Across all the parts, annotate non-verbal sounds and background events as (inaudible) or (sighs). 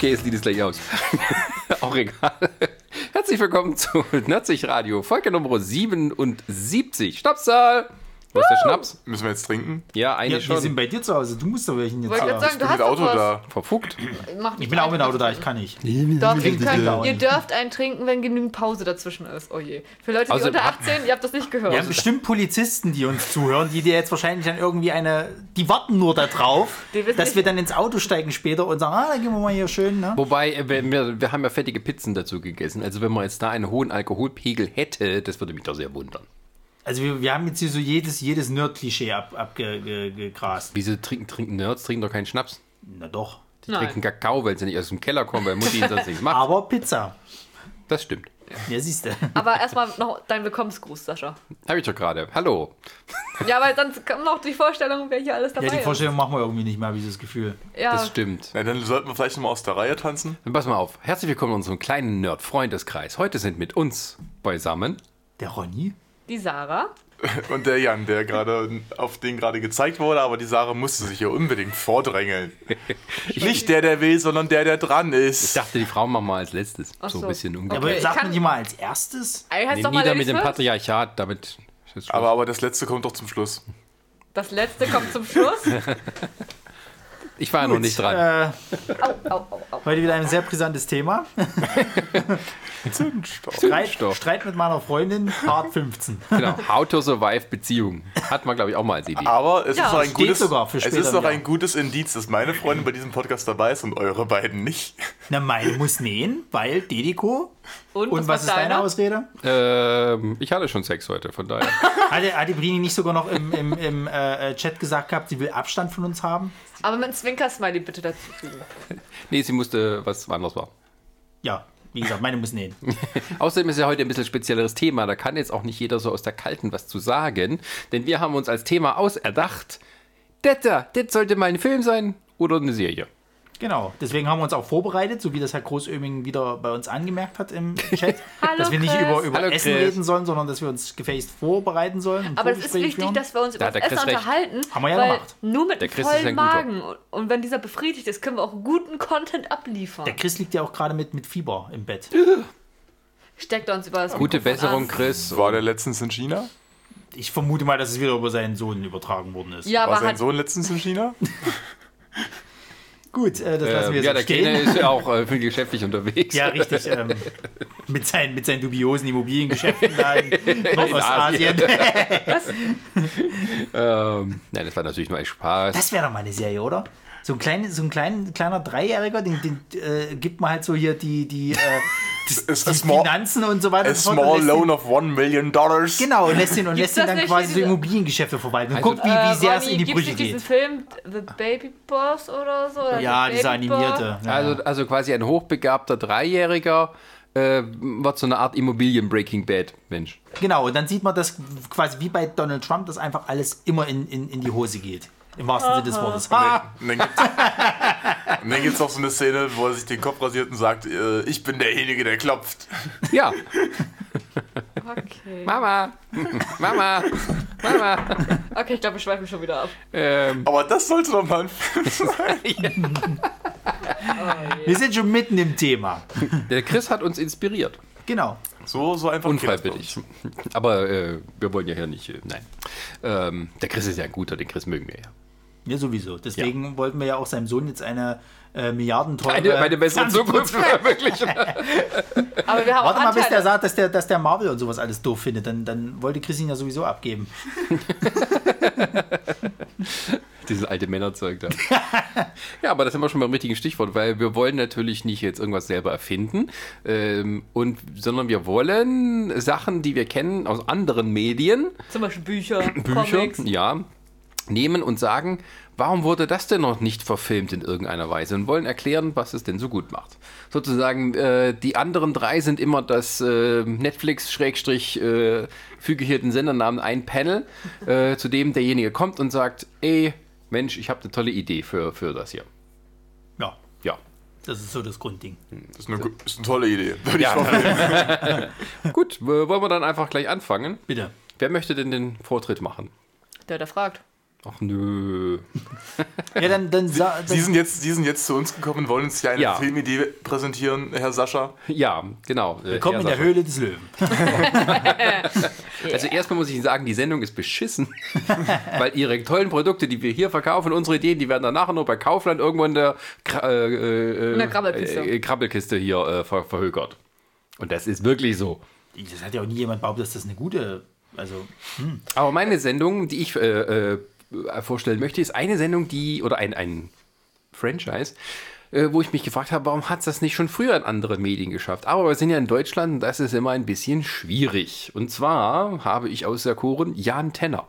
Okay, es sieht es gleich aus. (laughs) Auch egal. Herzlich willkommen zu Nerdzig Radio, Folge Nummer 77. Stoppzahl! Wo ist der Schnaps? Müssen wir jetzt trinken? Ja, Ja, eigentlich wir sind schon. bei dir zu Hause. Du musst doch welchen jetzt Wollte ich haben. gerade sagen, Ich du bin hast mit doch Auto was. da. Verfugt. Ich bin auch mit Auto da, ich kann nicht. Doch, ihr, könnt, ihr dürft einen trinken, wenn genügend Pause dazwischen ist. Oh je. Für Leute, die Also- unter 18, ihr habt das nicht gehört. Wir haben bestimmt Polizisten, die uns zuhören, die dir jetzt wahrscheinlich dann irgendwie eine. Die warten nur darauf, dass nicht- wir dann ins Auto steigen später und sagen: Ah, dann gehen wir mal hier schön, ne? Wobei, äh, wir, wir, wir haben ja fettige Pizzen dazu gegessen. Also wenn man jetzt da einen hohen Alkoholpegel hätte, das würde mich doch sehr wundern. Also, wir, wir haben jetzt hier so jedes, jedes Nerd-Klischee abgegrast. Ab. Wieso trinken, trinken Nerds, trinken doch keinen Schnaps? Na doch. Die Nein. trinken Kakao, weil sie nicht aus dem Keller kommen, weil Mutti ihnen sonst nichts macht. Aber Pizza. Das stimmt. Ja, siehst du. Aber erstmal noch dein Willkommensgruß, Sascha. Habe ich doch gerade. Hallo. Ja, weil sonst kommt noch die Vorstellung, wer hier alles dabei Ja, die ist. Vorstellung machen wir irgendwie nicht mehr, habe ich das Gefühl. Ja, Das stimmt. Na, dann sollten wir vielleicht nochmal aus der Reihe tanzen. Dann pass mal auf. Herzlich willkommen in unserem kleinen Nerd-Freundeskreis. Heute sind mit uns beisammen. Der Ronny? Die Sarah. (laughs) Und der Jan, der gerade auf den gerade gezeigt wurde, aber die Sarah musste sich hier unbedingt vordrängeln. (laughs) Nicht der, der will, sondern der, der dran Ich ist. dachte, die Frauen machen mal als letztes. Ach so ein so. bisschen Okay. umgekehrt. Aber ich sagt man die mal als erstes? Nee, doch mal nieder Ladies mit dem. Patriarchat, damit. Aber, aber das letzte kommt doch zum Schluss. Das letzte kommt zum Schluss. (laughs) Ich war ja noch nicht dran. Äh, Au, au, au, au. heute wieder ein sehr brisantes Thema. (laughs) Zündstoff. Streit, Zündstoff. Streit mit meiner Freundin, Part 15. (laughs) Genau. How to survive Beziehung. Hat man, glaube ich, auch mal als Idee. Aber es Ja, ist doch ein gutes, sogar für es ist Jahr. ein gutes Indiz, dass meine Freundin bei diesem Podcast dabei ist und eure beiden nicht. Na, meine muss nähen, weil Dediko. Und, Und was ist deine Ausrede? Ähm, ich hatte schon Sex heute, von daher. Hatte, hatte Brini nicht sogar noch im, im, im äh, Chat gesagt gehabt, sie will Abstand von uns haben? Aber mit einem Zwinker-Smiley bitte dazu fügen. (laughs) Nee, sie musste was anderes war. Ja, wie gesagt, meine muss nähen. (laughs) Außerdem ist ja heute ein bisschen spezielleres Thema. Da kann jetzt auch nicht jeder so aus der Kalten was zu sagen. Denn wir haben uns als Thema auserdacht, das da, das sollte mal ein Film sein oder eine Serie. Genau, deswegen haben wir uns auch vorbereitet, so wie das Herr Großöming wieder bei uns angemerkt hat im (laughs) Chat, Hallo, dass wir nicht Chris. über, über Hallo, Essen Chris. reden sollen, sondern dass wir uns gefälligst vorbereiten sollen. Aber es ist wichtig, führen. dass wir uns Da über Chris Essen recht. unterhalten. Haben wir ja weil gemacht. Nur mit einem vollen. Magen. Und- wenn dieser befriedigt ist, können wir auch guten Content abliefern. Der Chris liegt ja auch gerade mit, mit Fieber im Bett. Steckt er uns über das Gute Besserung, an. Chris. War der letztens in China? Ich vermute mal, dass es wieder über seinen Sohn übertragen worden ist. Ja, War aber sein hat, Sohn letztens in China? (laughs) Gut, äh, das lassen wir Ähm, jetzt ja, so der stehen. Kleine ist ja auch äh, (laughs) viel geschäftlich unterwegs. Ja, richtig. Ähm, mit, seinen, mit seinen dubiosen Immobiliengeschäften da in (laughs) Nordostasien. (laughs) Ähm, nein, das war natürlich nur ein Spaß. Das wäre doch mal eine Serie, oder? So ein, klein, so ein klein, kleiner Dreijähriger, den, den äh, gibt man halt so hier die, die, äh, (laughs) a die small- Finanzen und so weiter. A small loan of one million dollars. Genau, und lässt ihn, und Gibt's lässt ihn das dann quasi so Immobiliengeschäfte verwalten. Und Also- guckt, wie, wie sehr es Ronny, in die Brüche nicht diesen geht. Film The Baby Boss oder so? Oder Ja, The dieser animierte. Ja, Also, also quasi ein hochbegabter Dreijähriger äh, wird so eine Art Immobilien-Breaking Bad Mensch. Genau, und dann sieht man das quasi wie bei Donald Trump, dass einfach alles immer in, in, in die Hose geht. Im wahrsten Sinne des Wortes. Ha! Und dann gibt's, und dann gibt's auch so eine Szene, wo er sich den Kopf rasiert und sagt, äh, ich bin derjenige, der klopft. Ja, Okay. Mama, Mama, Mama. okay, ich glaube, wir schweifen schon wieder ab. Ähm, Aber das sollte doch mal ein Film sein. (laughs) Wir sind schon mitten im Thema. der Chris hat uns inspiriert. Genau. So, so einfach Unfreiwillig. Aber äh, wir wollen ja hier nicht. Äh, nein. Ähm, der Chris ist ja ein guter, den Chris mögen wir ja. Ja, sowieso. Deswegen wollten wir ja auch seinem Sohn jetzt eine äh, Milliardenteure... Eine, eine bessere Zukunft ermöglichen. Aber wir haben Warte auch mal, bis der sagt, dass der, dass der Marvel und sowas alles doof findet. Dann, dann wollte Chris ihn ja sowieso abgeben. (laughs) Dieses alte Männerzeug da. ja, aber das sind wir schon beim richtigen Stichwort, weil wir wollen natürlich nicht jetzt irgendwas selber erfinden, ähm, und, sondern wir wollen Sachen, die wir kennen aus anderen Medien, Zum Beispiel Bücher, Bücher, Comics. ja, nehmen und sagen, warum wurde das denn noch nicht verfilmt in irgendeiner Weise und wollen erklären, was es denn so gut macht. Sozusagen, äh, die anderen drei sind immer das äh, Netflix, Schrägstrich, äh, füge hier den Sendernamen ein Panel, äh, zu dem derjenige kommt und sagt, ey, Mensch, ich habe eine tolle Idee für, für das hier. Ja, Ja. das ist so das Grundding. Das ist eine, ist eine tolle Idee. (laughs) Würde Ja. (laughs) Gut, wollen wir dann einfach gleich anfangen? Bitte. Wer möchte denn den Vortritt machen? Der, der fragt. Ach nö. Ja, dann, dann, sa- dann Sie sind, jetzt, Sie sind jetzt zu uns gekommen und wollen uns hier eine Ja. Filmidee präsentieren, Herr Sascha. Ja, genau. Äh, Willkommen Herr in der. Höhle des Löwen. (laughs) Also erstmal muss ich Ihnen sagen, die Sendung ist beschissen, (laughs) weil Ihre tollen Produkte, die wir hier verkaufen, unsere Ideen, die werden dann nachher nur bei Kaufland irgendwo in der, äh, äh, In der Krabbelkiste. äh, Krabbelkiste hier äh, ver verhökert. Und das ist wirklich so. Das hat ja auch nie jemand behauptet, dass das eine gute. Also, Aber meine Sendung, die ich äh, äh, vorstellen möchte, ist eine Sendung, die, oder ein, ein Franchise, äh, wo ich mich gefragt habe, warum hat es das nicht schon früher in andere Medien geschafft? Aber wir sind ja in Deutschland und das ist immer ein bisschen schwierig. Und zwar habe ich auserkoren Jan Tenner.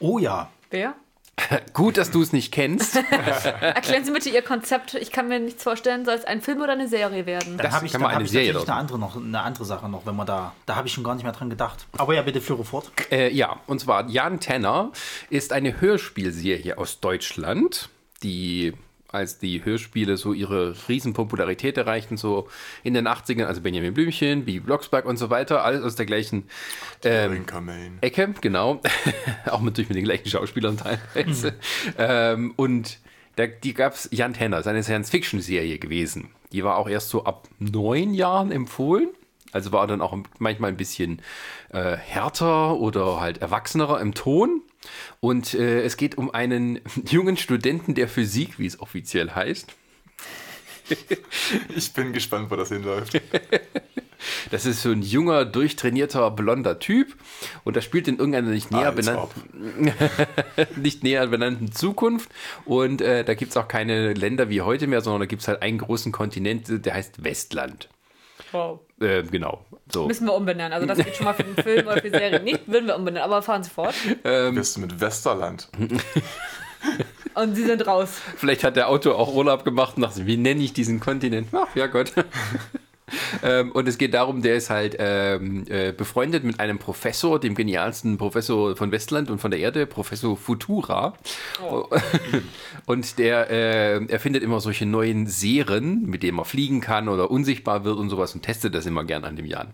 oh ja. Wer? (laughs) Gut, dass du es nicht kennst. (laughs) Erklären Sie bitte Ihr Konzept. Ich kann mir nichts vorstellen. Soll es ein Film oder eine Serie werden? Dann Das habe ich, kann dann hab eine ich Serie draus eine andere, noch, eine andere Sache noch, wenn man da. Da habe ich schon gar nicht mehr dran gedacht. Aber ja, bitte führe fort. Äh, ja, und zwar Jan Tenner ist eine Hörspielserie aus Deutschland, die als die Hörspiele so ihre Riesenpopularität erreichten, so in den 80ern, also Benjamin Blümchen, Bibi Blocksberg und so weiter, alles aus der gleichen ähm. Ecke, genau. (laughs) auch natürlich mit den gleichen Schauspielern teilweise. ähm, und da, die gab es, Jan Tenner, ist eine Science-Fiction-Serie gewesen. Die war auch erst so ab neun Jahren empfohlen. Also war dann auch manchmal ein bisschen äh, härter oder halt erwachsener im Ton. Und äh, es geht um einen (laughs) jungen Studenten der Physik, wie es offiziell heißt. Ich bin gespannt, wo das hinläuft. (laughs) Das ist so ein junger, durchtrainierter, blonder Typ. Und das spielt in irgendeiner nicht näher, Als benannt, ob. (laughs) nicht näher benannten Zukunft. Und äh, da gibt es auch keine Länder wie heute mehr, sondern da gibt es halt einen großen Kontinent, der heißt Westland. Wow. Äh, genau. So. Müssen wir umbenennen. Also das geht schon mal für den Film oder für die Serie nicht. Würden wir umbenennen. Aber fahren Sie fort. Bist du mit Westerland? (laughs) Und Sie sind raus. Vielleicht hat der Autor auch Urlaub gemacht und dachte, wie nenne ich diesen Kontinent? Ach, ja Gott. Ähm, und es geht darum, der ist halt ähm, äh, befreundet mit einem Professor, dem genialsten Professor von Westland und von der Erde, Professor Futura. (laughs) Und der äh, erfindet immer solche neuen Serien, mit denen man fliegen kann oder unsichtbar wird und sowas und testet das immer gern an dem Jan.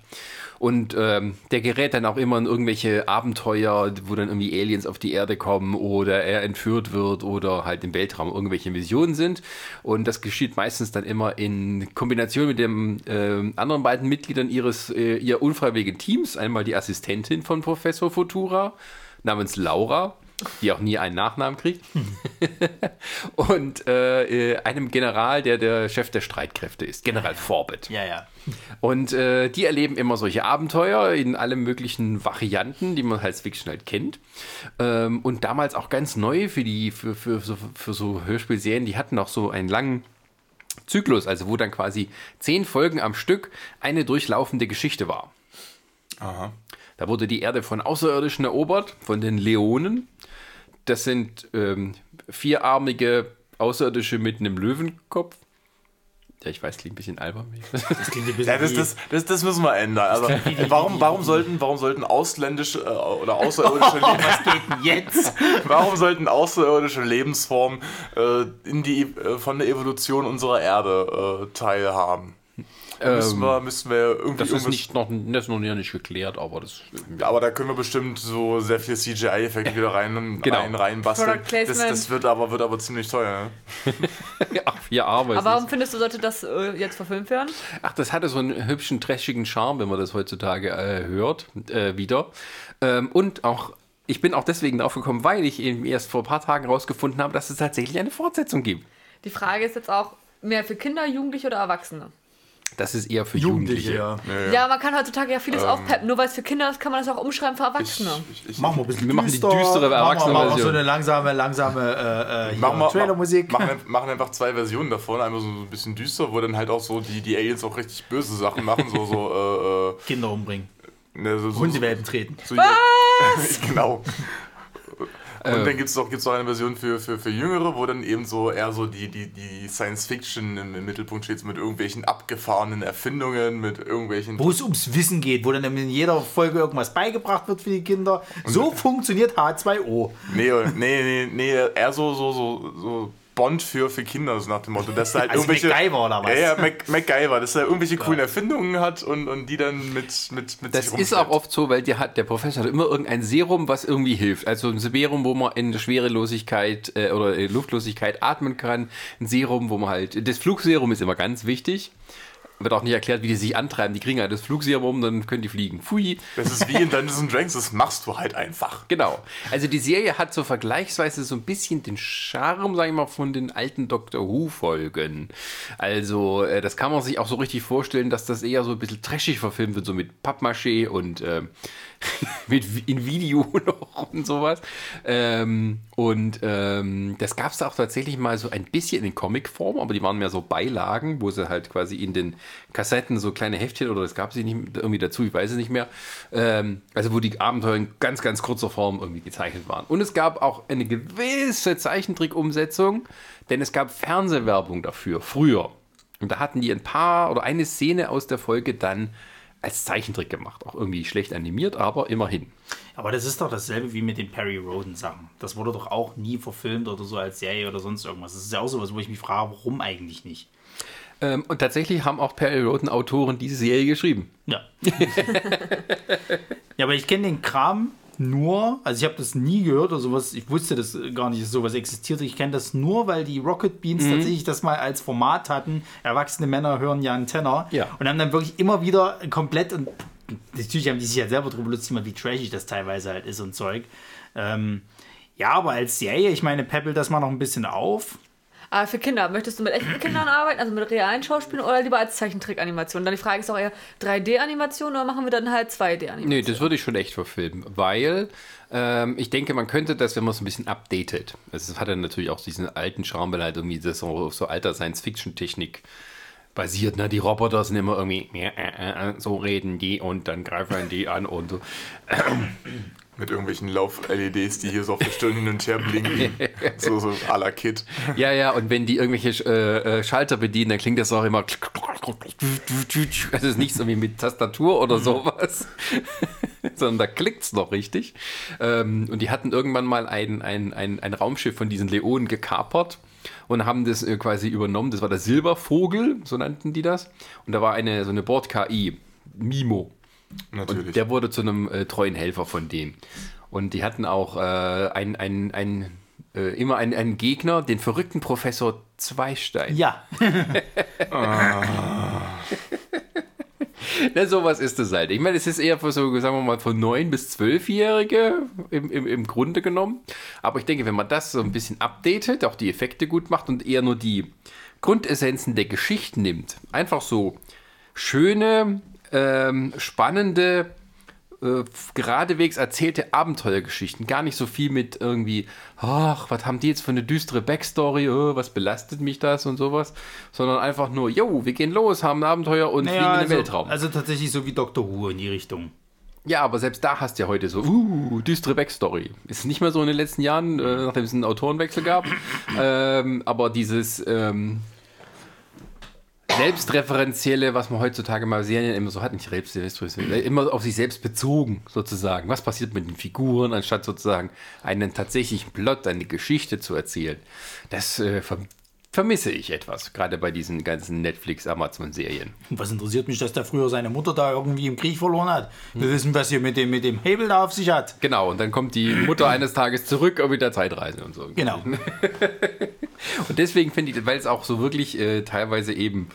Und ähm, der gerät dann auch immer in irgendwelche Abenteuer, wo dann irgendwie Aliens auf die Erde kommen oder er entführt wird oder halt im Weltraum irgendwelche Missionen sind. Und das geschieht meistens dann immer in Kombination mit den ähm, anderen beiden Mitgliedern ihres äh, ihr unfreiwilligen Teams. Einmal die Assistentin von Professor Futura namens Laura, die auch nie einen Nachnamen kriegt. (laughs) und äh, einem General, der der Chef der Streitkräfte ist, General Forbett. Ja, ja. Und äh, die erleben immer solche Abenteuer in allen möglichen Varianten, die man als Fiction halt kennt. Ähm, und damals auch ganz neu für die, für, für, so, für so Hörspielserien, die hatten auch so einen langen Zyklus, also wo dann quasi zehn Folgen am Stück eine durchlaufende Geschichte war. Aha. Da wurde die Erde von Außerirdischen erobert, von den Leonen. Das sind ähm, vierarmige Außerirdische mit einem Löwenkopf. Ja, ich weiß, klingt ein bisschen albern. (laughs) Das klingt ein bisschen Ja, das, das, das, das müssen wir ändern. Also, warum, warum, sollten, warum sollten ausländische äh, oder außerirdische (laughs) Oh, was geht denn jetzt? (laughs) Warum sollten außerirdische Lebensformen äh, in die, äh, von der Evolution unserer Erde äh, teilhaben? Da müssen wir, müssen wir irgendwie Ähm, Das ist, nicht noch, das ist noch nicht geklärt, aber das. Ja, aber da können wir bestimmt so sehr viel CGI-Effekte wieder rein, (laughs) Genau. rein reinbasteln. Das, das wird aber, wird aber ziemlich teuer. Ne? (laughs) Ach, vier Arbeit. Aber warum findest du, sollte das äh, jetzt verfilmt werden? Ach, das hatte so einen hübschen, trashigen Charme, wenn man das heutzutage äh, hört, äh, wieder. Ähm, und auch, ich bin auch deswegen drauf gekommen, weil ich eben erst vor ein paar Tagen rausgefunden habe, dass es tatsächlich eine Fortsetzung gibt. Die Frage ist jetzt auch, mehr für Kinder, Jugendliche oder Erwachsene? Das ist eher für Jugendliche. Jugendliche, ja. Ja, man kann heutzutage ja vieles aufpeppen. Nur weil es für Kinder ist, kann man das auch umschreiben für Erwachsene. Ich, ich, Machen wir ein bisschen Wir machen die düster, düstere machen wir- Machen wir so Erwachsenenversion. eine langsame, langsame äh, äh, Machen wir Trailermusik. Machen, machen, einfach zwei Versionen davon. Einmal so ein bisschen düster, wo dann halt auch so die, die Aliens auch richtig böse Sachen machen. So, so, Kinder umbringen. äh, äh, ne, so, so, Hundewelpen treten. So, (laughs) genau. Und dann gibt es auch, gibt's auch eine Version für, für, für Jüngere, wo dann eben so eher so die, die, die Science Fiction im, im Mittelpunkt steht, mit irgendwelchen abgefahrenen Erfindungen, mit irgendwelchen. Wo es ums Wissen geht, wo dann in jeder Folge irgendwas beigebracht wird für die Kinder. So funktioniert H2O. Nee, nee, nee, nee, eher so, so, so, so Bond für, für Kinder, so nach dem Motto, dass er halt Also irgendwelche. MacGyver oder was? Ja, ja, Mac, MacGyver, dass er irgendwelche coolen Erfindungen hat und, und die dann mit, mit, mit Das sich ist auch oft so, weil der, hat, der Professor hat immer irgendein Serum, was irgendwie hilft. Also ein Serum, wo man in Schwerelosigkeit äh, oder in Luftlosigkeit atmen kann. Ein Serum, wo man halt. Das Flugserum ist immer ganz wichtig. Wird auch nicht erklärt, wie die sich antreiben. Die kriegen halt das Flugserum, dann können die fliegen. Pfui. Das ist wie in Dungeons and Dragons, das machst du halt einfach. Genau. Also die Serie hat so vergleichsweise so ein bisschen den Charme, sag ich mal, von den alten Doctor Who-Folgen. Also äh, das kann man sich auch so richtig vorstellen, dass das eher so ein bisschen trashig verfilmt wird, so mit Pappmaché und äh, (laughs) mit in Video (laughs) noch und sowas. Ähm, und ähm, das gab es auch tatsächlich mal so ein bisschen in Comicform, aber die waren mehr so Beilagen, wo sie halt quasi in den Kassetten so kleine Heftchen oder das gab sie nicht irgendwie dazu, ich weiß es nicht mehr. Ähm, also wo die Abenteuer in ganz, ganz kurzer Form irgendwie gezeichnet waren. Und es gab auch eine gewisse Zeichentrick-Umsetzung, denn es gab Fernsehwerbung dafür, früher. Und da hatten die ein paar oder eine Szene aus der Folge dann als Zeichentrick gemacht. Auch irgendwie schlecht animiert, aber immerhin. Aber das ist doch dasselbe wie mit den Perry Roden Sachen. Das wurde doch auch nie verfilmt oder so als Serie oder sonst irgendwas. Das ist ja auch sowas, wo ich mich frage, warum eigentlich nicht? Ähm, und tatsächlich haben auch Perry Roden Autoren diese Serie geschrieben. Ja. (laughs) ja, aber ich kenne den Kram nur, also ich habe das nie gehört oder sowas, ich wusste das gar nicht, dass sowas existierte. Ich kenne das nur, weil die Rocket Beans Mhm. tatsächlich das mal als Format hatten. Erwachsene Männer hören ja einen Tenor. Ja. Und haben dann wirklich immer wieder komplett und natürlich haben die sich ja selber drüber lustig gemacht, wie trashig das teilweise halt ist und Zeug. Ähm, ja, aber als Serie, ich meine, peppelt das mal noch ein bisschen auf. Aber für Kinder, möchtest du mit echten (clears throat) Kindern arbeiten, also mit realen Schauspielern oder lieber als Zeichentrick-Animation? Dann die Frage ist auch eher 3D-Animation oder machen wir dann halt 2D-Animation? Nee, das würde ich schon echt verfilmen, weil ähm, ich denke, man könnte das, wenn man es ein bisschen updatet. Es hat dann natürlich auch diesen alten Charme, weil halt irgendwie das so, so alter Science-Fiction-Technik basiert. Ne? Die Roboter sind immer irgendwie, ja, äh, äh, so reden die und dann greifen die an und so. Mit irgendwelchen Lauf-LEDs, die hier so auf der Stirn hin und her blinken. (laughs) so, so à la Kid. Ja, ja, und wenn die irgendwelche äh, äh, Schalter bedienen, dann klingt das auch immer. Es ist nichts irgendwie mit Tastatur oder sowas, (laughs) sondern da klickt es noch richtig. Ähm, und die hatten irgendwann mal ein, ein, ein, ein Raumschiff von diesen Leonen gekapert und haben das äh, quasi übernommen. Das war der Silbervogel, so nannten die das. Und da war eine so eine Bord-KI, Mimo. Natürlich. Und der wurde zu einem äh, treuen Helfer von denen. Und die hatten auch äh, ein, ein, ein, äh, immer einen, einen Gegner, den verrückten Professor Zweistein. Ja. (laughs) Na, sowas ist es halt. Ich meine, es ist eher für so, sagen wir mal, von 9 bis 12-Jährige im, im, im Grunde genommen. Aber ich denke, wenn man das so ein bisschen updatet, auch die Effekte gut macht und eher nur die Grundessenzen der Geschichten nimmt, einfach so schöne, ähm, spannende, äh, geradewegs erzählte Abenteuergeschichten. Gar nicht so viel mit irgendwie, ach, was haben die jetzt für eine düstere Backstory, oh, was belastet mich das und sowas, sondern einfach nur, jo, wir gehen los, haben ein Abenteuer und fliegen in den also, Weltraum. also tatsächlich so wie Dr. Who in die Richtung. Ja, aber selbst da hast du ja heute so, uh, düstere Backstory. Ist nicht mehr so in den letzten Jahren, äh, nachdem es einen Autorenwechsel gab. ähm, aber dieses ähm, selbstreferenzielle, was man heutzutage mal Serien immer so hat, nicht selbstreferenziell, immer auf sich selbst bezogen sozusagen. Was passiert mit den Figuren, anstatt sozusagen einen tatsächlichen Plot, eine Geschichte zu erzählen. Das äh, vermisse ich etwas, gerade bei diesen ganzen Netflix-Amazon-Serien. Was interessiert mich, dass der früher seine Mutter da irgendwie im Krieg verloren hat? Wir wissen, was hier mit dem, mit dem Hebel da auf sich hat. Genau, und dann kommt die Mutter eines Tages zurück und mit der Zeitreise und so. Genau. (laughs) Und deswegen finde ich, weil es auch so wirklich äh, teilweise eben,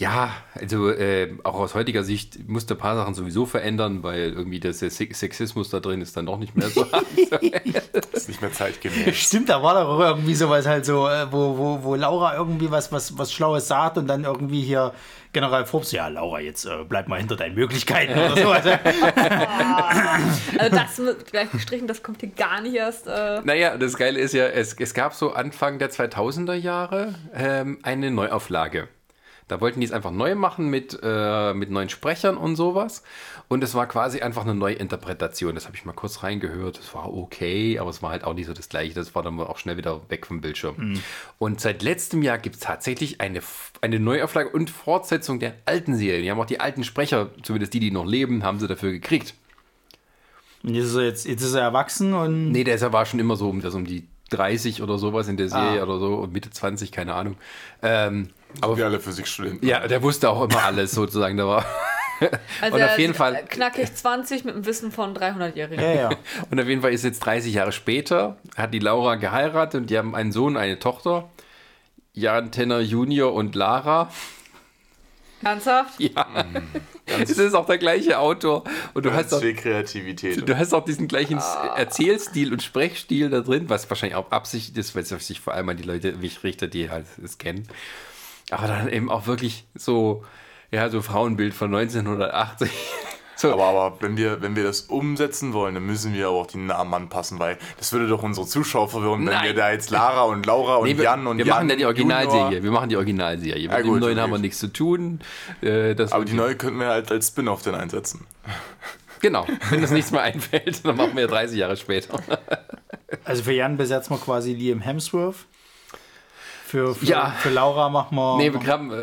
ja, also äh, auch aus heutiger Sicht musste ein paar Sachen sowieso verändern, weil irgendwie der Se- Sexismus da drin ist dann doch nicht mehr so. Das (laughs) ist (laughs) nicht mehr zeitgemäß. Stimmt, da war doch auch irgendwie sowas halt so, äh, wo, wo, wo Laura irgendwie was, was, was Schlaues sagt und dann irgendwie hier General Forbes, ja, Laura, jetzt äh, bleib mal hinter deinen Möglichkeiten oder sowas. (laughs) Also das mit gleich gestrichen, das kommt hier gar nicht erst. Äh, naja, das Geile ist ja, es, es gab so Anfang der 2000er Jahre ähm, eine Neuauflage. Da wollten die es einfach neu machen mit, äh, mit neuen Sprechern und sowas. Und es war quasi einfach eine Neuinterpretation. Das habe ich mal kurz reingehört. Es war okay, aber es war halt auch nicht so das Gleiche. Das war dann auch schnell wieder weg vom Bildschirm. Und seit letztem Jahr gibt es tatsächlich eine, eine Neuauflage und Fortsetzung der alten Serie. Die haben auch die alten Sprecher, zumindest die, die noch leben, haben sie dafür gekriegt. Und jetzt ist er, jetzt, jetzt ist er erwachsen und Nee, der ist- war schon immer so um, das um die 30 oder sowas in der Serie Ah. oder so, und Mitte 20, keine Ahnung. Ähm, aber Wir alle Physikstudenten. ja, der wusste auch immer alles sozusagen. Da war (laughs) Also Und er auf jeden Fall- Knackig 20 mit einem Wissen von 300-Jährigen. Ja, ja. (laughs) Und auf jeden Fall ist jetzt 30 Jahre später, hat die Laura geheiratet und die haben einen Sohn, eine Tochter. Jan Tenner Junior und Lara. Ernsthaft? Ja, (laughs) es ist auch der gleiche Autor. Und du hast Ganz auch, viel Kreativität. du hast auch diesen gleichen Erzählstil und Sprechstil da drin, was wahrscheinlich auch Absicht ist, weil es sich vor allem an die Leute mich richtet, die halt es kennen. Aber dann eben auch wirklich so, ja, so Frauenbild von 1980. (laughs) So, Aber, aber wenn, wir, wenn wir das umsetzen wollen, dann müssen wir aber auch die Namen anpassen, weil das würde doch unsere Zuschauer verwirren, wenn Nein. wir da jetzt Lara und Laura und Nee, wir, Jan und wir Jan machen ja die Originalserie. Wir machen die Originalserie. Mit Ja, dem gut, neuen haben wir nichts zu tun. Äh, das Aber die neue könnten wir halt als Spin-off dann einsetzen. Genau. Wenn uns nichts mehr (laughs) einfällt, dann machen wir 30 Jahre später. Also für Jan besetzen wir quasi Liam Hemsworth. Für, für, Ja. für Laura machen wir. Nee, wir haben, äh,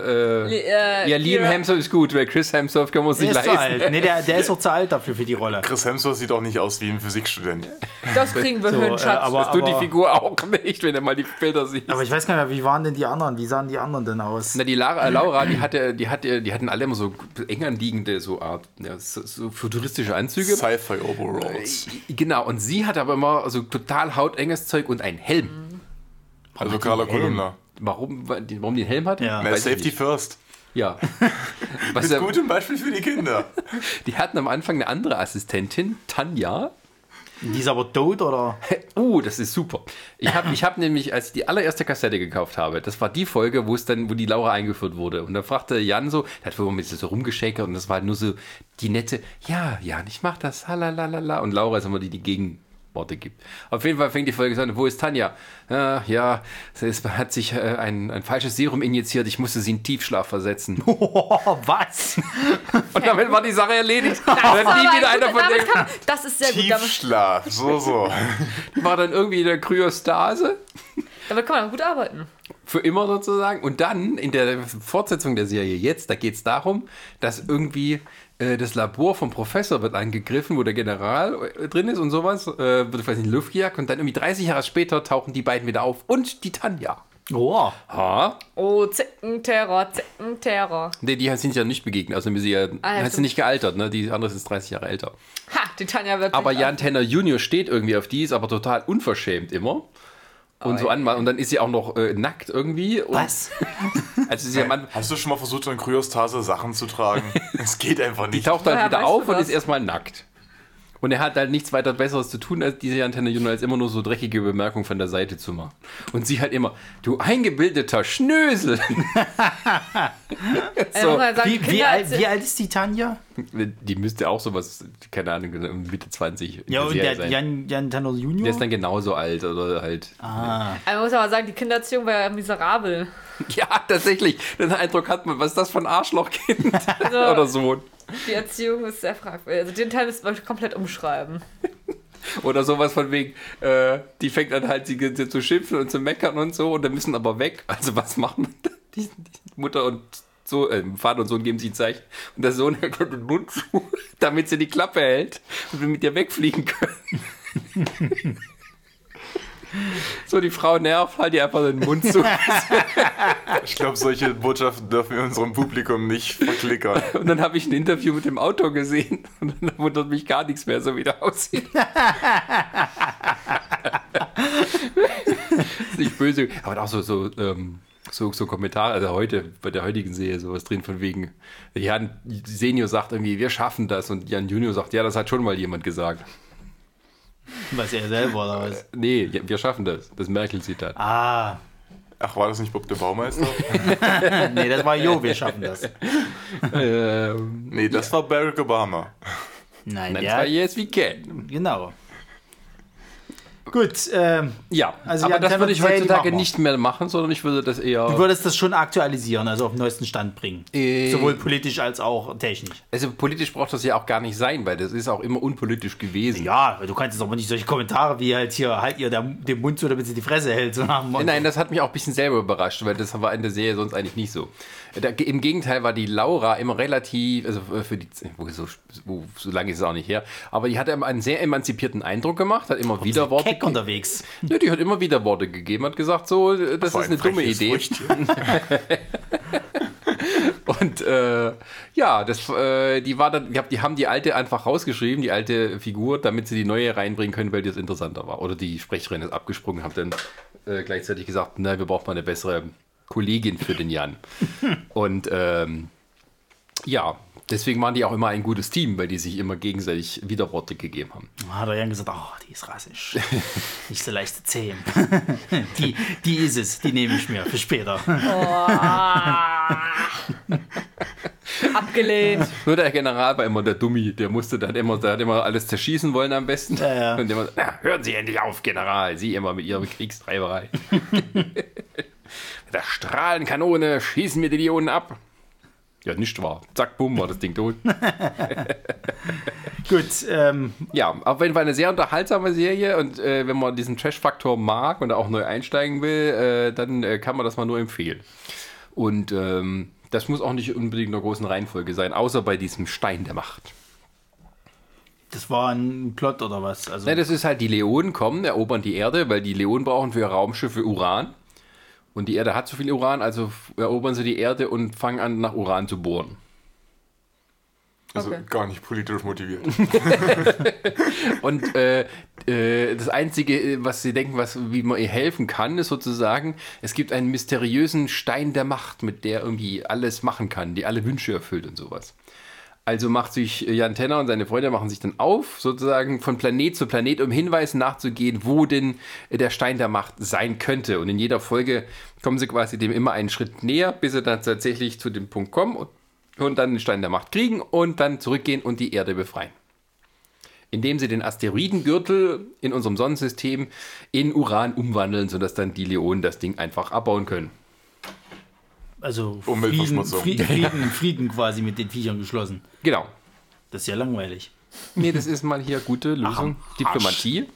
äh, ja, Liam Hemsworth ist gut, weil Chris Hemsworth uns der nicht ist zu leisten. alt. Nee, der, der ist auch zu alt dafür für die Rolle. Chris Hemsworth sieht auch nicht aus wie ein Physikstudent. Das kriegen wir So, hin, äh, Schatz. aber- Das tut die Figur auch nicht, wenn er mal die Bilder sieht. Aber ich weiß gar nicht mehr, wie waren denn die anderen? Wie sahen die anderen denn aus? Na, die Lara, äh, Laura, die hatte, die hatte, die hatten alle immer so eng anliegende, so Art, ja, so, so futuristische Anzüge. Sci-Fi Overalls. Genau, und sie hat aber immer so total hautenges Zeug und einen Helm. Also Carla Kolumna. Warum, warum einen Helm hat? Ja. Na, Safety nicht. first. Ja. (laughs) Was Ist ja, gut ein Beispiel für die Kinder. (laughs) die hatten am Anfang eine andere Assistentin, Tanja. Die ist aber tot oder? Oh, (laughs) das ist super. Ich habe ich hab nämlich, als ich die allererste Kassette gekauft habe, das war die Folge, wo es dann, wo die Laura eingeführt wurde. Und da fragte Jan so, der hat wohl mit so rumgeschäkert und das war halt nur so die nette, ja, Jan, ich mach das, halalala. Und Laura ist immer die, die Gegenworte gibt. Auf jeden Fall fängt die Folge so an, wo ist Tanja? Äh, ja, es hat sich äh, ein, ein falsches Serum injiziert, ich musste sie in Tiefschlaf versetzen. Oh, (laughs) was? Und damit war die Sache erledigt. Das, denen kann, das ist sehr gut. Damit, Tiefschlaf. So, so. war dann irgendwie in der Kryostase. damit kann man gut arbeiten. Für immer sozusagen. Und dann in der Fortsetzung der Serie jetzt, da geht es darum, dass irgendwie das Labor vom Professor wird angegriffen, wo der General äh, drin ist und sowas, äh, wird vielleicht in die Luft gejagt und dann irgendwie 30 Jahre später tauchen die beiden wieder auf und die Tanja. Oh, Ha? Oh, Zickenterror, Zickenterror. Nee, die sind ja nicht begegnet, also sie ja, Ah, hat sie nicht gealtert, ne? Die andere ist 30 Jahre älter. Ha, die Tanja wird Aber Jan Tenner Junior steht irgendwie auf die, ist aber total unverschämt immer. Und so an, und dann ist sie auch noch äh, nackt irgendwie. Und was? (laughs) Also sie am Anfang- Hast du schon mal versucht, in Kryostase Sachen zu tragen? (laughs) Es geht einfach Die nicht. taucht dann Woher wieder auf du und ist erstmal nackt. Und er hat halt nichts weiter Besseres zu tun, als diese Antenne Junior als immer nur so dreckige Bemerkungen von der Seite zu machen. Und sie halt immer, du eingebildeter Schnösel. (laughs) So, sagen, Wie, wie, alt, wie alt ist die Tanja? die müsste auch sowas, keine Ahnung, Mitte 20 in Ja, der und der sein. Jan, Jan Tanner Junior? der ist dann genauso alt oder halt. ah. Also man muss aber sagen, die Kindererziehung war ja miserabel. (laughs) Ja, tatsächlich. Den Eindruck hat man, was ist das für ein Arschlochkind? (laughs) oder so. Die Erziehung ist sehr fragwürdig. Also den Teil müssen wir komplett umschreiben. Oder sowas von wegen, äh, die fängt an halt sie, sie zu schimpfen und zu meckern und so und dann müssen aber weg. Also was machen die, die Mutter und so, äh, Vater und Sohn geben sie ein Zeichen und der Sohn hält den Mund zu, damit sie die Klappe hält und wir mit ihr wegfliegen können. (laughs) (laughs) so, die Frau nervt, halt ihr einfach den Mund zu. (laughs) Ich glaube, solche Botschaften dürfen wir unserem Publikum nicht verklickern. (laughs) Und dann habe ich ein Interview mit dem Autor gesehen und dann wundert mich gar nichts mehr, so wie der aussieht. ist nicht böse, aber auch so, so, ähm, so, so Kommentare, also heute, bei der heutigen Serie sowas drin von wegen, Jan Senior sagt irgendwie, wir schaffen das und Jan Junior sagt, ja, das hat schon mal jemand gesagt. Was er selber oder was? Nee, ja, wir schaffen das, das Merkel-Zitat. Ah, Ach, war das nicht Bob der Baumeister? (laughs) nee, das war Jo, wir schaffen das. Ähm, Nee, das war Barack Obama. Nein, dann der, war yes we can. genau. Gut, ähm, Ja, Also aber Jan das würde ich heutzutage nicht mehr machen, sondern ich würde das eher... du würdest das schon aktualisieren, also auf den neuesten Stand bringen. Äh, Sowohl politisch als auch technisch. Also politisch braucht das ja auch gar nicht sein, weil das ist auch immer unpolitisch gewesen. Ja, du kannst jetzt aber nicht solche Kommentare wie halt hier, halt ihr den Mund zu, damit sie die Fresse hält. So. Nein, das hat mich auch ein bisschen selber überrascht, weil das war in der Serie sonst eigentlich nicht so. Da, Im Gegenteil war die Laura immer relativ, also für die, wo, so, so lange ist es auch nicht her, aber die hat einen sehr emanzipierten Eindruck gemacht, hat immer Widerworte keck Gag unterwegs. Ja, die hat immer wieder Worte gegeben, hat gesagt, so, äh, das Vor ist ein eine dumme Idee. (laughs) Und äh, ja, das, äh, die war dann, ich die haben die alte einfach rausgeschrieben, die alte Figur, damit sie die neue reinbringen können, weil die das interessanter war. Oder die Sprecherin ist abgesprungen, haben dann äh, gleichzeitig gesagt, na, wir brauchen mal eine bessere Kollegin für den Jan. (laughs) Und ähm, ja, deswegen waren die auch immer ein gutes Team, weil die sich immer gegenseitig Widerworte gegeben haben. Hat er Jan gesagt, oh, die ist rassisch. (laughs) Nicht so leicht zu zähmen. (laughs) die, die ist es, die nehme ich mir für später. Abgelehnt. Nur der General war immer der Dummi, der musste dann immer, der hat immer alles zerschießen wollen am besten. Ja, ja. Und immer, na, hören Sie endlich auf, General, Sie immer mit Ihrer Kriegstreiberei. Mit der Strahlenkanone schießen wir die Dionen ab. Ja, nicht wahr. Zack, bumm, war das Ding tot. (laughs) Gut, ähm, Ja, auf jeden Fall eine sehr unterhaltsame Serie und äh, wenn man diesen Trash-Faktor mag und auch neu einsteigen will, äh, dann äh, kann man das mal nur empfehlen. Und ähm, das muss auch nicht unbedingt in der großen Reihenfolge sein, außer bei diesem Stein der Macht. das war ein Plot oder was? Also, Ne, das ist halt, die Leonen kommen, erobern die Erde, weil die Leonen brauchen für ihre Raumschiffe Uran. Und die Erde hat zu viel Uran, also erobern sie die Erde und fangen an, nach Uran zu bohren. Also Okay. gar nicht politisch motiviert. (laughs) Und äh, äh, das Einzige, äh, was sie denken, was, wie man ihr helfen kann, ist sozusagen, es gibt einen mysteriösen Stein der Macht, mit der irgendwie alles machen kann, die alle Wünsche erfüllt und sowas. Also macht sich Jan Tenner und seine Freunde machen sich dann auf, sozusagen von Planet zu Planet, um Hinweisen nachzugehen, wo denn der Stein der Macht sein könnte. Und in jeder Folge kommen sie quasi dem immer einen Schritt näher, bis sie dann tatsächlich zu dem Punkt kommen und, und dann den Stein der Macht kriegen und dann zurückgehen und die Erde befreien indem sie den Asteroidengürtel in unserem Sonnensystem in Uran umwandeln, sodass dann die Leonen das Ding einfach abbauen können. Also Frieden. Frieden, (laughs) Frieden, Frieden quasi mit den Viechern geschlossen. Genau. Das ist ja langweilig. Nee, das ist mal hier gute Lösung. Ach, Diplomatie.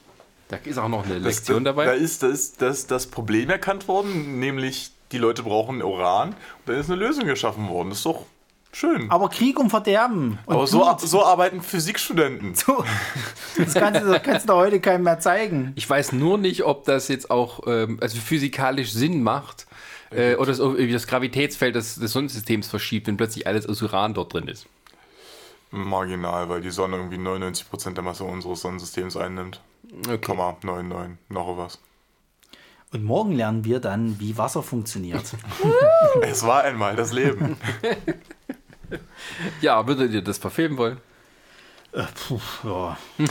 Da ist auch noch eine Das- Lektion Da dabei. ist, da ist das, das Problem erkannt worden, nämlich die Leute brauchen Uran und dann ist eine Lösung geschaffen worden. Das ist doch schön. Aber Krieg und Verderben. Und Aber so, so arbeiten Physikstudenten. (laughs) So, das kannst du, das kannst du heute keinem mehr zeigen. Ich weiß nur nicht, ob das jetzt auch ähm, also physikalisch Sinn macht äh, oder es irgendwie das Gravitätsfeld des, des Sonnensystems verschiebt, wenn plötzlich alles aus Uran dort drin ist. Marginal, weil die Sonne irgendwie 99% der Masse unseres Sonnensystems einnimmt. Okay. Komma, 99, noch was. Und morgen lernen wir dann, wie Wasser funktioniert. (laughs) Es war einmal das Leben. (laughs) Ja, würdet ihr das verfilmen wollen? Äh, Puh, ja. (laughs)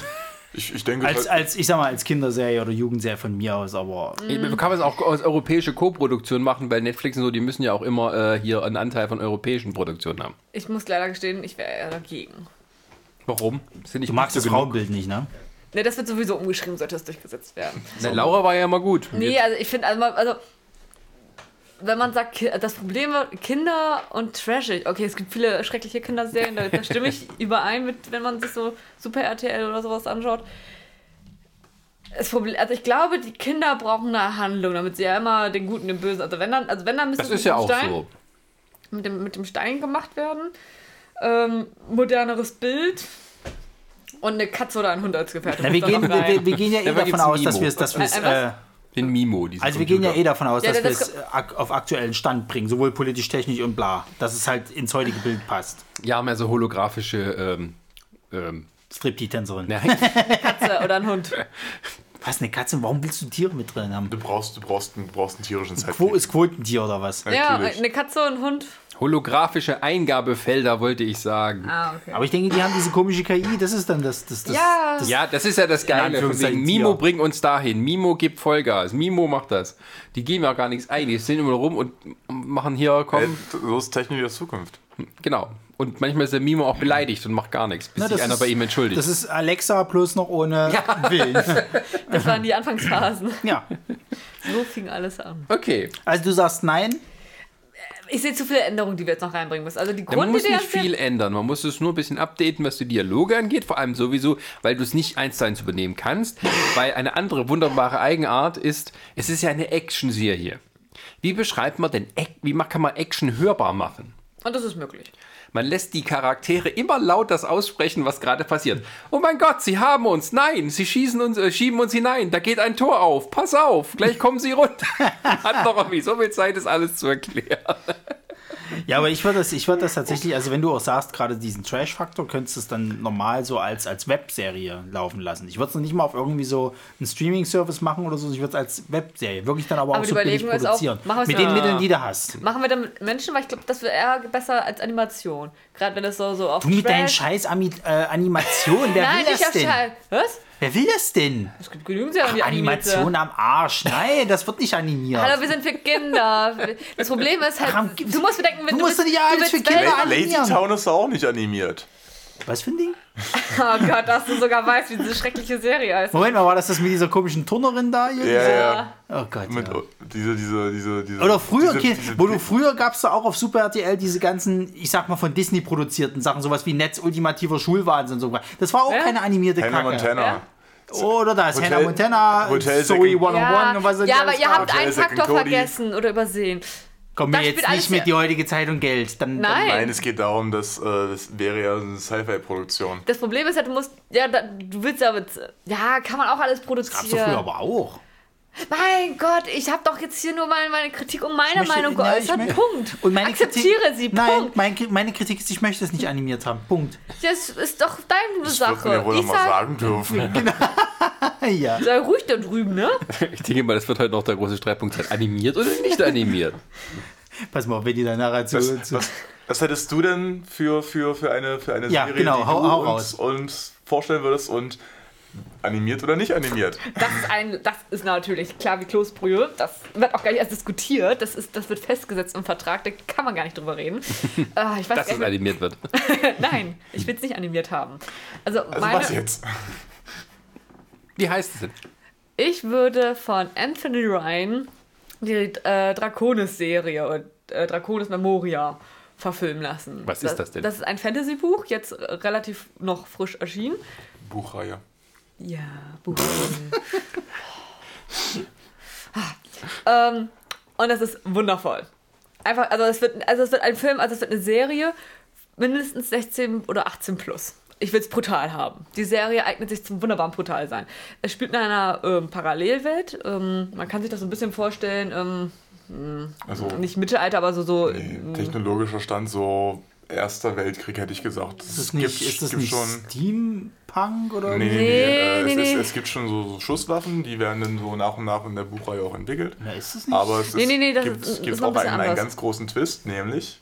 Ich, ich denke, als, als, ich sag mal, als Kinderserie oder Jugendserie von mir aus, aber Man kann es auch als europäische Co-Produktion machen, weil Netflix und so, die müssen ja auch immer äh, hier einen Anteil von europäischen Produktionen haben. Ich muss leider gestehen, ich wäre eher dagegen. Warum? Sind du magst das genug? Frauenbild nicht, ne? Ne, das wird sowieso umgeschrieben, sollte das durchgesetzt werden. Na, Laura war ja mal gut. Nee, also ich finde, also, also wenn man sagt, das Problem wird Kinder und trashig. Okay, es gibt viele schreckliche Kinderserien, da, da stimme ich (laughs) überein mit, wenn man sich so Super RTL oder sowas anschaut. Das Problem, also ich glaube, die Kinder brauchen eine Handlung, damit sie ja immer den Guten, den Bösen. Also wenn dann, also wenn dann müsste Das es ist mit ja dem auch Stein, so. Mit dem, mit dem Stein gemacht werden. Ähm, moderneres Bild. Und eine Katze oder ein Hund als Gefährte. Na, wir, gehen, wir, wir gehen ja eh davon aus, dass wir es, dass wir es, ein äh, Den Mimo, also wir gehen ja Computer. eh davon aus, Ja, dass wir das- es ak- auf aktuellen Stand bringen, sowohl politisch, technisch und bla, dass es halt ins heutige Bild passt. Ja, mehr so holographische. Ähm, ähm, Striptease-Tänzerin. (laughs) Katze oder ein Hund. Was, eine Katze? Warum willst du Tiere mit drin haben? du brauchst, du brauchst, einen, du brauchst einen tierischen Quo Sidekick. ist Quotentier oder was? Ja, Natürlich. eine Katze und ein Hund. Holographische Eingabefelder, wollte ich sagen. Ah, okay. Aber ich denke, die haben diese komische KI, das ist dann das. das, das Ja. das, Ja, das ist ja das Geile. Von Anführungszeichen wegen, Mimo bringt uns dahin. Mimo gibt Vollgas. Mimo macht das. Die geben ja gar nichts ein. Die sind immer rum und machen hier, komm. So ist Technik der Zukunft. Genau. Und manchmal ist der Mimo auch beleidigt und macht gar nichts, bis Na, sich das einer ist- bei ihm entschuldigt. Das ist Alexa plus noch ohne Willen. (laughs) Das waren die Anfangsphasen. Ja. So fing alles an. okay. Also du sagst nein. Ich sehe zu viele Änderungen, die wir jetzt noch reinbringen müssen. Also die Ja, man muss Grundidee nicht viel ändern. Man muss es nur ein bisschen updaten, was die Dialoge angeht. Vor allem sowieso, weil du es nicht eins zu eins übernehmen kannst. Weil eine andere wunderbare Eigenart ist, es ist ja eine Action-Serie. Wie beschreibt man denn, wie kann man Action hörbar machen? Und das ist möglich. Man lässt die Charaktere immer laut das aussprechen, was gerade passiert. Oh mein Gott, sie haben uns. Nein, sie schießen uns, äh, schieben uns hinein. Da geht ein Tor auf. Pass auf, gleich kommen sie runter. (laughs) Hat doch irgendwie so viel Zeit, ist alles zu erklären. Ja, aber ich würde das, ich würd das tatsächlich, also wenn du auch sagst, gerade diesen Trash-Faktor, könntest du es dann normal so als, als Webserie laufen lassen. Ich würde es noch nicht mal auf irgendwie so einen Streaming-Service machen oder so, ich würde es als Webserie wirklich dann aber, Aber auch so billig auch, produzieren. machen wir es mit ja- den Mitteln, die du hast. Machen wir dann mit Menschen, weil ich glaube, das wäre eher besser als Animation. Gerade wenn es so, so auf Du mit deinen scheiß Ami äh, Animationen, wer (laughs) Nein, will das denn? Schall. Was? Wer will das denn? Es gibt genügend Serien, die. Animation am Arsch. Nein, das wird nicht animiert. Hallo, wir sind für Kinder. Das Problem ist halt, Ach, am- du musst bedenken, wenn du du, musst doch nicht alles du für willst Kinder Welt- animieren. Lazy Town ist auch nicht animiert. Was für ein Ding? (laughs) Oh Gott, dass du sogar weißt, wie diese schreckliche Serie heißt. Moment mal, war das das mit dieser komischen Turnerin da? Hier? Ja, ja. Oh Gott, Mit, ja. diese, diese, diese, diese. Oder früher, diese, diese, wo du früher gab es da auch auf Super RTL diese ganzen, ich sag mal, von Disney produzierten Sachen, sowas wie Netz ultimativer Schulwahnsinn und so. Das war auch Ja? keine animierte Hannah Kacke. Montana. Ja. Oder da ist Hotel- Hannah Montana, Hotel Zoe Second- 101 und was ja aber ihr habt einen Faktor vergessen oder übersehen. Komm mir da jetzt nicht mit die heutige Zeitung Geld. Dann, Nein. Nein, es geht darum, dass äh, das wäre ja eine Sci-Fi-Produktion. Das Problem ist ja, du musst, ja, da, du willst ja, mit, ja, kann man auch alles Dann, gab's doch früher produzieren. aber auch. Mein Gott, ich habe doch jetzt hier nur mal meine Kritik und meine möchte- Meinung geäußert. möchte- Punkt. (laughs) Und meine Akzeptiere Kritik, sie. Nein, Punkt. mein, meine Kritik ist, ich möchte es nicht animiert haben. Punkt. Das ist doch deine Das Sache. man ja wohl ich noch mal sag, sagen dürfen. (laughs) (laughs) Ja. sei ruhig da drüben, ne? Ich denke mal, das wird heute noch der große Streitpunkt sein. Animiert oder nicht animiert? Pass mal, auf, wenn die dann nachher zu, Was, zu was, was hättest du denn für, für, für eine, für eine Ja, Serie, genau, die hau- du hau uns, raus. uns vorstellen würdest und animiert oder nicht animiert? Das ist, ein, das ist natürlich klar wie Kloßbrühe. Das wird auch gar nicht erst diskutiert. Das, ist, das wird festgesetzt im Vertrag. Da kann man gar nicht drüber reden. (laughs) Ich weiß Dass gar es animiert wird. (laughs) Nein, ich will es nicht animiert haben. Also, Also meine, was jetzt? Wie heißt es denn? ich würde von Anthony Ryan die äh, Draconis-Serie und äh, Draconis Memoria verfilmen lassen. Was ist das denn? Das ist ein Fantasy-Buch, jetzt äh, relativ noch frisch erschienen. Buchreihe. Ja, Buch. ähm, und es ist wundervoll. Einfach, also es wird, also es wird ein Film, also es wird eine Serie, mindestens 16 oder 18 plus. Ich will es brutal haben. Die Serie eignet sich zum wunderbaren Brutalsein. Es spielt in einer ähm, Parallelwelt. Ähm, man kann sich das so ein bisschen vorstellen, ähm, Also nicht Mittelalter, aber so, so nee, technologischer Stand so Erster Weltkrieg hätte ich gesagt. ist das nicht, ist das nicht Steampunk oder Nee, nee, wie? nee. Äh, Nee, es, nee, Ist, nee. es gibt schon so, so Schusswaffen, die werden dann so nach und nach in der Buchreihe auch entwickelt. Na, ist das nicht? Aber es ist, Nee, nee, nee, das gibt, ist- gibt auch ein einen, einen ganz großen Twist, nämlich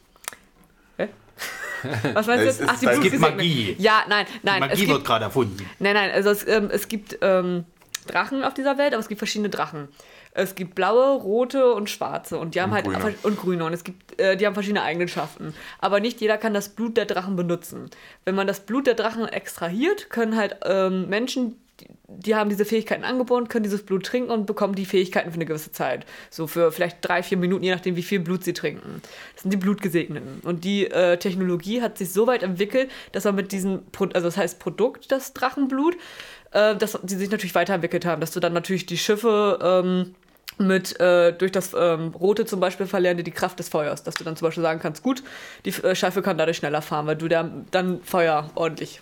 Was meinst du Es jetzt? Ach, die es gibt. Magie. Ja, nein, nein. Magie es wird gibt, gerade erfunden. nein, nein. Also es, ähm, es gibt ähm, Drachen auf dieser Welt, aber es gibt verschiedene Drachen. Es gibt blaue, rote und schwarze und die haben Und halt grüne. und grüne und es gibt äh, die haben verschiedene Eigenschaften. Aber nicht jeder kann das Blut der Drachen benutzen. Wenn man das Blut der Drachen extrahiert, können halt ähm, Menschen die, die haben diese Fähigkeiten angeboren, können dieses Blut trinken und bekommen die Fähigkeiten für eine gewisse Zeit. So für vielleicht drei, vier Minuten, je nachdem, wie viel Blut sie trinken. Das sind die Blutgesegneten. Und die äh, Technologie hat sich so weit entwickelt, dass man mit diesem, Pro also das heißt Produkt, das Drachenblut, äh, dass die sich natürlich weiterentwickelt haben, dass du dann natürlich die Schiffe ähm, mit äh, durch das ähm, Rote zum Beispiel verlieren die die Kraft des Feuers, dass du dann zum Beispiel sagen kannst, gut, die äh, Schiffe kann dadurch schneller fahren, weil du da, dann Feuer ordentlich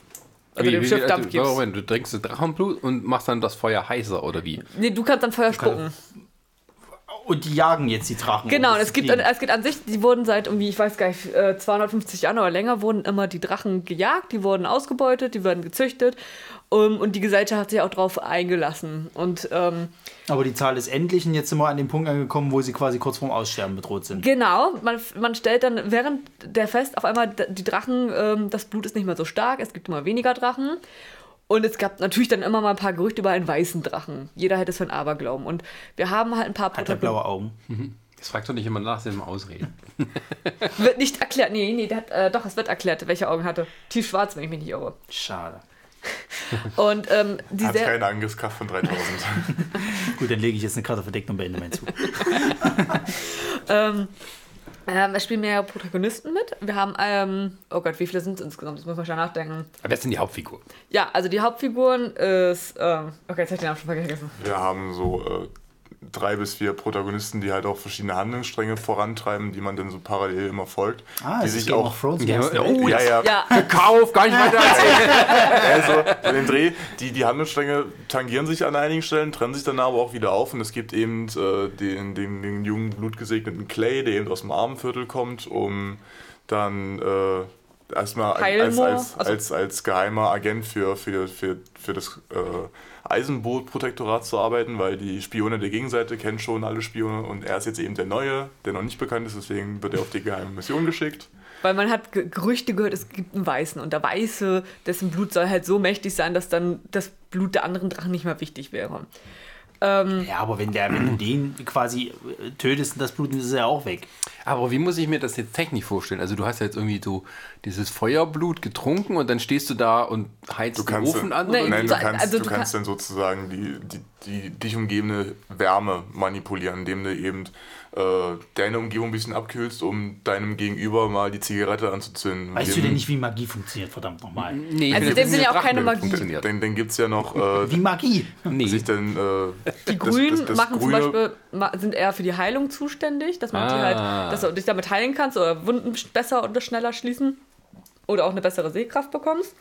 also Wie- dem wie- Schiff also, Dampf gibst. Moment, du trinkst das Drachenblut und machst dann das Feuer heißer oder wie? Nee, du kannst dann Feuer spucken. Und die jagen jetzt die Drachen. Genau, und es gibt, fliegen. es gibt an sich, die wurden seit irgendwie, ich weiß gar nicht, äh, 250 Jahren oder länger, wurden immer die Drachen gejagt, die wurden ausgebeutet, die werden gezüchtet um, und die Gesellschaft hat sich auch drauf eingelassen. Und ähm, Aber die Zahl ist endlich und jetzt sind wir an dem Punkt angekommen, wo sie quasi kurz vorm Aussterben bedroht sind. genau, man, man stellt dann während der Fest auf einmal die Drachen, ähm, das Blut ist nicht mehr so stark, es gibt immer weniger Drachen. Und es gab natürlich dann immer mal ein paar Gerüchte über einen weißen Drachen. Jeder hätte es für einen Aberglauben. Und wir haben halt ein paar Hat er blaue Augen. Das fragt doch nicht immer nach, dem Ausreden. Wird nicht erklärt. Nee, nee, der hat, äh, doch, es wird erklärt, welche Augen er hatte. Tiefschwarz, wenn ich mich nicht irre. Schade. (laughs) Und ähm, die hat keine Angriffskraft von 3000. (laughs) Gut, dann lege ich jetzt eine Karte verdeckt und beende mein Zug. (laughs) ähm, ähm, es spielen mehrere Protagonisten mit. Wir haben, ähm, oh Gott, wie viele sind es insgesamt? Das muss man schon nachdenken. Aber wer ist denn die Hauptfigur? Ja, also die Hauptfiguren ist, ähm, okay, jetzt habe ich den Namen schon vergessen. Wir haben so drei bis vier Protagonisten, die halt auch verschiedene Handlungsstränge vorantreiben, die man dann so parallel immer folgt. Ah, die sich Game auch Thrones. Ja, Ja, oh, ja, ja, Ja, Kauf, gar nicht weiter erzählen. (laughs) Also, bei dem Dreh, die, die Handlungsstränge tangieren sich an einigen Stellen, trennen sich dann aber auch wieder auf und es gibt eben äh, den, den, den jungen, blutgesegneten Clay, der eben aus dem Armenviertel kommt, um dann äh, erstmal als, als, Also- als, als geheimer Agent für, für, für, für das äh, Eisenbootprotektorat zu arbeiten, weil die Spione der Gegenseite kennen schon alle Spione und er ist jetzt eben der Neue, der noch nicht bekannt ist, deswegen wird er auf die geheime Mission geschickt. weil man hat Ge- Gerüchte gehört, es gibt einen Weißen und der Weiße, dessen Blut soll halt so mächtig sein, dass dann das Blut der anderen Drachen nicht mehr wichtig wäre. Ähm, Ja, aber wenn, der, wenn du (clears throat) den quasi äh, tötest und das Blut, ist er ja auch weg. Aber wie muss ich mir das jetzt technisch vorstellen? Also du hast ja jetzt irgendwie so dieses Feuerblut getrunken und dann stehst du da und heizt Du den Ofen an? Oder? Nein, du kannst, also du du kannst kann- dann sozusagen die, die, die dich umgebende Wärme manipulieren, indem du eben deine Umgebung ein bisschen abkühlst, um deinem Gegenüber mal die Zigarette anzuzünden. Weißt du denn nicht, wie Magie funktioniert, verdammt nochmal? Nee, Also in dem wissen, wie auch keine Magie. funktioniert. Dann, dann gibt es ja noch äh, Wie Magie. Nee. sich dann, äh, Die Grünen das- das machen zum grüne- Beispiel, ma- sind eher für die Heilung zuständig, dass man die Ah. halt, dass du dich damit heilen kannst oder Wunden besser oder schneller schließen oder auch eine bessere Sehkraft bekommst.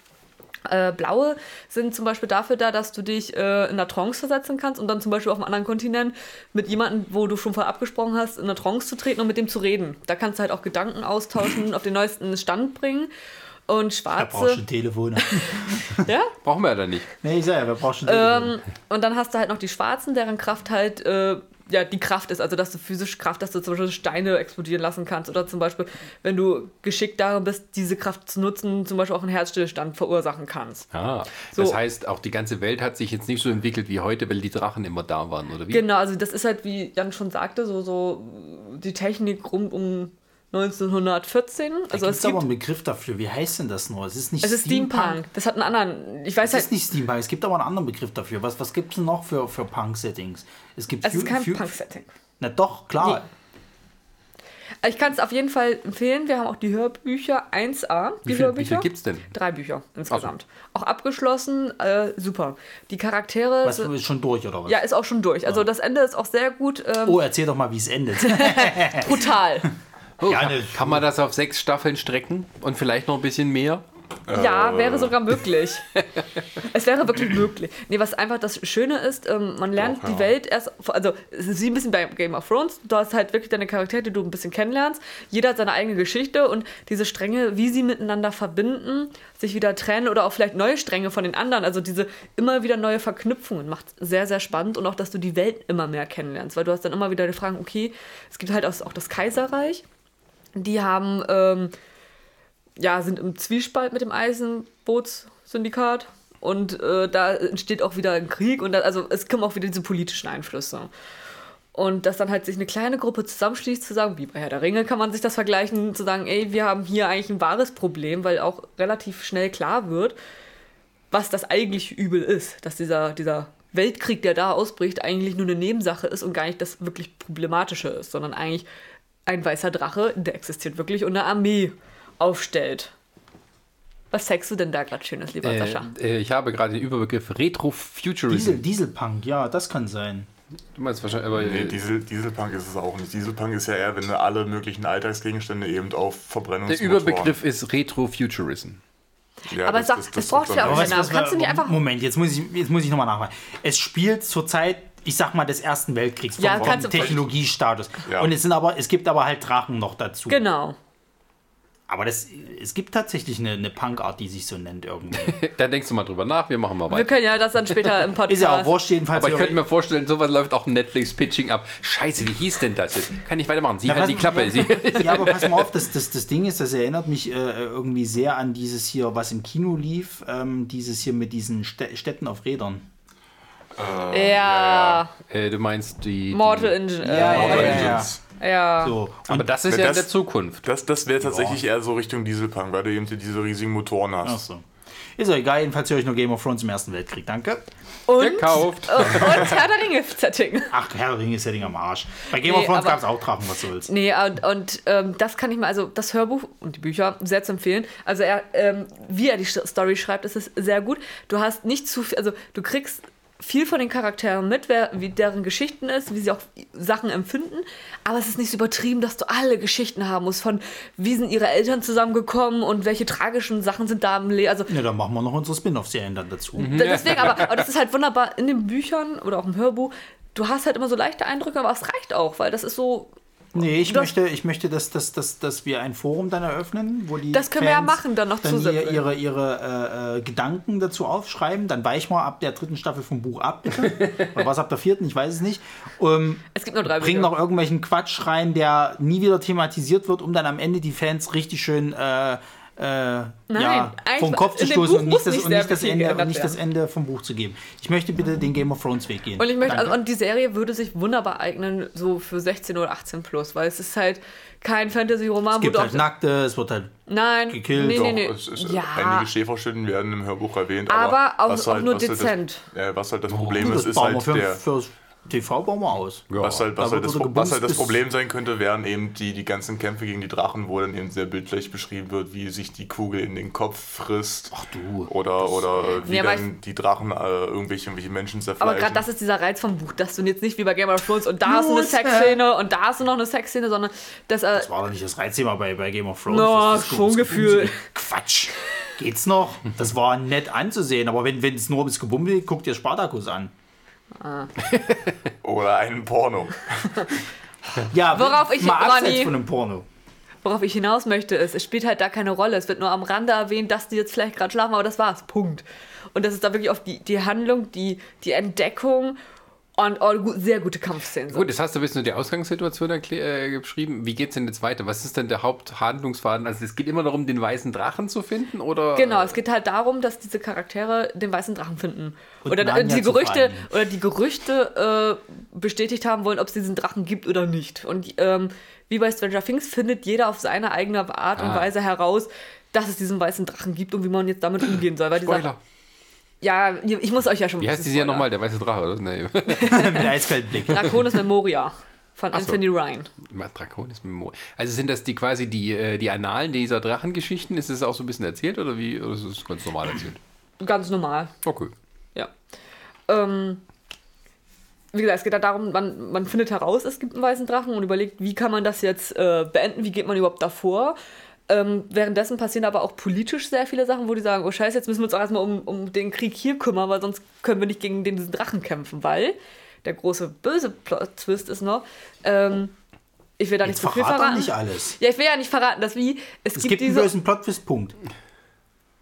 Äh, Blaue sind zum Beispiel dafür da, dass du dich äh, in einer Trance versetzen kannst und dann zum Beispiel auf einem anderen Kontinent mit jemandem, wo du schon vorher abgesprochen hast, in eine Trance zu treten und mit dem zu reden. Da kannst du halt auch Gedanken austauschen, (clears throat) auf den neuesten Stand bringen. Und Wer braucht Schwarze, schon Telefone? (laughs) ja, Brauchen wir ja dann nicht. nee, ich sag ja, wer braucht schon Telefone? Ähm, und dann hast du halt noch die Schwarzen, deren Kraft halt äh, ja die Kraft ist, also dass du physisch Kraft, dass du zum Beispiel Steine explodieren lassen kannst oder zum Beispiel, wenn du geschickt darin bist, diese Kraft zu nutzen, zum Beispiel auch einen Herzstillstand verursachen kannst. Ah, So. das heißt, auch die ganze Welt hat sich jetzt nicht so entwickelt wie heute, weil die Drachen immer da waren, oder wie? Genau, also das ist halt, wie Jan schon sagte, so, so die Technik rund um 1914. Da Also gibt es aber gibt, einen Begriff dafür. Wie heißt denn das nur? Es ist nicht es ist Steampunk. Das hat einen anderen, ich weiß Es halt, ist nicht Steampunk, es gibt aber einen anderen Begriff dafür. Was, was gibt es denn noch für, für Punk-Settings? Es gibt es ist kein Punk-Setting. Na doch, klar. Ich kann es auf jeden Fall empfehlen. Wir haben auch die Hörbücher 1a. Die Wie viel, wie Hörbücher. viel gibt's denn? Drei Bücher insgesamt. Auch abgeschlossen, äh, super. Die Charaktere. Was sind- ist schon durch oder was? ja, ist auch schon durch. Also das Ende ist auch sehr gut. Ähm, Oh, erzähl doch mal, wie es endet. (laughs) Brutal. Oh, Ja, kann, ne- kann man das auf sechs Staffeln strecken und vielleicht noch ein bisschen mehr? Ja, wäre sogar möglich. es wäre wirklich möglich. Nee, was einfach das Schöne ist, ähm, man lernt Doch, die ja. Welt erst, also es ist wie ein bisschen bei Game of Thrones, du hast halt wirklich deine Charaktere, die du ein bisschen kennenlernst. Jeder hat seine eigene Geschichte und diese Stränge, wie sie miteinander verbinden, sich wieder trennen oder auch vielleicht neue Stränge von den anderen. Also diese immer wieder neue Verknüpfungen macht sehr, sehr spannend und auch, dass du die Welt immer mehr kennenlernst, weil du hast dann immer wieder die Fragen, okay, es gibt halt auch das Kaiserreich. Die haben ähm, ja, sind im Zwiespalt mit dem Eisenbootssyndikat. Und äh, da entsteht auch wieder ein Krieg und da, also es kommen auch wieder diese politischen Einflüsse. Und dass dann halt sich eine kleine Gruppe zusammenschließt, zu sagen, wie bei Herr der Ringe kann man sich das vergleichen, zu sagen, ey, wir haben hier eigentlich ein wahres Problem, weil auch relativ schnell klar wird, was das eigentliche Übel ist. Dass dieser, dieser Weltkrieg, der da ausbricht, eigentlich nur eine Nebensache ist und gar nicht das wirklich Problematische ist, sondern eigentlich ein weißer Drache, der existiert wirklich und eine Armee aufstellt. Was zeigst du denn da gerade Schönes, lieber Äh, Sascha? äh, ich habe gerade den Überbegriff Retrofuturism. Diesel, Dieselpunk, ja, das kann sein. Du meinst wahrscheinlich, aber Nee, äh, Diesel, Dieselpunk ist es auch nicht. Dieselpunk ist ja eher, wenn du alle möglichen Alltagsgegenstände eben auf der Verbrennungsmotoren... Überbegriff ist Retrofuturism. Ja, Aber sag, das braucht trifft ja dann auch nicht. Namen. Kannst du nicht einfach- Moment, jetzt muss ich, jetzt muss ich nochmal nachfragen. Es spielt zur Zeit, ich sag mal, des Ersten Weltkriegs, vom, Ja, vom kannst du- Technologiestatus. Ja. Und es sind aber, es gibt aber halt Drachen noch dazu. Genau. Aber das, es gibt tatsächlich eine, eine Punkart, die sich so nennt irgendwie. (laughs) Da denkst du mal drüber nach, wir machen mal Wir weiter. können ja das dann später im Podcast. (laughs) Ist ja auch wurscht, jedenfalls. Aber ich könnte mir vorstellen, sowas läuft auch Netflix-Pitching ab. Scheiße, wie hieß denn das jetzt? Kann ich weitermachen? Sie Ja, hat die Klappe. Sie, (laughs) Ja, aber pass mal auf, das, das, das Ding ist, das erinnert mich äh, irgendwie sehr an dieses hier, was im Kino lief, ähm, dieses hier mit diesen Stä Städten auf Rädern. Ja, äh, du meinst die. Mortal die, Engine. Ja, äh, Mortal ja, ja. Engines. ja. So. Aber das ist ja in das- der Zukunft. Das, das wäre tatsächlich eher so Richtung Dieselpunk, weil du eben diese riesigen Motoren hast. Ach so. Ist ja egal, jedenfalls höre ich nur Game of Thrones im Ersten Weltkrieg, danke. Und, Gekauft. (laughs) und Herr der Ringe-Setting. Ach, Herr der Ringe ist ja Ding am Arsch. Bei Game of Nee, Thrones aber- gab es auch Drachen, was soll's. Nee, und, und ähm, das kann ich mal, also das Hörbuch und die Bücher sehr zu empfehlen. Also er, ähm, wie er die Story schreibt, ist es sehr gut. Du hast nicht zu viel, also du kriegst viel von den Charakteren mit, wer, wie deren Geschichten ist, wie sie auch Sachen empfinden. Aber es ist nicht so übertrieben, dass du alle Geschichten haben musst, von wie sind ihre Eltern zusammengekommen und welche tragischen Sachen sind da im Leben. Also Ja, dann machen wir noch unsere Spin-off-Serien dann dazu. D- Deswegen, aber, aber das ist halt wunderbar in den Büchern oder auch im Hörbuch. Du hast halt immer so leichte Eindrücke, aber es reicht auch, weil das ist so. Nee, ich Das- möchte, ich möchte dass, dass, dass, dass wir ein Forum dann eröffnen, wo die Das können wir ja Fans machen, dann noch dann zusätzlich. ihr, ihre, ihre äh, äh, Gedanken dazu aufschreiben. Dann weichen wir ab der dritten Staffel vom Buch ab, bitte. (laughs) Oder was ab der vierten, ich weiß es nicht. Ähm, Es gibt nur drei bring noch irgendwelchen Quatsch rein, der nie wieder thematisiert wird, um dann am Ende die Fans richtig schön äh, äh, ja, eigentlich- vom Kopf zu stoßen und nicht, das, nicht und nicht, das, Ende, und nicht das. Ende vom Buch zu geben. Ich möchte bitte den Game of Thrones Weg gehen. Und ich möchte, also, und die Serie würde sich wunderbar eignen, so für 16 oder 18 plus, weil es ist halt kein Fantasy-Roman, es gibt halt. Nackte, es wird halt Nein, gekillt. nee, nee, nee. es ist, ja, Einige Schäferstücken werden im Hörbuch erwähnt. Aber auch- was auch nur was dezent. das, äh, was halt das Problem das ist, ist halt für, der. fürs TV bauen wir aus. Was halt, was, Da halt das, was halt das Problem sein könnte, wären eben die, die ganzen Kämpfe gegen die Drachen, wo dann eben sehr bildlich beschrieben wird, wie sich die Kugel in den Kopf frisst. Ach du. Oder, oder äh, wie Nee, aber dann die Drachen äh, irgendwelche, irgendwelche Menschen zerfleischen. aber gerade das ist dieser Reiz vom Buch, dass du jetzt nicht wie bei Game of Thrones und da hast du eine. Sexszene und da hast du noch eine Sexszene, sondern dass äh, Das war doch nicht das Reizthema bei, bei Game of Thrones. No, Das ist schon das. Gebumse. Quatsch. Geht's noch? Das war nett anzusehen, aber wenn es nur ums Gebummel geht, guck dir Spartacus an. Oder einen Porno. Ja, Worauf ich- mal abseits Ronny- von einem Porno. worauf ich hinaus möchte, ist, es spielt halt da keine Rolle. Es wird nur am Rande erwähnt, dass die jetzt vielleicht gerade schlafen, aber das war's. Punkt. Und das ist da wirklich auf die, die Handlung, die, die Entdeckung und oh, sehr gute Kampfszenen. Gut, jetzt hast du ein bisschen die Ausgangssituation äh, beschrieben. Wie geht's denn jetzt weiter? Was ist denn der Haupthandlungsfaden? Also es geht immer darum, den weißen Drachen zu finden, oder? Genau, es geht halt darum, dass diese Charaktere den weißen Drachen finden. Und oder Narnia die Gerüchte oder die Gerüchte äh, bestätigt haben wollen, ob es diesen Drachen gibt oder nicht. Und ähm, wie bei Stranger Things findet jeder auf seine eigene Art und Ah. Weise heraus, dass es diesen weißen Drachen gibt und wie man jetzt damit umgehen soll. Weil dieser, Spoiler. Ja, ich muss euch ja schon Wie heißt die Serie nochmal? Der weiße Drache, oder? Nee. (laughs) Mit Eisfeldblick. Draconis Memoria von Ach so. Anthony Ryan. Draconis Memor. Also sind das die quasi die, äh, die Annalen dieser Drachengeschichten? Ist es auch so ein bisschen erzählt oder wie? Oder ist es ganz normal erzählt? Ganz normal. Okay. Ja. Ähm, wie gesagt, es geht da darum, man, man findet heraus, es gibt einen weißen Drachen und überlegt, wie kann man das jetzt äh, beenden, wie geht man überhaupt davor. Ähm, währenddessen passieren aber auch politisch sehr viele Sachen, wo die sagen, oh scheiße, jetzt müssen wir uns auch erstmal um, um den Krieg hier kümmern, weil sonst können wir nicht gegen den, diesen Drachen kämpfen, weil der große böse Plot-Twist ist noch, ähm, ich will da nicht Jetzt zu viel verraten. nicht alles. Ja, ich will ja nicht verraten, dass wie, es, Es gibt gibt einen diese, bösen Plot-Twist, Punkt.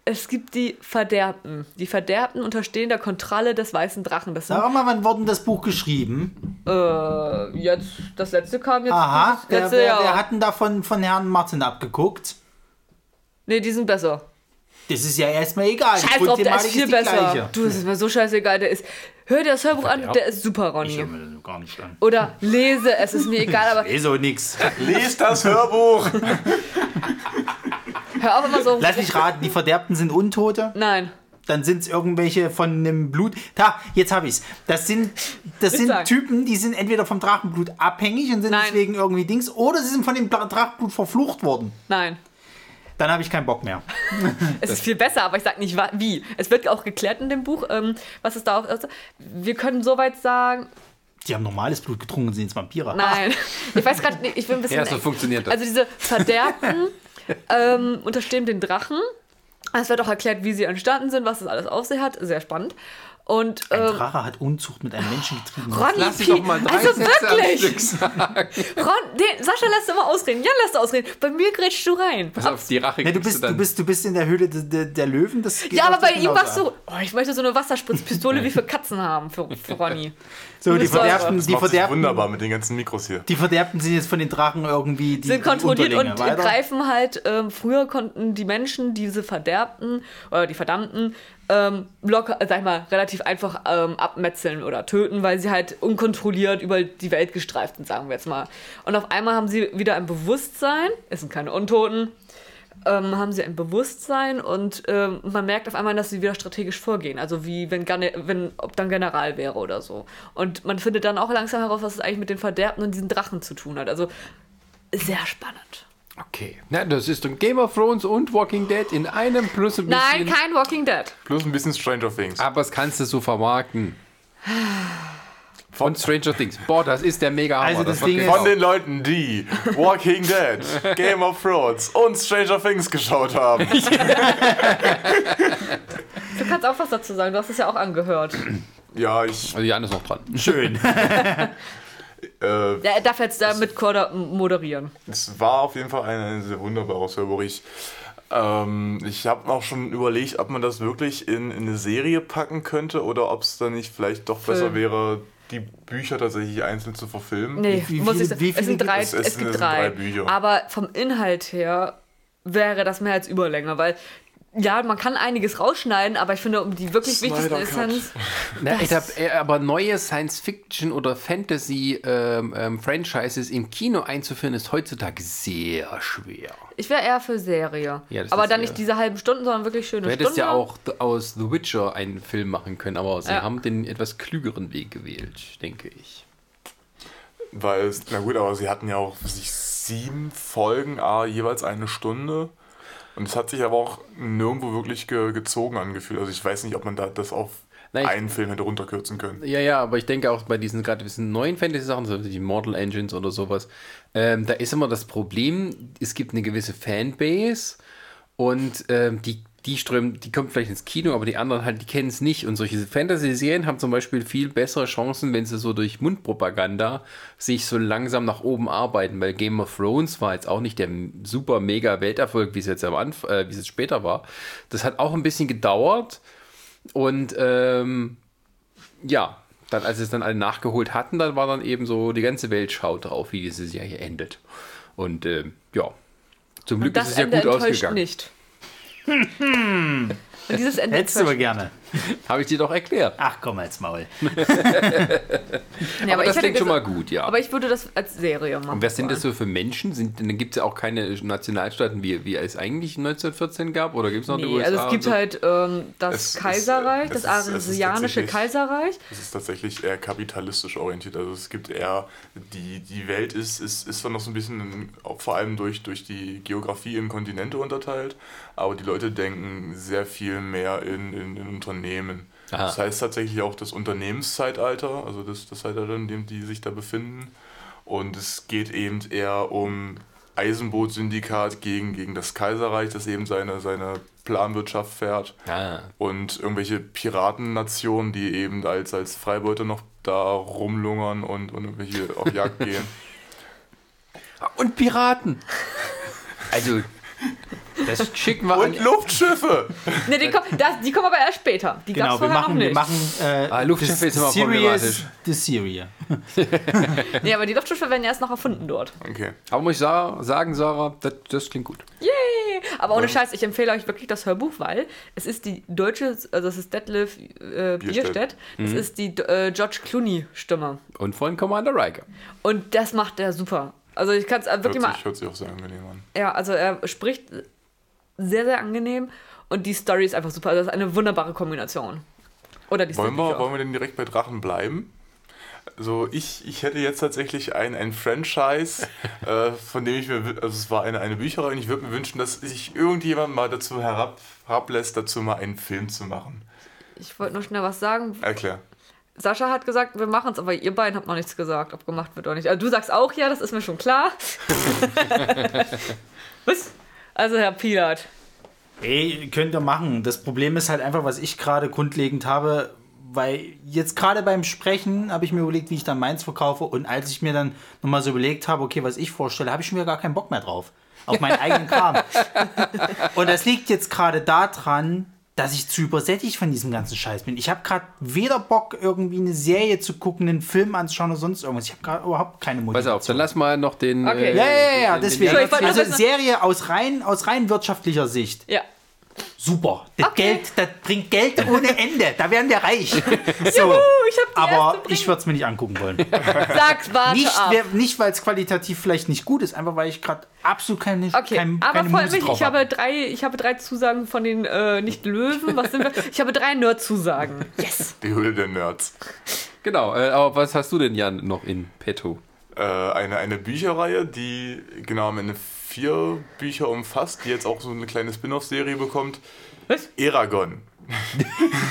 Es gibt die Verderbten. Die Verderbten unterstehen der Kontrolle des weißen Drachen. Das sind Sag mal, wann wurde denn das Buch geschrieben? Äh, jetzt, das letzte kam jetzt. Aha, das wer, letzte wer, wer hat denn da von, von Herrn Martin abgeguckt? nee, die sind besser. Das ist ja erstmal egal. Scheiß drauf, der ist viel besser. gleiche. Du, das ist mir so scheißegal. Der ist. Hör dir das Hörbuch an, der ist super, Ich höre Ronny. mir das gar nicht an. Oder lese, es ist mir egal, aber Eh so nix. Lies das Hörbuch! (laughs) hör auf immer so. Lass mich raten, die Verderbten sind Untote. Nein. Dann sind es irgendwelche von einem Blut. Da, jetzt habe ich's. Das sind, das sind. Typen, die sind entweder vom Drachenblut abhängig und sind Nein. deswegen irgendwie Dings, oder sie sind von dem Dra- Drachenblut verflucht worden. Nein. Dann habe ich keinen Bock mehr. (laughs) Es ist viel besser, aber ich sag nicht wie. Es wird auch geklärt in dem Buch, ähm, was ist da auch. Also, wir können soweit sagen. Die haben normales Blut getrunken und sind jetzt Vampire. Nein. Ich weiß gerade nicht, ich bin ein bisschen. Ja, so funktioniert das. Also diese Verderbten (laughs) ähm, unterstehen den Drachen. Es wird auch erklärt, wie sie entstanden sind, was das alles auf sich hat. Sehr spannend. Und Ein äh, Drache hat Unzucht mit einem Menschen getrieben. Ronny Lass dich Pi- doch mal drei also Sätze wirklich. Stück sagen. Ron, den, Sascha lässt immer ausreden. Jan lässt ausreden. Bei mir grätschst du rein. Pass auf, die Rache Nee, du, bist, dann. du, bist, du bist in der Höhle der, der, der Löwen. Das geht Ja, aber bei ihm warst du. Oh, ich möchte so eine Wasserspritzpistole wie für Katzen haben für, für Ronny. (laughs) So, die. Verderbten, Das die, macht sich Verderbten, wunderbar mit den ganzen Mikros hier. die Verderbten sind jetzt von den Drachen irgendwie die sind kontrolliert die und. Weiter? greifen halt, ähm, früher konnten die Menschen diese Verderbten oder die Verdammten ähm, locker, äh, sag ich mal, relativ einfach ähm, abmetzeln oder töten, weil sie halt unkontrolliert über die Welt gestreift sind, sagen wir jetzt mal. Und auf einmal haben sie wieder ein Bewusstsein, es sind keine Untoten, ähm, haben sie ein Bewusstsein und ähm, man merkt auf einmal, dass sie wieder strategisch vorgehen. Also wie wenn, Gane- wenn ob dann General wäre oder so. Und man findet dann auch langsam heraus, was es eigentlich mit den Verderbten und diesen Drachen zu tun hat. Also sehr spannend. Okay. Na, das ist dann Game of Thrones und Walking Dead in einem plus ein bisschen. Nein, kein Walking Dead. Plus ein bisschen Stranger Things. Aber es kannst du so vermarkten. (sighs) Von Stranger Things. Boah, das ist der mega Hammer. Also das wird Ding ist- Von den Leuten, die Walking Dead, (laughs) Game of Thrones und Stranger Things geschaut haben. (laughs) Du kannst auch was dazu sagen, du hast es ja auch angehört. Ja, ich. Also Jan ist noch dran. Schön. (laughs) Äh, Ja, er darf jetzt da mit Korda moderieren. es war auf jeden Fall ein sehr wunderbares Hörbuch. Ich, ähm, ich habe auch schon überlegt, ob man das wirklich in, in eine Serie packen könnte oder ob es dann nicht vielleicht doch besser Film. wäre, die Bücher tatsächlich einzeln zu verfilmen. Nee, Wie- wie muss ich sagen. wie Es sind gibt drei, es? es, Es gibt drei. drei Bücher. Aber vom Inhalt her wäre das mehr als Überlänge, weil ja, man kann einiges rausschneiden, aber ich finde, um die wirklich wichtigsten Cut. Essenz. Na, ich hab, äh, aber neue Science-Fiction- oder Fantasy-Franchises im Kino einzuführen, ist heutzutage sehr schwer. Ich wäre eher für Serie. Ja, das aber ist dann nicht diese halben Stunden, sondern wirklich schöne Du hättest Stunde. ja auch aus The Witcher einen Film machen können, aber sie Ja. haben den etwas klügeren Weg gewählt, denke ich. Weil, es- na gut, aber sie hatten ja auch für sich sieben Folgen, ah, jeweils eine Stunde. Und es hat sich aber auch nirgendwo wirklich ge gezogen angefühlt. Also ich weiß nicht, ob man da das auf ich- einen Film hätte runterkürzen können. Ja, ja, aber ich denke auch bei diesen gerade diesen neuen Fantasy-Sachen, so wie die Mortal Engines oder sowas, ähm, da ist immer das Problem, es gibt eine gewisse Fanbase und ähm, die, die strömen, die kommt vielleicht ins Kino, aber die anderen halt, die kennen es nicht. Und solche Fantasy-Serien haben zum Beispiel viel bessere Chancen, wenn sie so durch Mundpropaganda sich so langsam nach oben arbeiten, weil Game of Thrones war jetzt auch nicht der super mega Welterfolg, wie es jetzt am Anfang, äh, wie es jetzt später war. Das hat auch ein bisschen gedauert. Und ähm, ja, dann als es dann alle nachgeholt hatten, dann war dann eben so, die ganze Welt schaut drauf, wie diese Serie endet. Und ähm, ja, zum Glück ist es ja Ende gut ausgegangen. nicht. Und dieses Ende Hättest du aber gerne. (laughs) Habe ich dir doch erklärt. Ach komm, als Maul. (laughs) Ja, aber, ich das klingt schon mal gut, ja. Aber ich würde das als Serie machen. Und was sind das so für Menschen? Sind, dann gibt es ja auch keine Nationalstaaten, wie, wie es eigentlich 1914 gab? Oder gibt es noch die Nee, USA? also es gibt so? halt ähm, das Es ist, Kaiserreich, äh, das ist- ist Arisianische tatsächlich- Kaiserreich. Es ist tatsächlich eher kapitalistisch orientiert. Also es gibt eher, die, die Welt ist, ist, ist zwar noch so ein bisschen, vor allem durch, durch die Geografie in Kontinente unterteilt, aber die Leute denken sehr viel mehr in, in, in Unternehmen. Aha. Das heißt tatsächlich auch das Unternehmenszeitalter, also das, das Zeitalter, in dem die sich da befinden. Und es geht eben eher um Eisenbootsyndikat gegen, gegen das Kaiserreich, das eben seine, seine Planwirtschaft fährt Ah, und irgendwelche Piratennationen, die eben als, als Freibeuter noch da rumlungern und, und irgendwelche auf Jagd gehen. (laughs) Und Piraten. Also, das schicken wir Und an. Luftschiffe! (laughs) Ne, die, kommen, das, die kommen aber erst später. Die gab Genau, es wir vorher machen, noch wir nicht. machen äh, Ah, Luftschiffe ist immer problematisch. The Serie. (laughs) (laughs) Nee, aber die Luftschiffe werden erst noch erfunden dort. Okay. Aber muss ich sa- sagen, Sarah, das, das klingt gut. Yay! Aber ohne Scheiß, ich empfehle euch wirklich das Hörbuch, weil es ist die deutsche, also es ist Detlef äh, Bierstedt, das Mhm. ist die äh, George Clooney-Stimme. Und von Commander Riker. Und das macht er super. Also ich kann es Hört wirklich mal sich, hört sich auch sehr angenehm an. Ja, also er spricht sehr, sehr angenehm und die Story ist einfach super. Also das ist eine wunderbare Kombination. Oder die Wollen wir, Story. wollen wir denn direkt bei Drachen bleiben? Also ich, ich hätte jetzt tatsächlich ein, ein Franchise, (laughs) äh, von dem ich mir, also es war eine, eine Bücherei und ich würde mir wünschen, dass sich irgendjemand mal dazu herab, herablässt, dazu mal einen Film zu machen. Ich wollte nur schnell was sagen. Erklär. Sascha hat gesagt, wir machen es, aber ihr beiden habt noch nichts gesagt, ob gemacht wird oder nicht. Also du sagst auch ja, das ist mir schon klar. (laughs) (laughs) was? Also Herr Pilat. Ey, könnt ihr machen. Das Problem ist halt einfach, was ich gerade grundlegend habe, weil jetzt gerade beim Sprechen habe ich mir überlegt, wie ich dann meins verkaufe und als ich mir dann nochmal so überlegt habe, okay, was ich vorstelle, habe ich schon wieder gar keinen Bock mehr drauf. Auf meinen eigenen Kram. (laughs) Und das liegt jetzt gerade daran, dass ich zu übersättigt von diesem ganzen Scheiß bin. Ich habe gerade weder Bock, irgendwie eine Serie zu gucken, einen Film anzuschauen oder sonst irgendwas. Ich habe gerade überhaupt keine Pass Motivation. auf, dann lass mal noch den. Okay. äh, Ja, ja, ja, ja, den- deswegen. den- Also Serie aus rein, aus rein wirtschaftlicher Sicht. Ja. Super. Das Okay. Geld, das bringt Geld ohne Ende. Da werden wir reich. (laughs) So. ich hab die Aber ich würde es mir nicht angucken wollen. (laughs) Sag's, warte nicht, ab. nicht weil es qualitativ vielleicht nicht gut ist, einfach weil ich gerade absolut keine, Okay, kein, aber keine mich, drauf ich habe, drei, ich habe drei Zusagen von den, äh, nicht Löwen, was sind wir? (laughs) Ich habe drei Nerd-Zusagen. Yes! Die Höhle der Nerds. Genau, äh, aber was hast du denn, Jan, noch in petto? Äh, eine, eine Bücherreihe, die genau am Ende vier Bücher umfasst, die jetzt auch so eine kleine Spin-off-Serie bekommt. Was? Eragon.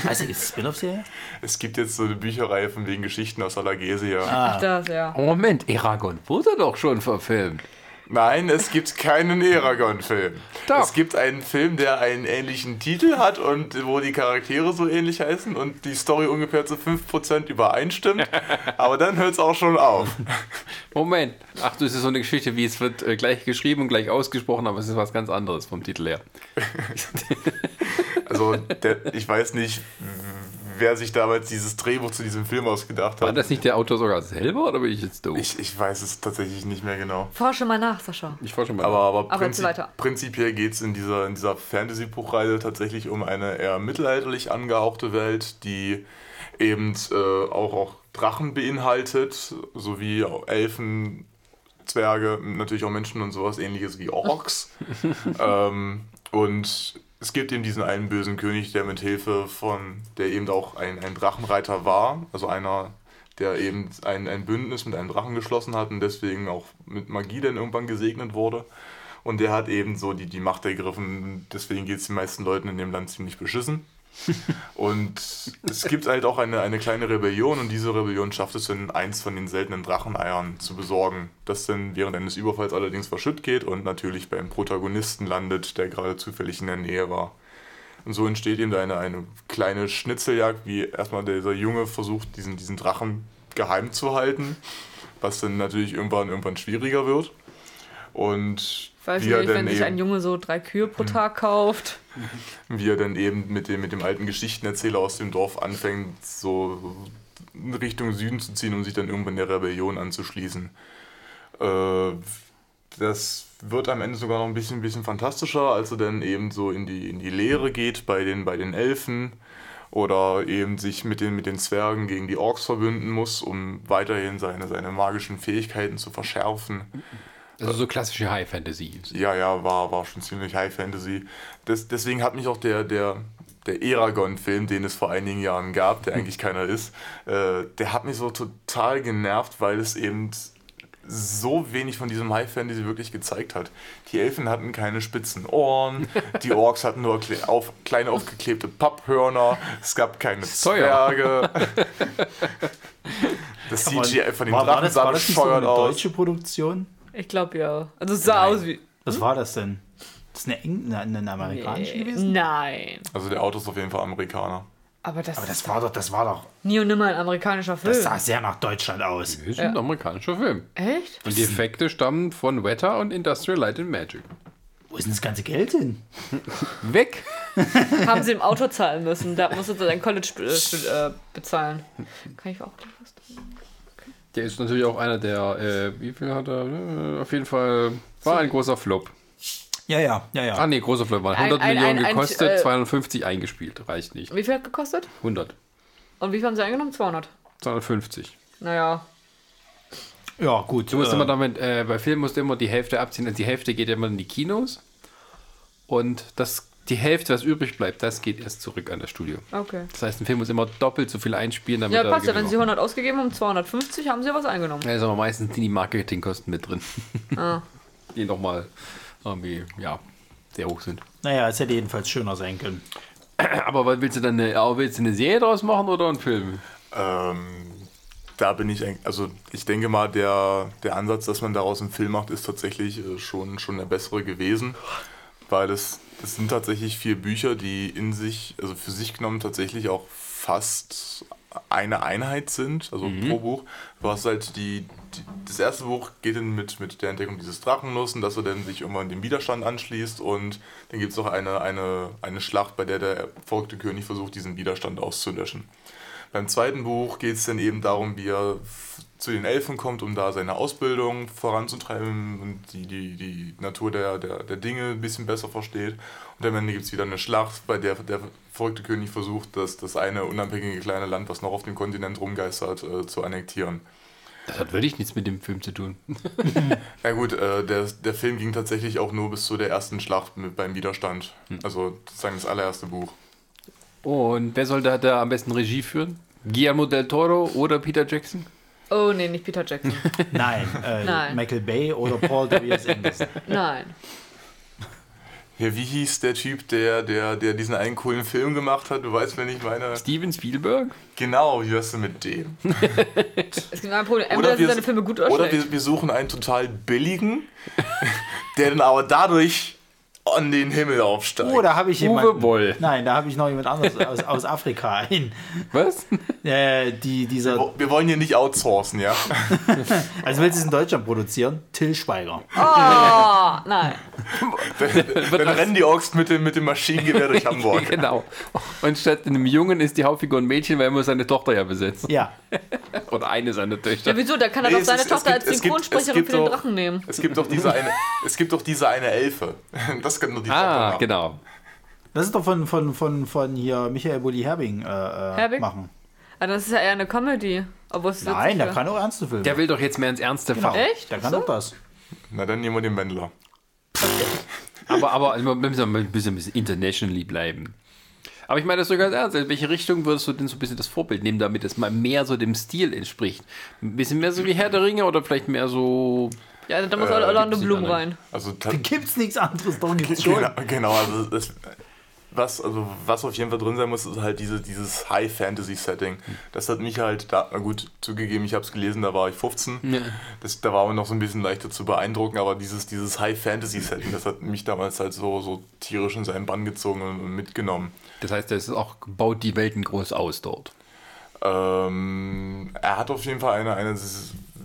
Also ist es Spin-off-Serie? Es gibt jetzt so eine Bücherreihe von wegen Geschichten aus Allergesia. Ach, das, ja. Oh, Moment, Eragon wurde doch schon verfilmt. Nein, es gibt keinen Eragon-Film. Es gibt einen Film, der einen ähnlichen Titel hat und wo die Charaktere so ähnlich heißen und die Story ungefähr zu 5% übereinstimmt. (laughs) Aber dann hört es auch schon auf. Moment. Ach, das ist so eine Geschichte, wie es wird äh, gleich geschrieben und gleich ausgesprochen, aber es ist was ganz anderes vom Titel her. (laughs) Also, der, ich weiß nicht, wer sich damals dieses Drehbuch zu diesem Film ausgedacht War hat. das nicht der Autor sogar selber oder bin ich jetzt doof? Ich, ich weiß es tatsächlich nicht mehr genau. Forsche mal nach, Sascha. ich forsche mal. Aber, aber, Aber prinzip, prinzipiell geht es in dieser, in dieser Fantasy-Buchreihe tatsächlich um eine eher mittelalterlich angehauchte Welt, die eben äh, auch, auch Drachen beinhaltet, sowie Elfen, Zwerge, natürlich auch Menschen und sowas ähnliches wie Orks. (laughs) ähm, und es gibt eben diesen einen bösen König, der mit Hilfe von, der eben auch ein, ein Drachenreiter war, also einer, der eben ein, ein Bündnis mit einem Drachen geschlossen hat und deswegen auch mit Magie dann irgendwann gesegnet wurde. Und der hat eben so die, die Macht ergriffen, deswegen geht es den meisten Leuten in dem Land ziemlich beschissen. (laughs) Und es gibt halt auch eine, eine kleine Rebellion und diese Rebellion schafft es dann, eins von den seltenen Dracheneiern zu besorgen, das dann während eines Überfalls allerdings verschütt geht und natürlich beim Protagonisten landet, der gerade zufällig in der Nähe war. Und so entsteht eben da eine, eine kleine Schnitzeljagd, wie erstmal dieser Junge versucht, diesen, diesen Drachen geheim zu halten, was dann natürlich irgendwann, irgendwann schwieriger wird. Und Weiß nicht, wenn sich ein Junge so drei Kühe pro Tag kauft. (laughs) wie er dann eben mit dem, mit dem alten Geschichtenerzähler aus dem Dorf anfängt, so in Richtung Süden zu ziehen, um sich dann irgendwann der Rebellion anzuschließen. Äh, das wird am Ende sogar noch ein bisschen, bisschen fantastischer, als er dann eben so in die, in die Lehre geht bei den, bei den Elfen oder eben sich mit den, mit den Zwergen gegen die Orks verbünden muss, um weiterhin seine, seine magischen Fähigkeiten zu verschärfen. Also so klassische High Fantasy. Ja, ja, war, war schon ziemlich High Fantasy. Das, deswegen hat mich auch der, der, der Eragon-Film, den es vor einigen Jahren gab, der eigentlich keiner ist, äh, der hat mich so total genervt, weil es eben so wenig von diesem High Fantasy wirklich gezeigt hat. Die Elfen hatten keine spitzen Ohren, (laughs) die Orks hatten nur kle auf, kleine aufgeklebte Papphörner, es gab keine. Zwerge. (laughs) Das CGI von den war, war Drachen das, sah war das nicht so bescheuert eine aus. deutsche Produktion? Ich glaube ja. Also es sah Nein. aus wie. Was war das denn? Das ist eine, Eng eine, eine amerikanische gewesen? Nein. Also der Auto ist auf jeden Fall Amerikaner. Aber das, Aber das war doch, das war doch, nie und nimmer ein amerikanischer Film. das sah sehr nach Deutschland aus. Das ist ein amerikanischer Film. Echt? Und die Effekte stammen von Weta und Industrial Light and Magic. Wo ist denn das ganze Geld hin? (laughs) Weg! Haben sie im Auto zahlen müssen. Da musste sein College be äh, bezahlen. Kann ich auch gleich was tun? Der ist natürlich auch einer der, äh, wie viel hat er? Äh, Auf jeden Fall war ein großer Flop. Ja, ja, ja, ja. Ah nee, großer Flop. War Ein- 100 ein- Millionen ein- ein- gekostet, äh, 250 eingespielt. Reicht nicht. Wie viel hat gekostet? 100. Und wie viel haben sie eingenommen? 200. 250. Naja. Ja, gut. Du musst äh, immer damit, äh, bei Filmen musst du immer die Hälfte abziehen. Also die Hälfte geht immer in die Kinos. Und das, die Hälfte, was übrig bleibt, das geht erst zurück an das Studio. Okay. Das heißt, ein Film muss immer doppelt so viel einspielen, damit Ja, er passt ja. Wenn sie macht. 100 ausgegeben haben, 250, haben sie was eingenommen. Ja, ist aber meistens sind die Marketingkosten mit drin. (laughs) Ah. Die nochmal irgendwie, ja, sehr hoch sind. naja, es hätte jedenfalls schöner sein können. (clears throat) Aber was willst du dann eine, willst du eine Serie draus machen oder einen Film? Ähm, da bin ich, eigentlich- also ich denke mal, der, der Ansatz, dass man daraus einen Film macht, ist tatsächlich äh, schon, schon der bessere gewesen, weil es, es sind tatsächlich vier Bücher, die in sich, also für sich genommen tatsächlich auch fast eine Einheit sind, also pro Buch. Du hast halt die, die, das erste Buch geht dann mit, mit der Entdeckung dieses Drachen los und dass er dann sich irgendwann dem Widerstand anschließt und dann gibt es noch eine, eine, eine Schlacht, bei der der verfolgte König versucht, diesen Widerstand auszulöschen. Beim zweiten Buch geht es dann eben darum, wie er zu den Elfen kommt, um da seine Ausbildung voranzutreiben und die, die, die Natur der, der, der Dinge ein bisschen besser versteht. Und am Ende gibt es wieder eine Schlacht, bei der der verrückte König versucht, das, das eine unabhängige kleine Land, was noch auf dem Kontinent rumgeistert, äh, zu annektieren. Das hat wirklich nichts mit dem Film zu tun. (laughs) Na gut, äh, der, der Film ging tatsächlich auch nur bis zu der ersten Schlacht mit, beim Widerstand. Also sozusagen das allererste Buch. Und wer soll da, da am besten Regie führen? Guillermo del Toro oder Peter Jackson? Oh, nee, nicht Peter Jackson. (laughs) Nein, äh, Nein. Michael Bay oder Paul W.S. Anderson. Nein. Ja, wie hieß der Typ, der, der, der diesen einen coolen Film gemacht hat? Du weißt, wenn ich meine. Steven Spielberg? Genau, wie wärst du mit dem? Es gibt ein Problem. Entweder sind seine Filme gut oder, oder wir, wir suchen einen total billigen, der dann aber dadurch an den Himmel aufsteigt. Oh, da habe ich jemanden. Uwe Boll. Nein, da habe ich noch jemand anderes aus, aus Afrika ein. Was? Äh, die, dieser, wir wollen hier nicht outsourcen, ja? (laughs) also willst du es in Deutschland produzieren? Till Schweiger. Oh, nein. Dann rennen die Ochs mit dem, mit dem Maschinengewehr durch Hamburg. (laughs) genau. Und statt einem Jungen ist die Hauptfigur ein Mädchen, weil er muss seine Tochter ja besetzen. Ja. (laughs) Oder eine seiner Töchter. Ja, wieso? Da kann er Nee, doch seine ist- Tochter gibt- als Synchronsprecherin für den Drachen nehmen. Es gibt doch diese eine, es gibt doch diese eine Elfe. Das kann nur die Ah, machen. genau. Das ist doch von, von, von, von hier Michael Bulli-Herbing äh, äh, Herbig? machen. Ah, das ist ja eher eine Comedy. Obwohl es Nein, der kann auch ernste Filme. Der will doch jetzt mehr ins Ernste genau. fahren. Echt? Der kann So? doch das. Na, dann nehmen wir den Wendler. (laughs) Aber, aber wir müssen ein bisschen, bisschen internationally bleiben. Aber ich meine das so ganz ernst. In welche Richtung würdest du denn so ein bisschen das Vorbild nehmen, damit es mal mehr so dem Stil entspricht? Ein bisschen mehr so wie Herr der Ringe oder vielleicht mehr so. Ja, da muss Äh, Orlando Bloom rein. Also Da gibt's nichts anderes, doch gibt's schon. genau, genau, also das, was, also was auf jeden Fall drin sein muss, ist halt diese, dieses High-Fantasy-Setting. Das hat mich halt, da, na gut, zugegeben, ich habe es gelesen, da war ich 15. Das, da war man noch so ein bisschen leichter zu beeindrucken, aber dieses, dieses High-Fantasy-Setting, das hat mich damals halt so, so tierisch in seinen Bann gezogen und, mitgenommen. Das heißt, es ist auch baut die Welten groß aus dort. Ähm, er hat auf jeden Fall eine, eine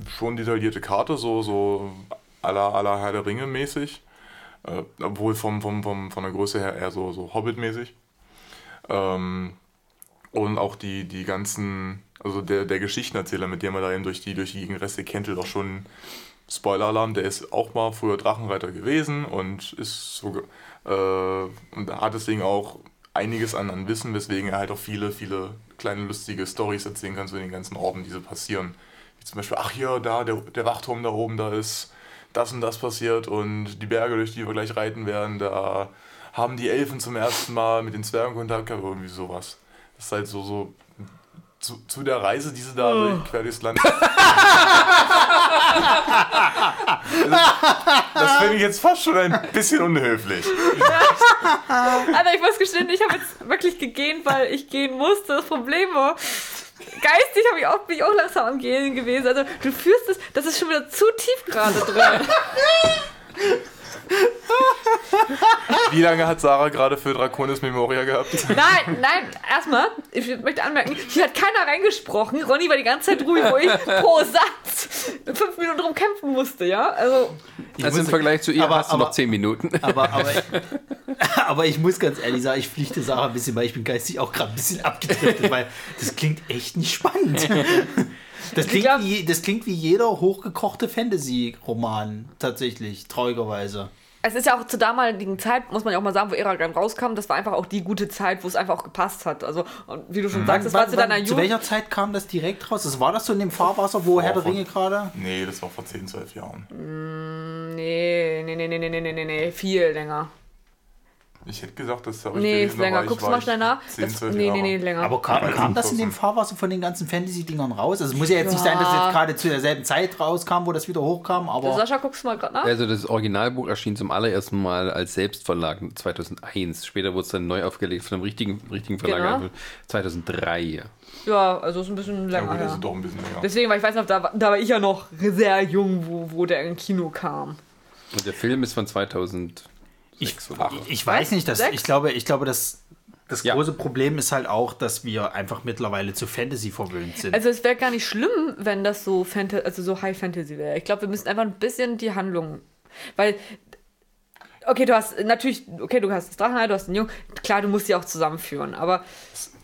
schon detaillierte Karte, so, so à la, Herr der Ringe mäßig. Äh, obwohl vom, vom, vom, von der Größe her eher so, so Hobbit-mäßig. Ähm, und auch die, die ganzen, also der, der Geschichtenerzähler, mit dem er da eben durch die, durch die Gegenreste kennt, doch schon Spoiler-Alarm, der ist auch mal früher Drachenreiter gewesen und ist so, äh, und hat deswegen auch einiges an, an Wissen, weswegen er halt auch viele, viele kleine lustige Stories erzählen kann zu den ganzen Orten, die so passieren. Zum Beispiel, ach hier, da, der, der Wachturm da oben, da ist das und das passiert und die Berge, durch die wir gleich reiten werden, da haben die Elfen zum ersten Mal mit den Zwergen Kontakt gehabt, irgendwie sowas. Das ist halt so, so zu, zu der Reise, die sie da durch quer durchs Land. (laughs) das finde ich jetzt fast schon ein bisschen unhöflich. Alter, ich muss gestehen, ich habe jetzt wirklich gegähnt, weil ich gehen musste. Das Problem war, geistig habe ich auch, bin ich auch langsam am Gehen gewesen. Also du führst es, das ist schon wieder zu tief gerade drin. (laughs) (laughs) Wie lange hat Sarah gerade für Draconis Memoria gehabt? Nein, nein, erstmal, ich möchte anmerken, hier hat keiner reingesprochen. Ronny war die ganze Zeit ruhig, wo ich (laughs) pro Satz fünf Minuten drum kämpfen musste, ja? Also, Also im Vergleich zu ihr aber- hast du aber- noch 10 Minuten. Aber, aber, (laughs) aber ich muss ganz ehrlich sagen, ich pflichte Sarah ein bisschen, weil ich bin geistig auch gerade ein bisschen abgedriftet, weil das klingt echt nicht spannend. Das klingt, glaub- wie, das klingt wie jeder hochgekochte Fantasy-Roman, tatsächlich, traurigerweise. es ist ja auch zur damaligen Zeit, muss man ja auch mal sagen, wo Eragon rauskam, das war einfach auch die gute Zeit, wo es einfach auch gepasst hat. Also, und wie du schon sagst, das war zu deiner zu Jugend. welcher Zeit kam das direkt raus? Das war das so in dem Fahrwasser, wo Herr der Ringe gerade? Nee, das war vor 10, 12 Jahren. Nee, nee, nee, nee, nee, nee, nee, nee, nee, viel länger. Ich hätte gesagt, das habe ich Nee, gelesen, länger. Guckst du mal schnell nach. 10, Das, 12 nee, Jahre. nee, nee, länger. Aber kam, Ja, kam das in dem. Fahrwasser von den ganzen Fantasy-Dingern raus? Also es muss ja jetzt nicht sein, dass es Ja. jetzt gerade zu derselben Zeit rauskam, wo das wieder hochkam, aber... Sascha, guckst du mal gerade nach? Also das Originalbuch erschien zum allerersten Mal als Selbstverlag 2001. Später wurde es dann neu aufgelegt von einem richtigen, richtigen Verlag Genau. 2003. Ja, also ist ein bisschen Ja, länger. gut, das Ja, ist doch ein bisschen länger. Deswegen, weil ich weiß noch, da, war- da war ich ja noch sehr jung, wo, wo der im Kino kam. Und der Film ist von 2006 Ich, ich weiß nicht, dass, Sechs? ich glaube, ich glaube, dass das Ja. große Problem ist halt auch, dass wir einfach mittlerweile zu Fantasy verwöhnt sind. Also es wäre gar nicht schlimm, wenn das so Fanta also so High Fantasy wäre. Ich glaube, wir müssen einfach ein bisschen die Handlung, weil okay, du hast natürlich, okay, du hast das Drachenei, du hast den Jungen, klar, du musst die auch zusammenführen, aber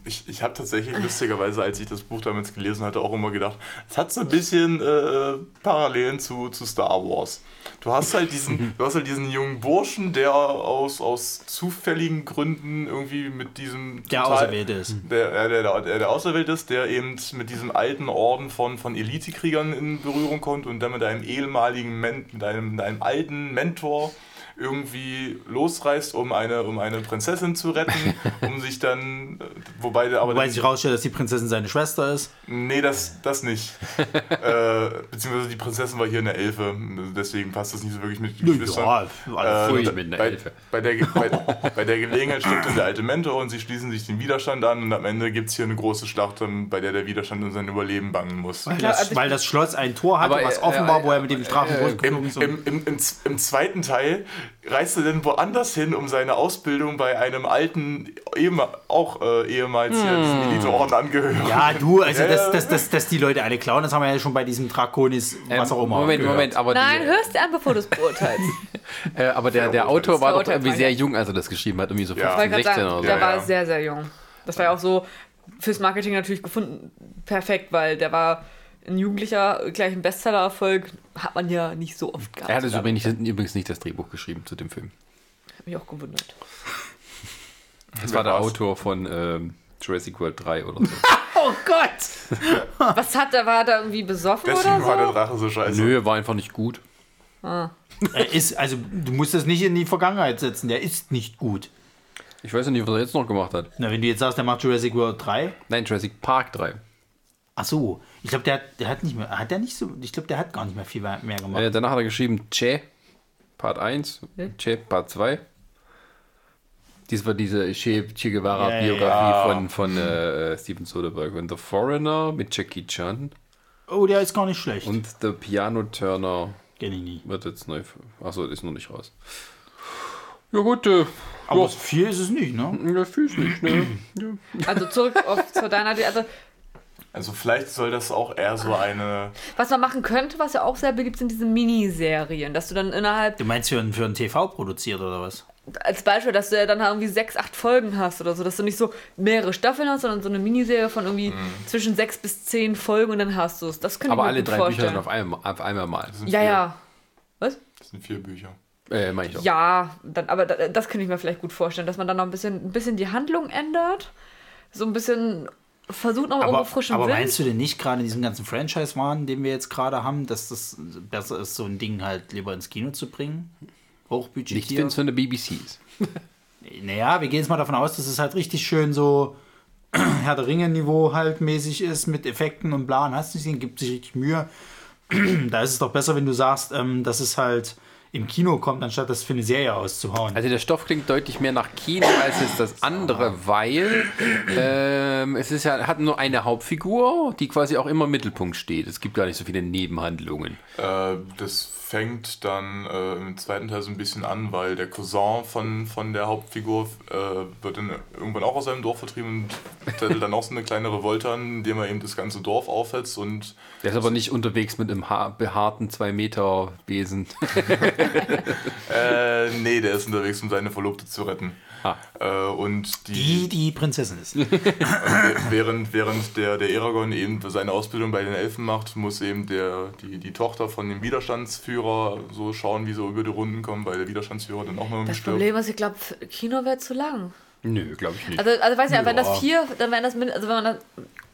Ich, ich habe tatsächlich lustigerweise, als ich das Buch damals gelesen hatte, auch immer gedacht, es hat so ein bisschen äh, Parallelen zu, zu Star Wars. Du hast halt diesen, (laughs) du hast halt diesen jungen Burschen, der aus, aus zufälligen Gründen irgendwie mit diesem der total- Auserwählte ist. der, der, der, der, der auserwählt ist, der eben mit diesem alten Orden von, von Elitekriegern in Berührung kommt und dann mit einem ehemaligen, Men mit einem, mit einem alten Mentor irgendwie losreist, um eine, um eine Prinzessin zu retten, (laughs) um sich dann, äh, wobei der aber... Wobei sich rausstellt, dass die Prinzessin seine Schwester ist. Nee, das, das nicht. (laughs) äh, beziehungsweise die Prinzessin war hier eine Elfe, deswegen passt das nicht so wirklich mit den Geschwistern. Ja, alles Äh, mit einer bei, Elfe. bei, der, bei, (laughs) bei der Gelegenheit stirbt dann der alte Mentor und sie schließen sich den Widerstand an und am Ende gibt es hier eine große Schlacht, ähm, bei der der Widerstand um sein Überleben bangen muss. Weil, das, also weil das Schloss ein Tor hatte, Aber, was äh, offen war, äh, wo er mit dem Strafen äh, Im, ist. im, im, im, im zweiten Teil reist er dann woanders hin, um seine Ausbildung bei einem alten, auch äh, ehemals ja, diesem Eliteorden angehören. Hm. Ja, du, also Ja, dass, ja. dass, dass, dass die Leute alle klauen, das haben wir ja schon bei diesem Draconis, was auch immer. Ähm, Moment, gehört. Moment, aber, Nein, die, hörst du an, bevor du es beurteilst. (laughs) äh, aber der, der. Autor war doch irgendwie sehr ja. jung, als er das geschrieben hat, irgendwie so Ja. 15, Ich wollte gerade 16 sagen, oder so. der Ja, war ja. sehr, sehr jung. Das war ja auch so fürs Marketing natürlich gefunden perfekt, weil der war ein Jugendlicher, gleich ein Bestseller-Erfolg, hat man ja nicht so oft gehabt. Er hatte übrigens nicht, übrigens nicht das Drehbuch geschrieben zu dem Film. mich auch gewundert. Das war der? Autor von ähm, Jurassic World 3 oder so. (laughs) Oh Gott! (laughs) Was hat er, war er da irgendwie besoffen Deswegen oder war der so? Drache so scheiße. Nö, war einfach nicht gut. Er ist, also du musst das nicht in die Vergangenheit setzen, der ist nicht gut. Ich weiß ja nicht, was er jetzt noch gemacht hat. Na, wenn du jetzt sagst, der macht Jurassic World 3, Nein, Jurassic Park 3. ach so, ich glaube, der, hat- der hat nicht mehr, hat der nicht so, ich glaube, der hat gar nicht mehr viel mehr gemacht. Äh, danach hat er geschrieben Che, Part 1, Che, Part 2. Dies war diese Che, che Guevara-Biografie Ja, ja. von, von äh, Steven Soderbergh. Und The Foreigner mit Jackie Chan. oh, der ist gar nicht schlecht. Und The Piano Turner Kenn ich nie. wird jetzt neu. Achso, ist noch nicht raus. Ja, gut, äh, Aber ja, viel ist es nicht, ne? ja, fühl's nicht, ne? (clears throat) Ja. Also zurück auf, zu deiner. Also, Also vielleicht soll das auch eher so eine... was man machen könnte, was ja auch sehr beliebt sind, diese Miniserien, dass du dann innerhalb, Du meinst für, ein- für ein TV produziert oder was? als Beispiel, dass du ja dann irgendwie sechs, acht Folgen hast oder so, dass du nicht so mehrere Staffeln hast, sondern so eine Miniserie von irgendwie zwischen sechs bis zehn Folgen und dann hast du es. Das könnte Aber ich mir alle gut drei vorstellen. Bücher dann auf einmal, auf einmal mal. das sind Ja, vier, ja. Was? Das sind vier Bücher. Äh, meine ich doch. Ja, dann, aber da- das könnte ich mir vielleicht gut vorstellen, dass man dann noch ein bisschen, ein bisschen die Handlung ändert. So ein bisschen versucht noch irgendwo frischen aber Wind. meinst du denn nicht gerade in diesem ganzen Franchise-Wahn, den wir jetzt gerade haben, dass das besser ist, so ein Ding halt lieber ins Kino zu bringen? Nicht, Hochbudgetiert? wenn es für eine BBC ist. (laughs) Naja, wir gehen jetzt mal davon aus, dass es halt richtig schön so (clears throat) Herr der Ringe-Niveau halt mäßig ist mit Effekten und bla und hast nicht gesehen, gibt sich richtig Mühe. (clears throat) da ist es doch besser, wenn du sagst, ähm, dass es halt im Kino kommt, anstatt das für eine Serie auszuhauen. Also der Stoff klingt deutlich mehr nach Kino als jetzt das andere, weil ähm, es ist ja, hat nur eine Hauptfigur, die quasi auch immer im Mittelpunkt steht. Es gibt gar nicht so viele Nebenhandlungen. Äh, das fängt dann äh, im zweiten Teil so ein bisschen an, weil der Cousin von, von der Hauptfigur äh, wird dann irgendwann auch aus seinem Dorf vertrieben und zettelt dann auch so eine kleine Revolte an, indem er eben das ganze Dorf aufhetzt und Der ist aber nicht unterwegs mit einem ha behaarten 2 Meter Besen. (laughs) äh, nee, der ist unterwegs, um seine Verlobte zu retten. Ah. Äh, und die die, die Prinzessin ist. (laughs) während, während der, der Eragon eben seine Ausbildung bei den Elfen macht, muss eben der, die, die Tochter von dem Widerstandsführer so schauen, wie sie über die Runden kommen, weil der Widerstandsführer dann auch noch irgendwie das stirbt. Problem ist, ich glaube, Kino wäre zu lang. Nö, glaube ich nicht. Also, also weiß nicht, wenn das vier, dann wären das, also wenn man das,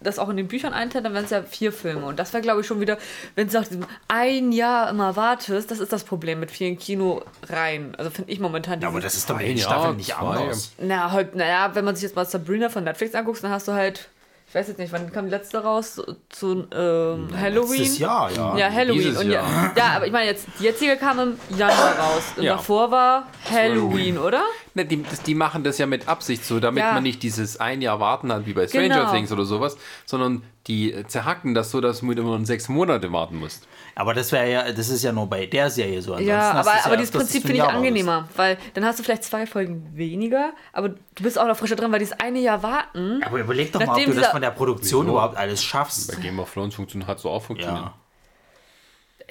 das auch in den Büchern einteilt, dann wären es ja vier Filme. Und das wäre, glaube ich, schon wieder, wenn du nach diesem ein Jahr immer wartest, das ist das Problem mit vielen Kinoreihen. Also finde ich momentan Ja, aber das ist doch bei Ein den Jahr, Staffeln nicht anders. Na, halt, naja, wenn man sich jetzt mal Sabrina von Netflix anguckt, dann hast du halt, ich weiß jetzt nicht, wann kam die letzte raus? Zu, ähm, Halloween? Letztes Jahr, ja. Ja, Halloween. Dieses Und ja, ja, aber ich meine jetzt, die jetzige kam im Januar raus. Und Ja. davor war Halloween, oder? Ne, die, das, die machen das ja mit Absicht so, damit Ja. man nicht dieses ein Jahr warten hat, wie bei Stranger Genau. Things oder sowas, sondern die äh, zerhacken das so, dass du mit immer nur sechs Monate warten musst. Aber das wäre ja, das ist ja nur bei der Serie so. Ja, Ansonsten hast aber, aber dieses öfters, dass Prinzip finde ich angenehmer, weil dann hast du vielleicht zwei Folgen weniger, aber du bist auch noch frischer drin, weil dieses eine Jahr warten. Aber überleg doch mal, ob du das von der Produktion Wieso? überhaupt alles schaffst. Bei Game of Thrones funktioniert, hat so auch funktioniert. Ja.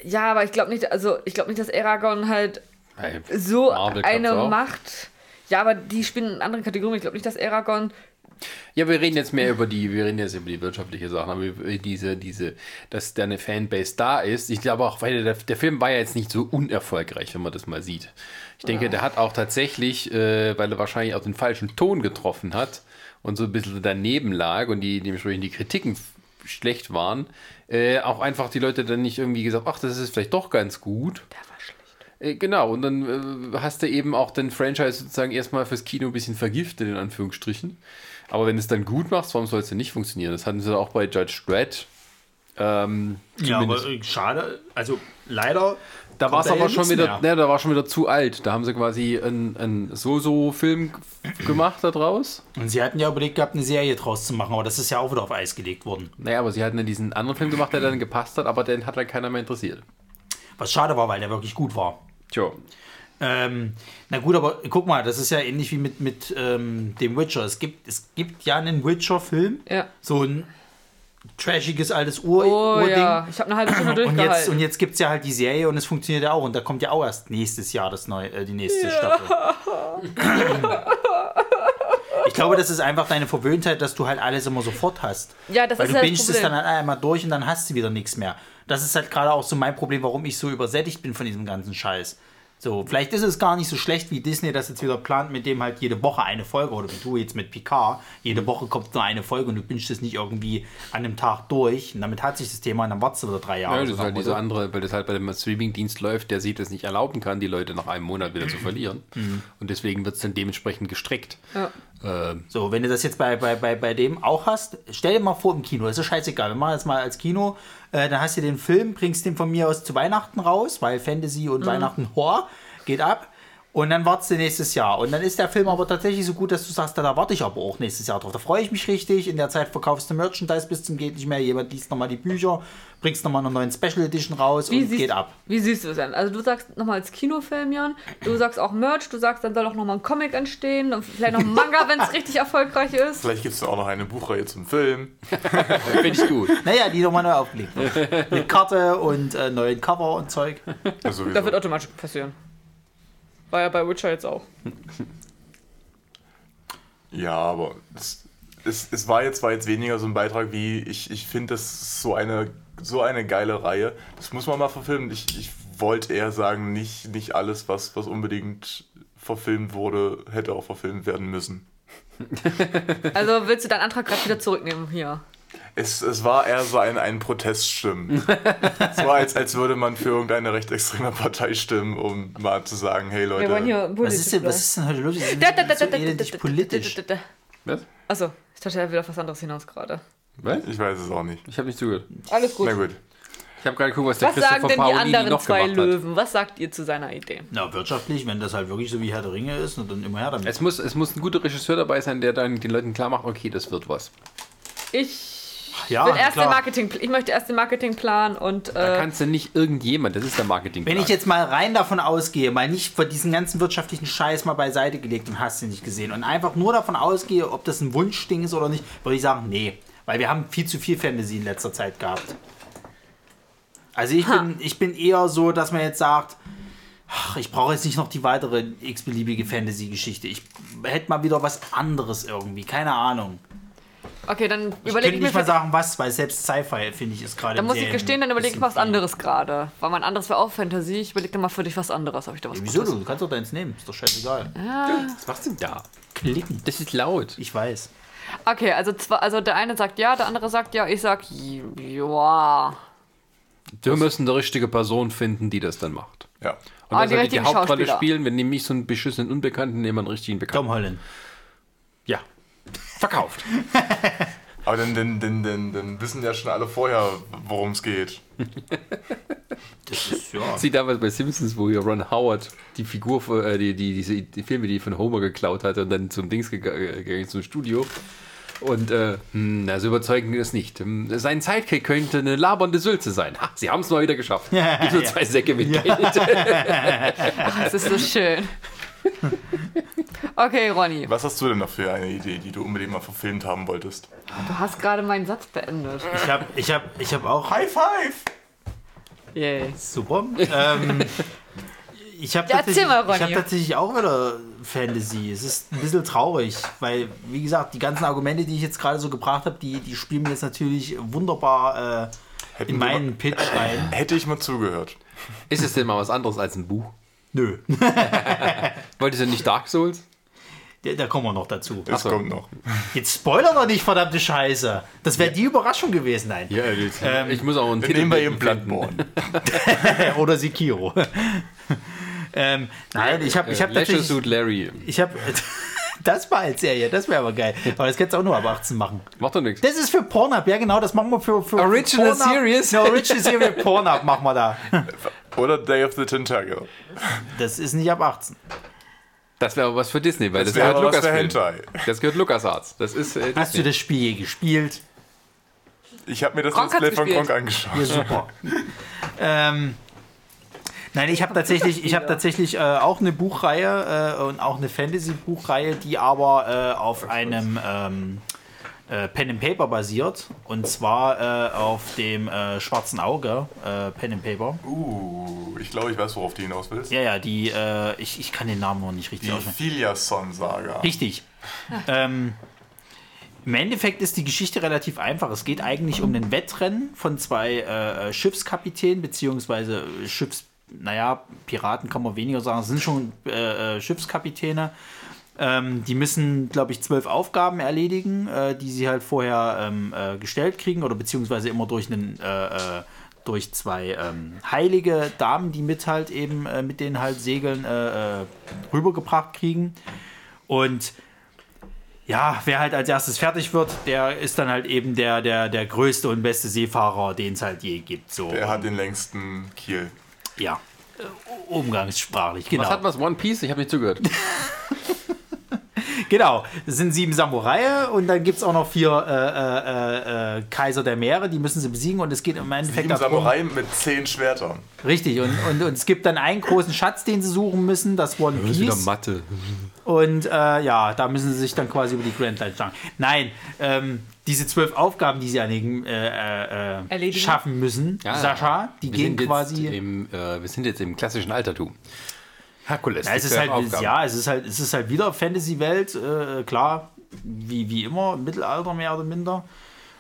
Ja, aber ich glaube nicht, also ich glaube nicht, dass Aragon halt Hey, so Marvel eine. Macht. Ja, aber die spielen in anderen Kategorien. Ich glaube nicht, dass Aragon. Ja, wir reden jetzt mehr über die, wir reden jetzt über die wirtschaftliche Sachen, aber diese, diese, dass da eine Fanbase da ist. Ich glaube auch, weil der, der Film war ja jetzt nicht so unerfolgreich, wenn man das mal sieht. Ich denke, der hat auch tatsächlich, äh, weil er wahrscheinlich auch den falschen Ton getroffen hat und so ein bisschen daneben lag und die dementsprechend die Kritiken schlecht waren, äh, auch einfach die Leute dann nicht irgendwie gesagt, ach, das ist vielleicht doch ganz gut. Der war schlecht. Äh, Genau, und dann äh, hast du eben auch den Franchise sozusagen erstmal fürs Kino ein bisschen vergiftet, in Anführungsstrichen. Aber wenn du es dann gut machst, warum soll es denn nicht funktionieren? Das hatten sie auch bei Judge Dredd. Ähm, Ja, aber äh, schade. Also leider. da war es aber schon wieder, ne, da war schon wieder zu alt. Da haben sie quasi einen, So-So-Film gemacht da draus. Und sie hatten ja überlegt gehabt, eine Serie draus zu machen, aber das ist ja auch wieder auf Eis gelegt worden. Naja, aber sie hatten dann diesen anderen Film gemacht, der dann gepasst hat, aber den hat dann keiner mehr interessiert. Was schade war, weil der wirklich gut war. Tja. Ähm, na gut, aber guck mal, das ist ja ähnlich wie mit, mit ähm, dem Witcher. Es gibt, es gibt ja einen Witcher-Film, Ja. so ein trashiges altes Ur Oh Urding. ja, ich habe eine halbe Stunde Und jetzt, durchgehalten. und jetzt gibt es ja halt die Serie und es funktioniert ja auch. Und da kommt ja auch erst nächstes Jahr das neue, äh, die nächste Staffel. (clears throat) Ich glaube, das ist einfach deine Verwöhntheit, dass du halt alles immer sofort hast. Ja, das Weil ist du ja das bingst es dann halt einmal durch und dann hast du wieder nichts mehr. Das ist halt gerade auch so mein Problem, warum ich so übersättigt bin von diesem ganzen Scheiß. So, vielleicht ist es gar nicht so schlecht, wie Disney das jetzt wieder plant, mit dem halt jede Woche eine Folge, oder wie du jetzt mit Picard, jede Woche kommt nur eine Folge und du bingst es nicht irgendwie an einem Tag durch und damit hat sich das Thema und dann wartest du wieder drei Jahre. Ja, das so ist halt Motto. andere, weil das halt bei dem Streamingdienst läuft, der sich das nicht erlauben kann, die Leute nach einem Monat wieder zu verlieren. Und deswegen wird es dann dementsprechend gestreckt. Ja. Ähm, So, wenn du das jetzt bei, bei, bei, bei dem auch hast, stell dir mal vor im Kino, das ist ja scheißegal, wir machen das mal als Kino, äh, dann hast du den Film, bringst den von mir aus zu Weihnachten raus, weil Fantasy und Weihnachten, Horror, geht ab. Und dann wartest du nächstes Jahr. Und dann ist der Film aber tatsächlich so gut, dass du sagst, da, da warte ich aber auch nächstes Jahr drauf. Da freue ich mich richtig. In der Zeit verkaufst du Merchandise bis zum geht nicht mehr. Jemand liest nochmal die Bücher, bringst nochmal eine neue Special Edition raus Wie und siehst, geht ab. Wie siehst du es denn? Also du sagst nochmal als Kinofilm, Jan, du sagst auch Merch, du sagst, dann soll auch nochmal ein Comic entstehen und vielleicht noch ein Manga, wenn es (laughs) richtig erfolgreich ist. Vielleicht gibt es auch noch eine Buchreihe zum Film. (laughs) Finde ich gut. Naja, die nochmal neu aufgelegt wird. Mit Karte und äh, neuen Cover und Zeug. Ja, sowieso. Das wird automatisch passieren. War ja bei Witcher jetzt auch. (laughs) Ja, aber es, es, es war jetzt war jetzt weniger so ein Beitrag wie ich, ich finde das ist so eine so eine geile Reihe. Das muss man mal verfilmen. Ich, ich wollte eher sagen, nicht, nicht alles, was, was unbedingt verfilmt wurde, hätte auch verfilmt werden müssen. (laughs) Also willst du deinen Antrag gerade wieder zurücknehmen hier? Es, es war eher so ein, ein Proteststimmen. es war, als, als würde man für irgendeine rechtsextreme Partei stimmen, um mal zu sagen, hey Leute. Wir wollen hier Was ist, denn, was ist denn heute los? Sie sind so elendig politisch. Was? Achso, ich dachte, er will auf was anderes hinaus gerade. Was? Ich weiß es auch nicht. Ich habe nicht zugehört. Alles gut. Na gut. Ich habe gerade geguckt, was der Was sagen Christopher denn die anderen zwei hat. Löwen? Was sagt ihr zu seiner Idee? Na, wirtschaftlich, wenn das halt wirklich so wie Herr der Ringe ist, und dann immer her damit. Es muss, es muss ein guter Regisseur dabei sein, der dann den Leuten klar macht, okay, das wird was. Ich ja, will erst den Marketing, ich möchte erst den Marketingplan und Da äh, kannst du nicht irgendjemand, das ist der Marketing. Wenn ich jetzt mal rein davon ausgehe, mal nicht von diesen ganzen wirtschaftlichen Scheiß mal beiseite gelegt und hast du nicht gesehen und einfach nur davon ausgehe, ob das ein Wunschding ist oder nicht, würde ich sagen, nee. Weil wir haben viel zu viel Fantasy in letzter Zeit gehabt. Also ich, Ha. bin, ich bin eher so, dass man jetzt sagt, ach, ich brauche jetzt nicht noch die weitere x-beliebige Fantasy-Geschichte. Ich hätte mal wieder was anderes irgendwie, keine Ahnung. Okay, dann Ich überlege könnte ich mir nicht mal sagen, was, weil selbst Sci-Fi, finde ich, ist gerade Dann muss ich gestehen, dann überlege ich was anderes gerade. Weil mein anderes wäre auch Fantasy. Ich überlege dann mal für dich was anderes, ob ich da was Wieso Gutes- du? Du kannst doch deins nehmen, ist doch scheißegal. was machst du denn da? Klicken. Das ist laut. Ich weiß. Okay, also, zwar, also der eine sagt ja, der andere sagt ja, ich sag ja. Wir müssen eine richtige Person finden, die das dann macht. Ja. Und Ah, wer die die, Hauptrolle spielen, wenn nämlich so einen beschissenen Unbekannten nehmen, einen richtigen Bekannten. Tom Holland. Ja. Verkauft. (laughs) Aber dann, dann, dann, dann, dann wissen ja schon alle vorher, worum es geht. Das ist, ja. (laughs) Sie damals bei Simpsons, wo hier Ron Howard die Figur, äh, die, die, diese die Filme, die von Homer geklaut hatte und dann zum Dings äh, gegangen ist, zum Studio. Und äh, hm, also überzeugend ist nicht. Hm, Sein Sidekick könnte eine labernde Sülze sein. Ha, sie haben es mal wieder geschafft. Gib nur zwei Säcke mit Geld. (laughs) Ach, es ist so schön. (laughs) Okay, Ronny, Was hast du denn noch für eine Idee, die du unbedingt mal verfilmt haben wolltest? du hast gerade meinen Satz beendet. Ich habe ich hab, ich hab auch. High Five! Yay. Super. ähm, ich habe Ja, tatsächlich, erzähl mal, Ronny. ich hab tatsächlich auch wieder Fantasy. Es ist ein bisschen traurig, weil, wie gesagt, die ganzen Argumente, die ich jetzt gerade so gebracht habe, die, die spielen mir jetzt natürlich wunderbar äh, in meinen Pitch rein. Hätte ich mal zugehört. Ist es denn mal was anderes als ein Buch? Nö, (laughs) Wolltest du nicht Dark Souls? da, da kommen wir noch dazu. Das so. kommt noch. Jetzt spoiler doch nicht, verdammte Scheiße. Das wäre die Überraschung gewesen, nein. Ja, ich muss auch einen Titel nehmen wir eben. Bloodborne. (laughs) Oder Sekiro. (laughs) Ähm, nein, ich habe ich hab Äh, tatsächlich... Suit Larry. Ich habe... Das war als Serie, das wäre aber geil. Aber das kannst du auch nur ab 18 machen. Macht doch nichts. Das ist für Pornhub, ja genau, das machen wir für, für Original für Pornhub. Series? Eine Original Serie Pornhub machen wir da. Oder Day of the Tentacle. Das ist nicht ab 18. Das wäre aber was für Disney, weil das, Das gehört Lucasfilm. Hentai. Das gehört LucasArts. Das ist äh, Hast du das Spiel je gespielt? Ich habe mir das Gronk Let's Play hat's von. Gronk angeschaut. Ja, super. (laughs) ähm, nein, ich habe tatsächlich, ich habe tatsächlich äh, auch eine Buchreihe äh, und auch eine Fantasy-Buchreihe, die aber äh, auf einem ähm, äh, Pen and Paper basiert. Und zwar äh, auf dem äh, Schwarzen Auge äh, Pen and Paper. Uh, ich glaube, ich weiß, worauf du hinaus willst. Ja, ja, die, äh, ich, ich kann den Namen noch nicht richtig Die aussprechen. Filiason-Saga. Richtig. (laughs) Ähm, Im Endeffekt ist die Geschichte relativ einfach. Es geht eigentlich um ein Wettrennen von zwei äh, Schiffskapitänen, beziehungsweise Schiffs, naja, Piraten kann man weniger sagen, es sind schon Schiffskapitäne. Ähm, die müssen, glaube ich, zwölf Aufgaben erledigen, äh, die sie halt vorher ähm, äh, gestellt kriegen oder beziehungsweise immer durch einen äh, äh, durch zwei ähm, heilige Damen, die mit halt eben äh, mit denen halt segeln, äh, äh, rübergebracht kriegen. Und ja, wer halt als erstes fertig wird, der ist dann halt eben der, der, der größte und beste Seefahrer, den es halt je gibt. So, Der hat den längsten Kiel. ja, umgangssprachlich, genau. Was hat was One Piece? Ich habe nicht zugehört. (laughs) Genau, es sind sieben Samurai und dann gibt es auch noch vier äh, äh, äh, Kaiser der Meere, die müssen sie besiegen und es geht im Endeffekt Sieben darum, Samurai mit zehn Schwertern. richtig, und, und, und es gibt dann einen großen Schatz, den sie suchen müssen, das One Piece. Mathe. Und äh, ja, da müssen sie sich dann quasi über die Grand Line schlagen. Nein, ähm, diese zwölf Aufgaben, die sie erledigen, äh, äh, äh, Erledigen. schaffen müssen, Sascha, die wir gehen sind jetzt quasi. Im, äh, wir sind jetzt im klassischen Altertum. Herkules. Ja, es ist halt, Aufgaben. ja, es ist halt, es ist halt wieder Fantasy-Welt, äh, klar, wie, wie immer, im Mittelalter mehr oder minder.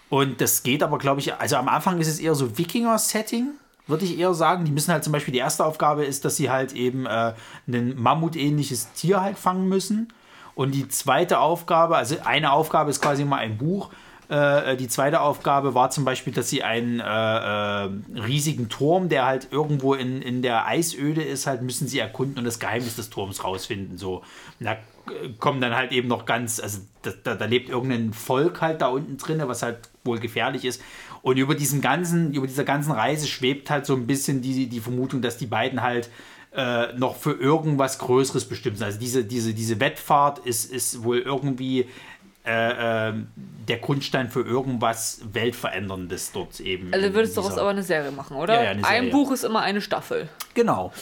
Und das geht aber, glaube ich, also am Anfang ist es eher so Wikinger-Setting, würde ich eher sagen. Die müssen halt zum Beispiel, die erste Aufgabe ist, dass sie halt eben äh, ein Mammutähnliches Tier halt fangen müssen. Und die zweite Aufgabe, also eine Aufgabe ist quasi immer ein Buch. Äh, die zweite Aufgabe war zum Beispiel, dass sie einen äh, äh, riesigen Turm, der halt irgendwo in, in der Eisöde ist, halt müssen sie erkunden und das Geheimnis des Turms rausfinden. So. Da äh, kommen dann halt eben noch ganz, also da, da, da lebt irgendein Volk halt da unten drin, was halt wohl gefährlich ist. Und über diesen ganzen, über dieser ganzen Reise schwebt halt so ein bisschen die, die Vermutung, dass die beiden halt äh, noch für irgendwas Größeres bestimmt sind. Also diese, diese, diese Wettfahrt ist, ist wohl irgendwie äh, äh, der Grundstein für irgendwas Weltveränderndes dort eben. Also würdest du daraus aber eine Serie machen, oder? Ja, ja, eine Ein Serie. Buch ist immer eine Staffel. Genau.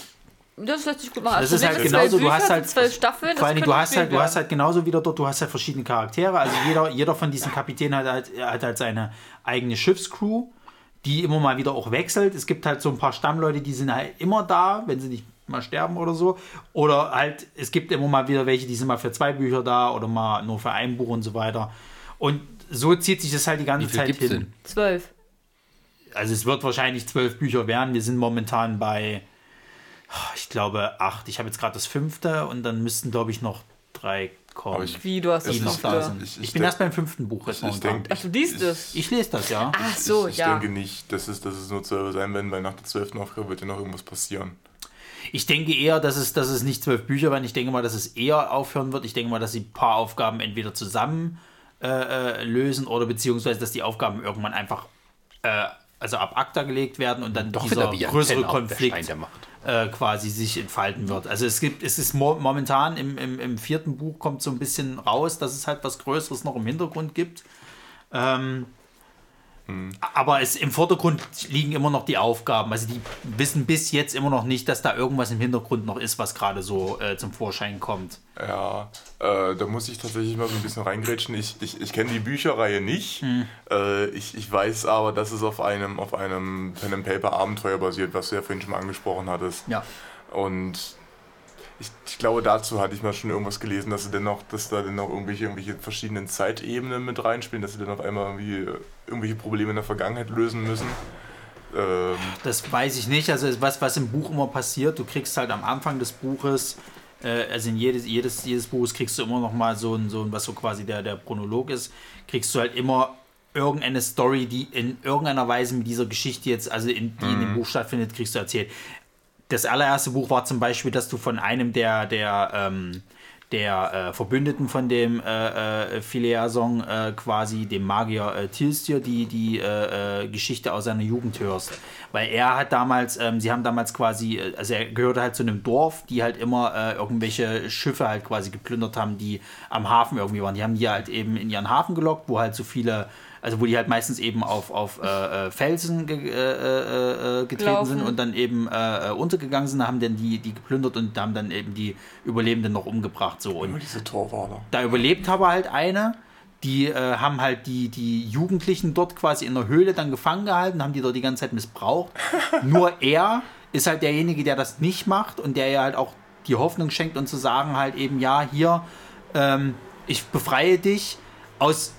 Das lässt sich gut machen. Das Also ist halt genauso, du Bücher, hast halt zwölf Staffeln. Vor allem, du hast halt, du hast halt genauso wieder dort, du hast halt verschiedene Charaktere. Also jeder, jeder von diesen Kapitänen hat halt, hat halt seine eigene Schiffscrew, die immer mal wieder auch wechselt. Es gibt halt so ein paar Stammleute, die sind halt immer da, wenn sie nicht mal sterben oder so. Oder halt, es gibt immer mal wieder welche, die sind mal für zwei Bücher da oder mal nur für ein Buch und so weiter. Und so zieht sich das halt die ganze Wie viel Zeit hin. denn? Zwölf. Also es wird wahrscheinlich zwölf Bücher werden. Wir sind momentan bei, ich glaube, acht. Ich habe jetzt gerade das fünfte und dann müssten, glaube ich, noch drei kommen. Ich- Wie, du hast das noch da sind. Ich- Ich, ich bin denk- erst beim fünften Buch jetzt Ich momentan. denke, Ach, du liest es. Ich lese das, ja. Ach so, ich, ich ja. denke nicht, dass es, dass es nur zwölf sein werden, weil nach der zwölften Aufgabe wird ja noch irgendwas passieren. Ich denke eher, dass es, dass es nicht zwölf Bücher werden. Ich denke mal, dass es eher aufhören wird. Ich denke mal, dass sie ein paar Aufgaben entweder zusammen äh, äh, lösen oder beziehungsweise, dass die Aufgaben irgendwann einfach äh, also ab ACTA gelegt werden und dann Doch dieser größere Konflikt äh, quasi sich entfalten wird. Also es gibt, es ist mo momentan im, im, im vierten Buch kommt so ein bisschen raus, dass es halt was Größeres noch im Hintergrund gibt. Ähm, Aber es, im Vordergrund liegen immer noch die Aufgaben. Also die wissen bis jetzt immer noch nicht, dass da irgendwas im Hintergrund noch ist, was gerade so äh, zum Vorschein kommt. Ja, äh, da muss ich tatsächlich mal so ein bisschen reingrätschen. Ich, ich, ich kenne die Bücherreihe nicht. Äh, ich, ich weiß aber, dass es auf einem, auf einem Pen and Paper Abenteuer basiert, was du ja vorhin schon mal angesprochen hattest. Ja. Und ich, ich glaube, dazu hatte ich mal schon irgendwas gelesen, dass sie dennoch, dass da dennoch irgendwelche, irgendwelche verschiedenen Zeitebenen mit reinspielen, dass sie dann auf einmal irgendwie äh, irgendwelche Probleme in der Vergangenheit lösen müssen. Ähm, Das weiß ich nicht. Also was, was im Buch immer passiert, du kriegst halt am Anfang des Buches, äh, also in jedes, jedes, jedes Buches kriegst du immer noch mal so ein, so ein, was so quasi der, der Chronolog ist, kriegst du halt immer irgendeine Story, die in irgendeiner Weise mit dieser Geschichte jetzt, also in, die in dem Buch stattfindet, kriegst du erzählt. Das allererste Buch war zum Beispiel, dass du von einem der, der, ähm, der äh, Verbündeten von dem äh, äh, Phileason äh, quasi, dem Magier äh, Tilstir, die, die äh, äh, Geschichte aus seiner Jugend hörst. Weil er hat damals, ähm, sie haben damals quasi, äh, also er gehörte halt zu einem Dorf, die halt immer äh, irgendwelche Schiffe halt quasi geplündert haben, die am Hafen irgendwie waren. Die haben die halt eben in ihren Hafen gelockt, wo halt so viele also wo die halt meistens eben auf, auf äh, äh, Felsen ge, äh, äh, äh getreten Laufen. sind und dann eben äh, untergegangen sind, haben dann die, die geplündert und haben dann eben die Überlebenden noch umgebracht. So. Und Immer diese Torwaler. Da überlebt aber halt eine, die haben halt die, die Jugendlichen dort quasi in der Höhle dann gefangen gehalten, haben die dort die ganze Zeit missbraucht. (laughs) Nur er ist halt derjenige, der das nicht macht und der ja halt auch die Hoffnung schenkt und zu sagen halt eben, ja, hier, ähm, ich befreie dich aus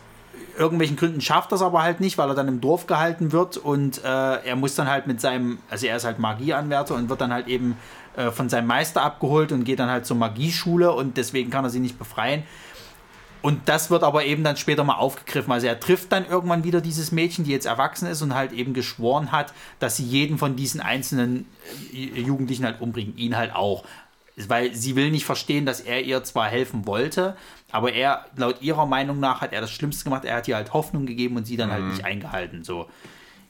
irgendwelchen Gründen schafft das aber halt nicht, weil er dann im Dorf gehalten wird und äh, er muss dann halt mit seinem, also er ist halt Magieanwärter und wird dann halt eben äh, von seinem Meister abgeholt und geht dann halt zur Magieschule und deswegen kann er sie nicht befreien. Und das wird aber eben dann später mal aufgegriffen. Also er trifft dann irgendwann wieder dieses Mädchen, die jetzt erwachsen ist und halt eben geschworen hat, dass sie jeden von diesen einzelnen äh, Jugendlichen halt umbringen, ihn halt auch. Weil sie will nicht verstehen, dass er ihr zwar helfen wollte, aber er, laut ihrer Meinung nach, hat er das Schlimmste gemacht. Er hat ihr halt Hoffnung gegeben und sie dann halt mhm. halt nicht eingehalten. So.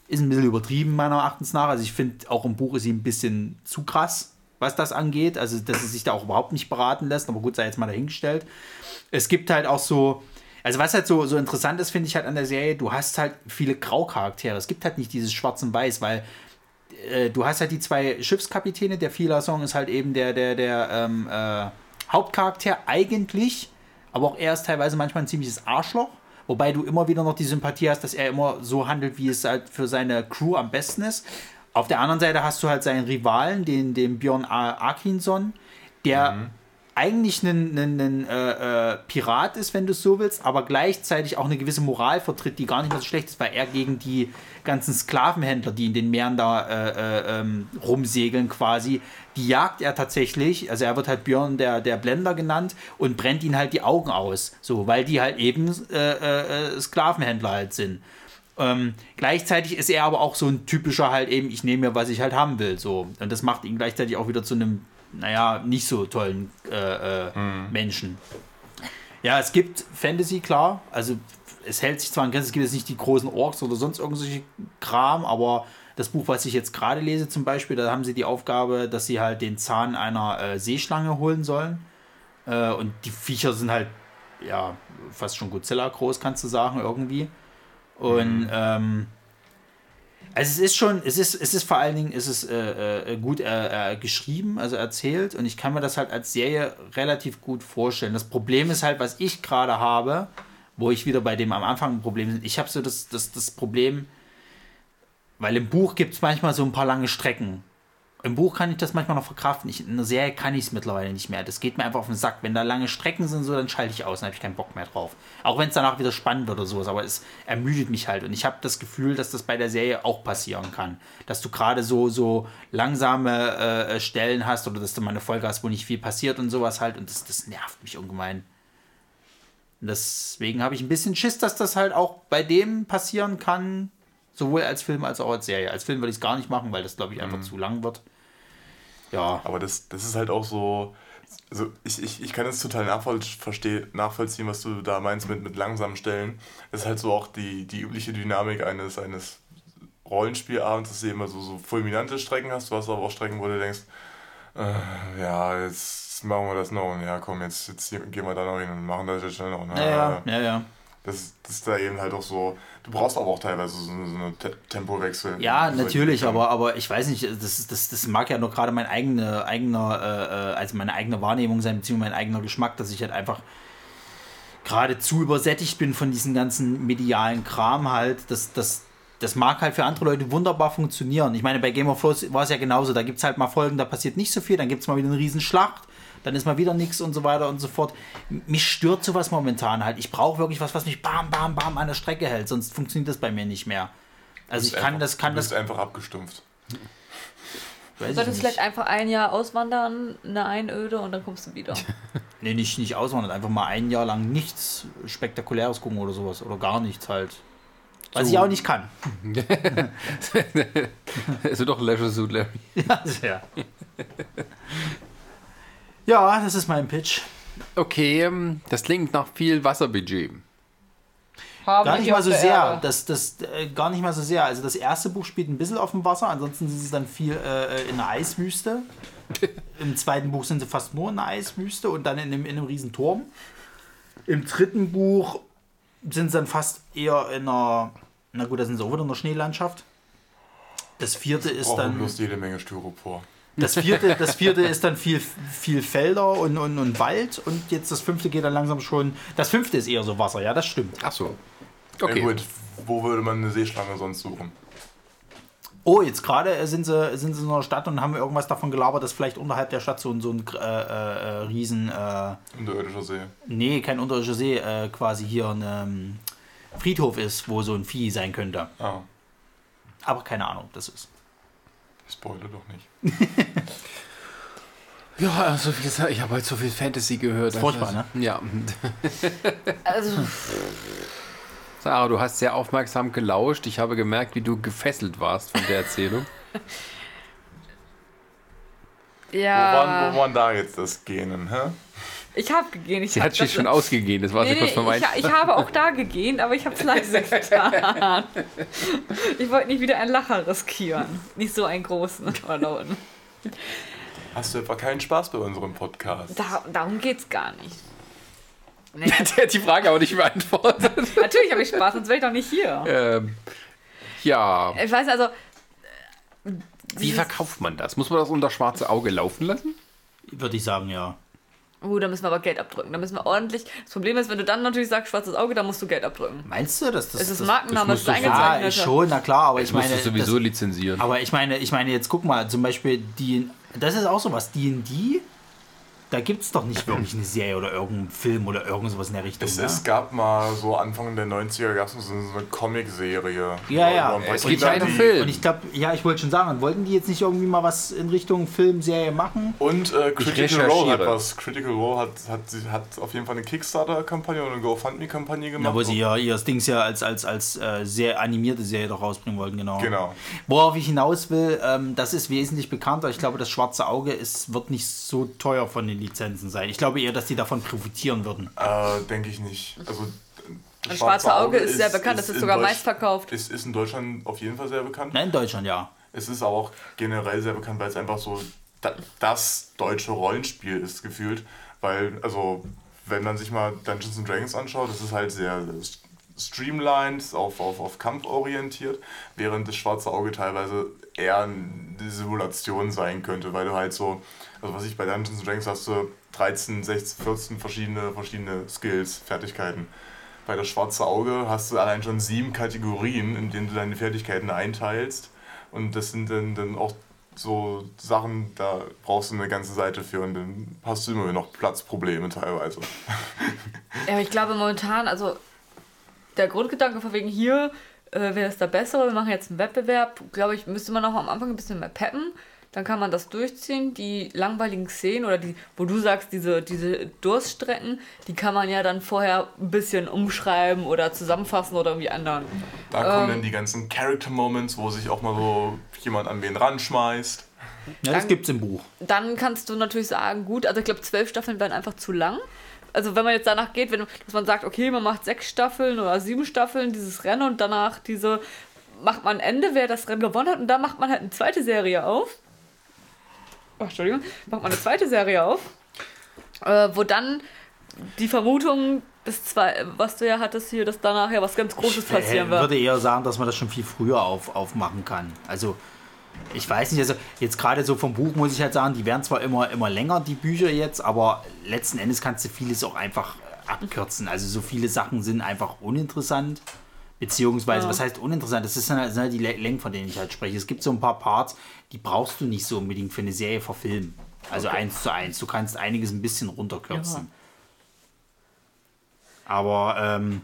Ist ein bisschen übertrieben, meiner Erachtens nach. Also ich finde, auch im Buch ist sie ein bisschen zu krass, was das angeht. Also, dass sie sich da auch überhaupt nicht beraten lässt. Aber gut, sei jetzt mal dahingestellt. Es gibt halt auch so, also was halt so, so interessant ist, finde ich halt an der Serie, du hast halt viele Graucharaktere. Es gibt halt nicht dieses Schwarz und Weiß, weil äh, du hast halt die zwei Schiffskapitäne. Der Fila-Song ist halt eben der, der, der ähm, äh, Hauptcharakter eigentlich aber auch er ist teilweise manchmal ein ziemliches Arschloch. Wobei du immer wieder noch die Sympathie hast, dass er immer so handelt, wie es halt für seine Crew am besten ist. Auf der anderen Seite hast du halt seinen Rivalen, den, den Björn Arkinson, der mhm eigentlich ein, ein, ein äh, äh, Pirat ist, wenn du es so willst, aber gleichzeitig auch eine gewisse Moral vertritt, die gar nicht mehr so schlecht ist, weil er gegen die ganzen Sklavenhändler, die in den Meeren da äh, äh, ähm, rumsegeln quasi, die jagt er tatsächlich, also er wird halt Björn der, der Blender genannt und brennt ihnen halt die Augen aus, so, weil die halt eben äh, äh, Sklavenhändler halt sind. Ähm, gleichzeitig ist er aber auch so ein typischer halt eben, ich nehme mir, was ich halt haben will, so. Und das macht ihn gleichzeitig auch wieder zu einem naja, nicht so tollen äh, äh, mhm. Menschen. Ja, es gibt Fantasy, klar. Also es hält sich zwar an Grenzen, es gibt jetzt nicht die großen Orks oder sonst irgendwelche Kram, aber das Buch, was ich jetzt gerade lese zum Beispiel, da haben sie die Aufgabe, dass sie halt den Zahn einer äh, Seeschlange holen sollen. Äh, und die Viecher sind halt, ja, fast schon Godzilla groß, kannst du sagen, irgendwie. Und mhm. ähm, also es ist schon, es ist, es ist vor allen Dingen, es ist äh, äh, gut äh, äh, geschrieben, also erzählt und ich kann mir das halt als Serie relativ gut vorstellen. Das Problem ist halt, was ich gerade habe, wo ich wieder bei dem am Anfang ein Problem bin. Ich habe so das, das, das Problem, weil im Buch gibt es manchmal so ein paar lange Strecken. Im Buch kann ich das manchmal noch verkraften. Ich, in der Serie kann ich es mittlerweile nicht mehr. Das geht mir einfach auf den Sack. Wenn da lange Strecken sind, so, dann schalte ich aus, dann habe ich keinen Bock mehr drauf. Auch wenn es danach wieder spannend wird oder sowas, aber es ermüdet mich halt. Und ich habe das Gefühl, dass das bei der Serie auch passieren kann. Dass du gerade so, so langsame äh, Stellen hast oder dass du mal eine Folge hast, wo nicht viel passiert und sowas halt. Und das, das nervt mich ungemein. Und deswegen habe ich ein bisschen Schiss, dass das halt auch bei dem passieren kann, Sowohl als Film als auch als Serie. Als Film würde ich es gar nicht machen, weil das, glaube ich, einfach mhm. zu lang wird. Ja. Aber das, das ist halt auch so. Also ich, ich, ich kann es total nachvoll, nachvollziehen, was du da meinst mit, mit langsamen Stellen. Das ist halt so auch die, die übliche Dynamik eines, eines Rollenspielabends, dass du immer so, so fulminante Strecken hast. Du hast aber auch Strecken, wo du denkst, äh, ja, jetzt machen wir das noch und ja, komm, jetzt, jetzt gehen wir da noch hin und machen das jetzt schnell noch. Ja, ja, ja. ja. Das, das ist da eben halt auch so. Du brauchst aber auch teilweise so, so einen Tempowechsel. Ja, natürlich, aber, aber ich weiß nicht, das, das, das mag ja nur gerade mein eigene, eigener, äh, äh, also meine eigene Wahrnehmung sein, beziehungsweise mein eigener Geschmack, dass ich halt einfach gerade zu übersättigt bin von diesem ganzen medialen Kram halt. Das, das, das mag halt für andere Leute wunderbar funktionieren. Ich meine, bei Game of Thrones war es ja genauso. Da gibt es halt mal Folgen, da passiert nicht so viel, dann gibt es mal wieder eine Riesenschlacht dann ist mal wieder nichts und so weiter und so fort. Mich stört sowas momentan halt. Ich brauche wirklich was, was mich bam, bam, bam an der Strecke hält, sonst funktioniert das bei mir nicht mehr. Also ich kann einfach, das, kann du bist das. einfach abgestumpft. Du solltest vielleicht einfach ein Jahr auswandern, eine Einöde und dann kommst du wieder. (laughs) nee, nicht, nicht auswandern, einfach mal ein Jahr lang nichts Spektakuläres gucken oder sowas. Oder gar nichts halt. Was so. ich auch nicht kann. (laughs) Es wird doch Leisure Suit Larry. (laughs) ja, sehr. Ja, das ist mein Pitch. Okay, ähm, das klingt nach viel Wasserbudget. Haben Gar nicht mal so sehr. Das, das, äh, gar nicht mal so sehr. Also das erste Buch spielt ein bisschen auf dem Wasser, ansonsten sind sie dann viel äh, in der Eiswüste. (laughs) Im zweiten Buch sind sie fast nur in der Eiswüste und dann in einem, in einem riesen Turm. Im dritten Buch sind sie dann fast eher in einer, na gut, da sind sie auch wieder in der Schneelandschaft. Das vierte ist dann. bloß jede Menge Styropor. Das vierte, das vierte ist dann viel, viel Felder und, und, und Wald und jetzt das fünfte geht dann langsam schon. Das fünfte ist eher so Wasser, ja, das stimmt. Ach so. Okay. Gut, wo würde man eine Seeschlange sonst suchen? Oh, jetzt gerade sind sie, sind sie in einer Stadt und haben irgendwas davon gelabert, dass vielleicht unterhalb der Stadt so, ein- so ein äh, äh, riesen, äh, Unterirdischer See. nee, kein unterirdischer See, äh, quasi hier ein ähm, Friedhof ist, wo so ein Vieh sein könnte. Ah, Aber keine Ahnung, ob das ist. Spoiler doch nicht. (laughs) Ja, also wie gesagt, ich habe halt so viel Fantasy gehört. furchtbar, ne? Ja. Also, Sarah, du hast sehr aufmerksam gelauscht. Ich habe gemerkt, wie du gefesselt warst von der Erzählung. (laughs) Wo, ja. waren, wo waren da jetzt das Genen, hä? Ich habe gegeben. Ich Sie hab hat sich schon ausgegeben, das war Nee, sie kurz meinem. ich, ich habe auch da gegähnt, aber ich habe es leise (laughs) getan. Ich wollte nicht wieder einen Lacher riskieren. Nicht so einen großen (laughs) oder lauten. Hast du etwa keinen Spaß bei unserem Podcast? Da, darum geht's gar nicht. Nee, (laughs) Der hat die Frage aber nicht beantwortet. natürlich habe ich Spaß, sonst wäre ich doch nicht hier. ähm, ja. Ich weiß also. Wie dieses- verkauft man das? Muss man das unter schwarze Auge laufen lassen? Würde ich sagen, ja. Uh, da müssen wir aber Geld abdrücken. Da müssen wir ordentlich. Das Problem ist, wenn du dann natürlich sagst, schwarzes Auge, dann musst du Geld abdrücken. Meinst du, dass das. Es ist das, Markenname, das es ist Ja, ist schon, na klar, aber ich Ich muss meine. das sowieso das, lizenzieren. aber ich meine, ich meine, jetzt guck mal, zum Beispiel die. Das ist auch sowas, DD. Da gibt es doch nicht wirklich eine Serie oder irgendeinen Film oder irgend sowas in der Richtung. Es, ne? es gab mal so Anfang der 90er gab es so eine Comic-Serie. Ja, ja. Es gibt einen Film. Und ich glaube, ja, ich wollte schon sagen, wollten die jetzt nicht irgendwie mal was in Richtung Filmserie machen? Und äh, Critical Role hat was. Critical Role hat, hat, sie- hat auf jeden Fall eine Kickstarter-Kampagne oder eine GoFundMe-Kampagne gemacht. Na, wo sie ja ihr Dings ja als, als, als äh, sehr animierte Serie doch rausbringen wollten, genau. Genau. Worauf ich hinaus will, ähm, das ist wesentlich bekannter. Ich glaube, das Schwarze Auge ist, wird nicht so teuer von den Lizenzen sein. Ich glaube eher, dass die davon profitieren würden. Äh, Denke ich nicht. Also, das Ein schwarze Auge ist sehr bekannt, das ist sogar Deutsch- meistverkauft. Ist, ist in Deutschland auf jeden Fall sehr bekannt. Na, in Deutschland ja. Es ist aber auch generell sehr bekannt, weil es einfach so da, das deutsche Rollenspiel ist gefühlt. Weil, also, wenn man sich mal Dungeons and Dragons anschaut, das ist halt sehr streamlined, auf, auf, auf Kampf orientiert, während das Schwarze Auge teilweise eher eine Simulation sein könnte, weil du halt so, also was ich bei Dungeons Dragons hast du 13, 16, 14 verschiedene, verschiedene Skills, Fertigkeiten. Bei das Schwarze Auge hast du allein schon sieben Kategorien, in denen du deine Fertigkeiten einteilst. Und das sind dann, dann auch so Sachen, da brauchst du eine ganze Seite für und dann hast du immer noch Platzprobleme teilweise. (laughs) Ja, aber ich glaube momentan, also der Grundgedanke von wegen hier äh, wäre es da besser, wir machen jetzt einen Wettbewerb, glaube ich, müsste man auch am Anfang ein bisschen mehr peppen. Dann kann man das durchziehen. Die langweiligen Szenen oder die, wo du sagst, diese, diese Durststrecken, die kann man ja dann vorher ein bisschen umschreiben oder zusammenfassen oder irgendwie ändern. Da kommen Ähm. dann die ganzen Character Moments, wo sich auch mal so jemand an wen ranschmeißt. Ja, das Dann- gibt's im Buch. Dann kannst du natürlich sagen, gut, also ich glaube, zwölf Staffeln wären einfach zu lang. Also wenn man jetzt danach geht, wenn, dass man sagt, okay, man macht sechs Staffeln oder sieben Staffeln dieses Rennen und danach diese macht man ein Ende, wer das Rennen gewonnen hat und dann macht man halt eine zweite Serie auf. Oh, Entschuldigung, macht man eine zweite Serie auf, äh, wo dann die Vermutung, das zwei, was du ja hattest hier, dass danach ja was ganz Großes Ich passieren wird. würde eher sagen, dass man das schon viel früher auf, aufmachen kann. Also, ich weiß nicht, also jetzt gerade so vom Buch muss ich halt sagen, die werden zwar immer, immer länger, die Bücher jetzt, aber letzten Endes kannst du vieles auch einfach äh, abkürzen. Also, so viele Sachen sind einfach uninteressant. Beziehungsweise, Ja. was heißt uninteressant? Das ist dann halt, sind halt die Lä- Längen, von denen ich halt spreche. Es gibt so ein paar Parts, die brauchst du nicht so unbedingt für eine Serie verfilmen. Also eins zu eins. Du kannst einiges ein bisschen runterkürzen. Aber ähm,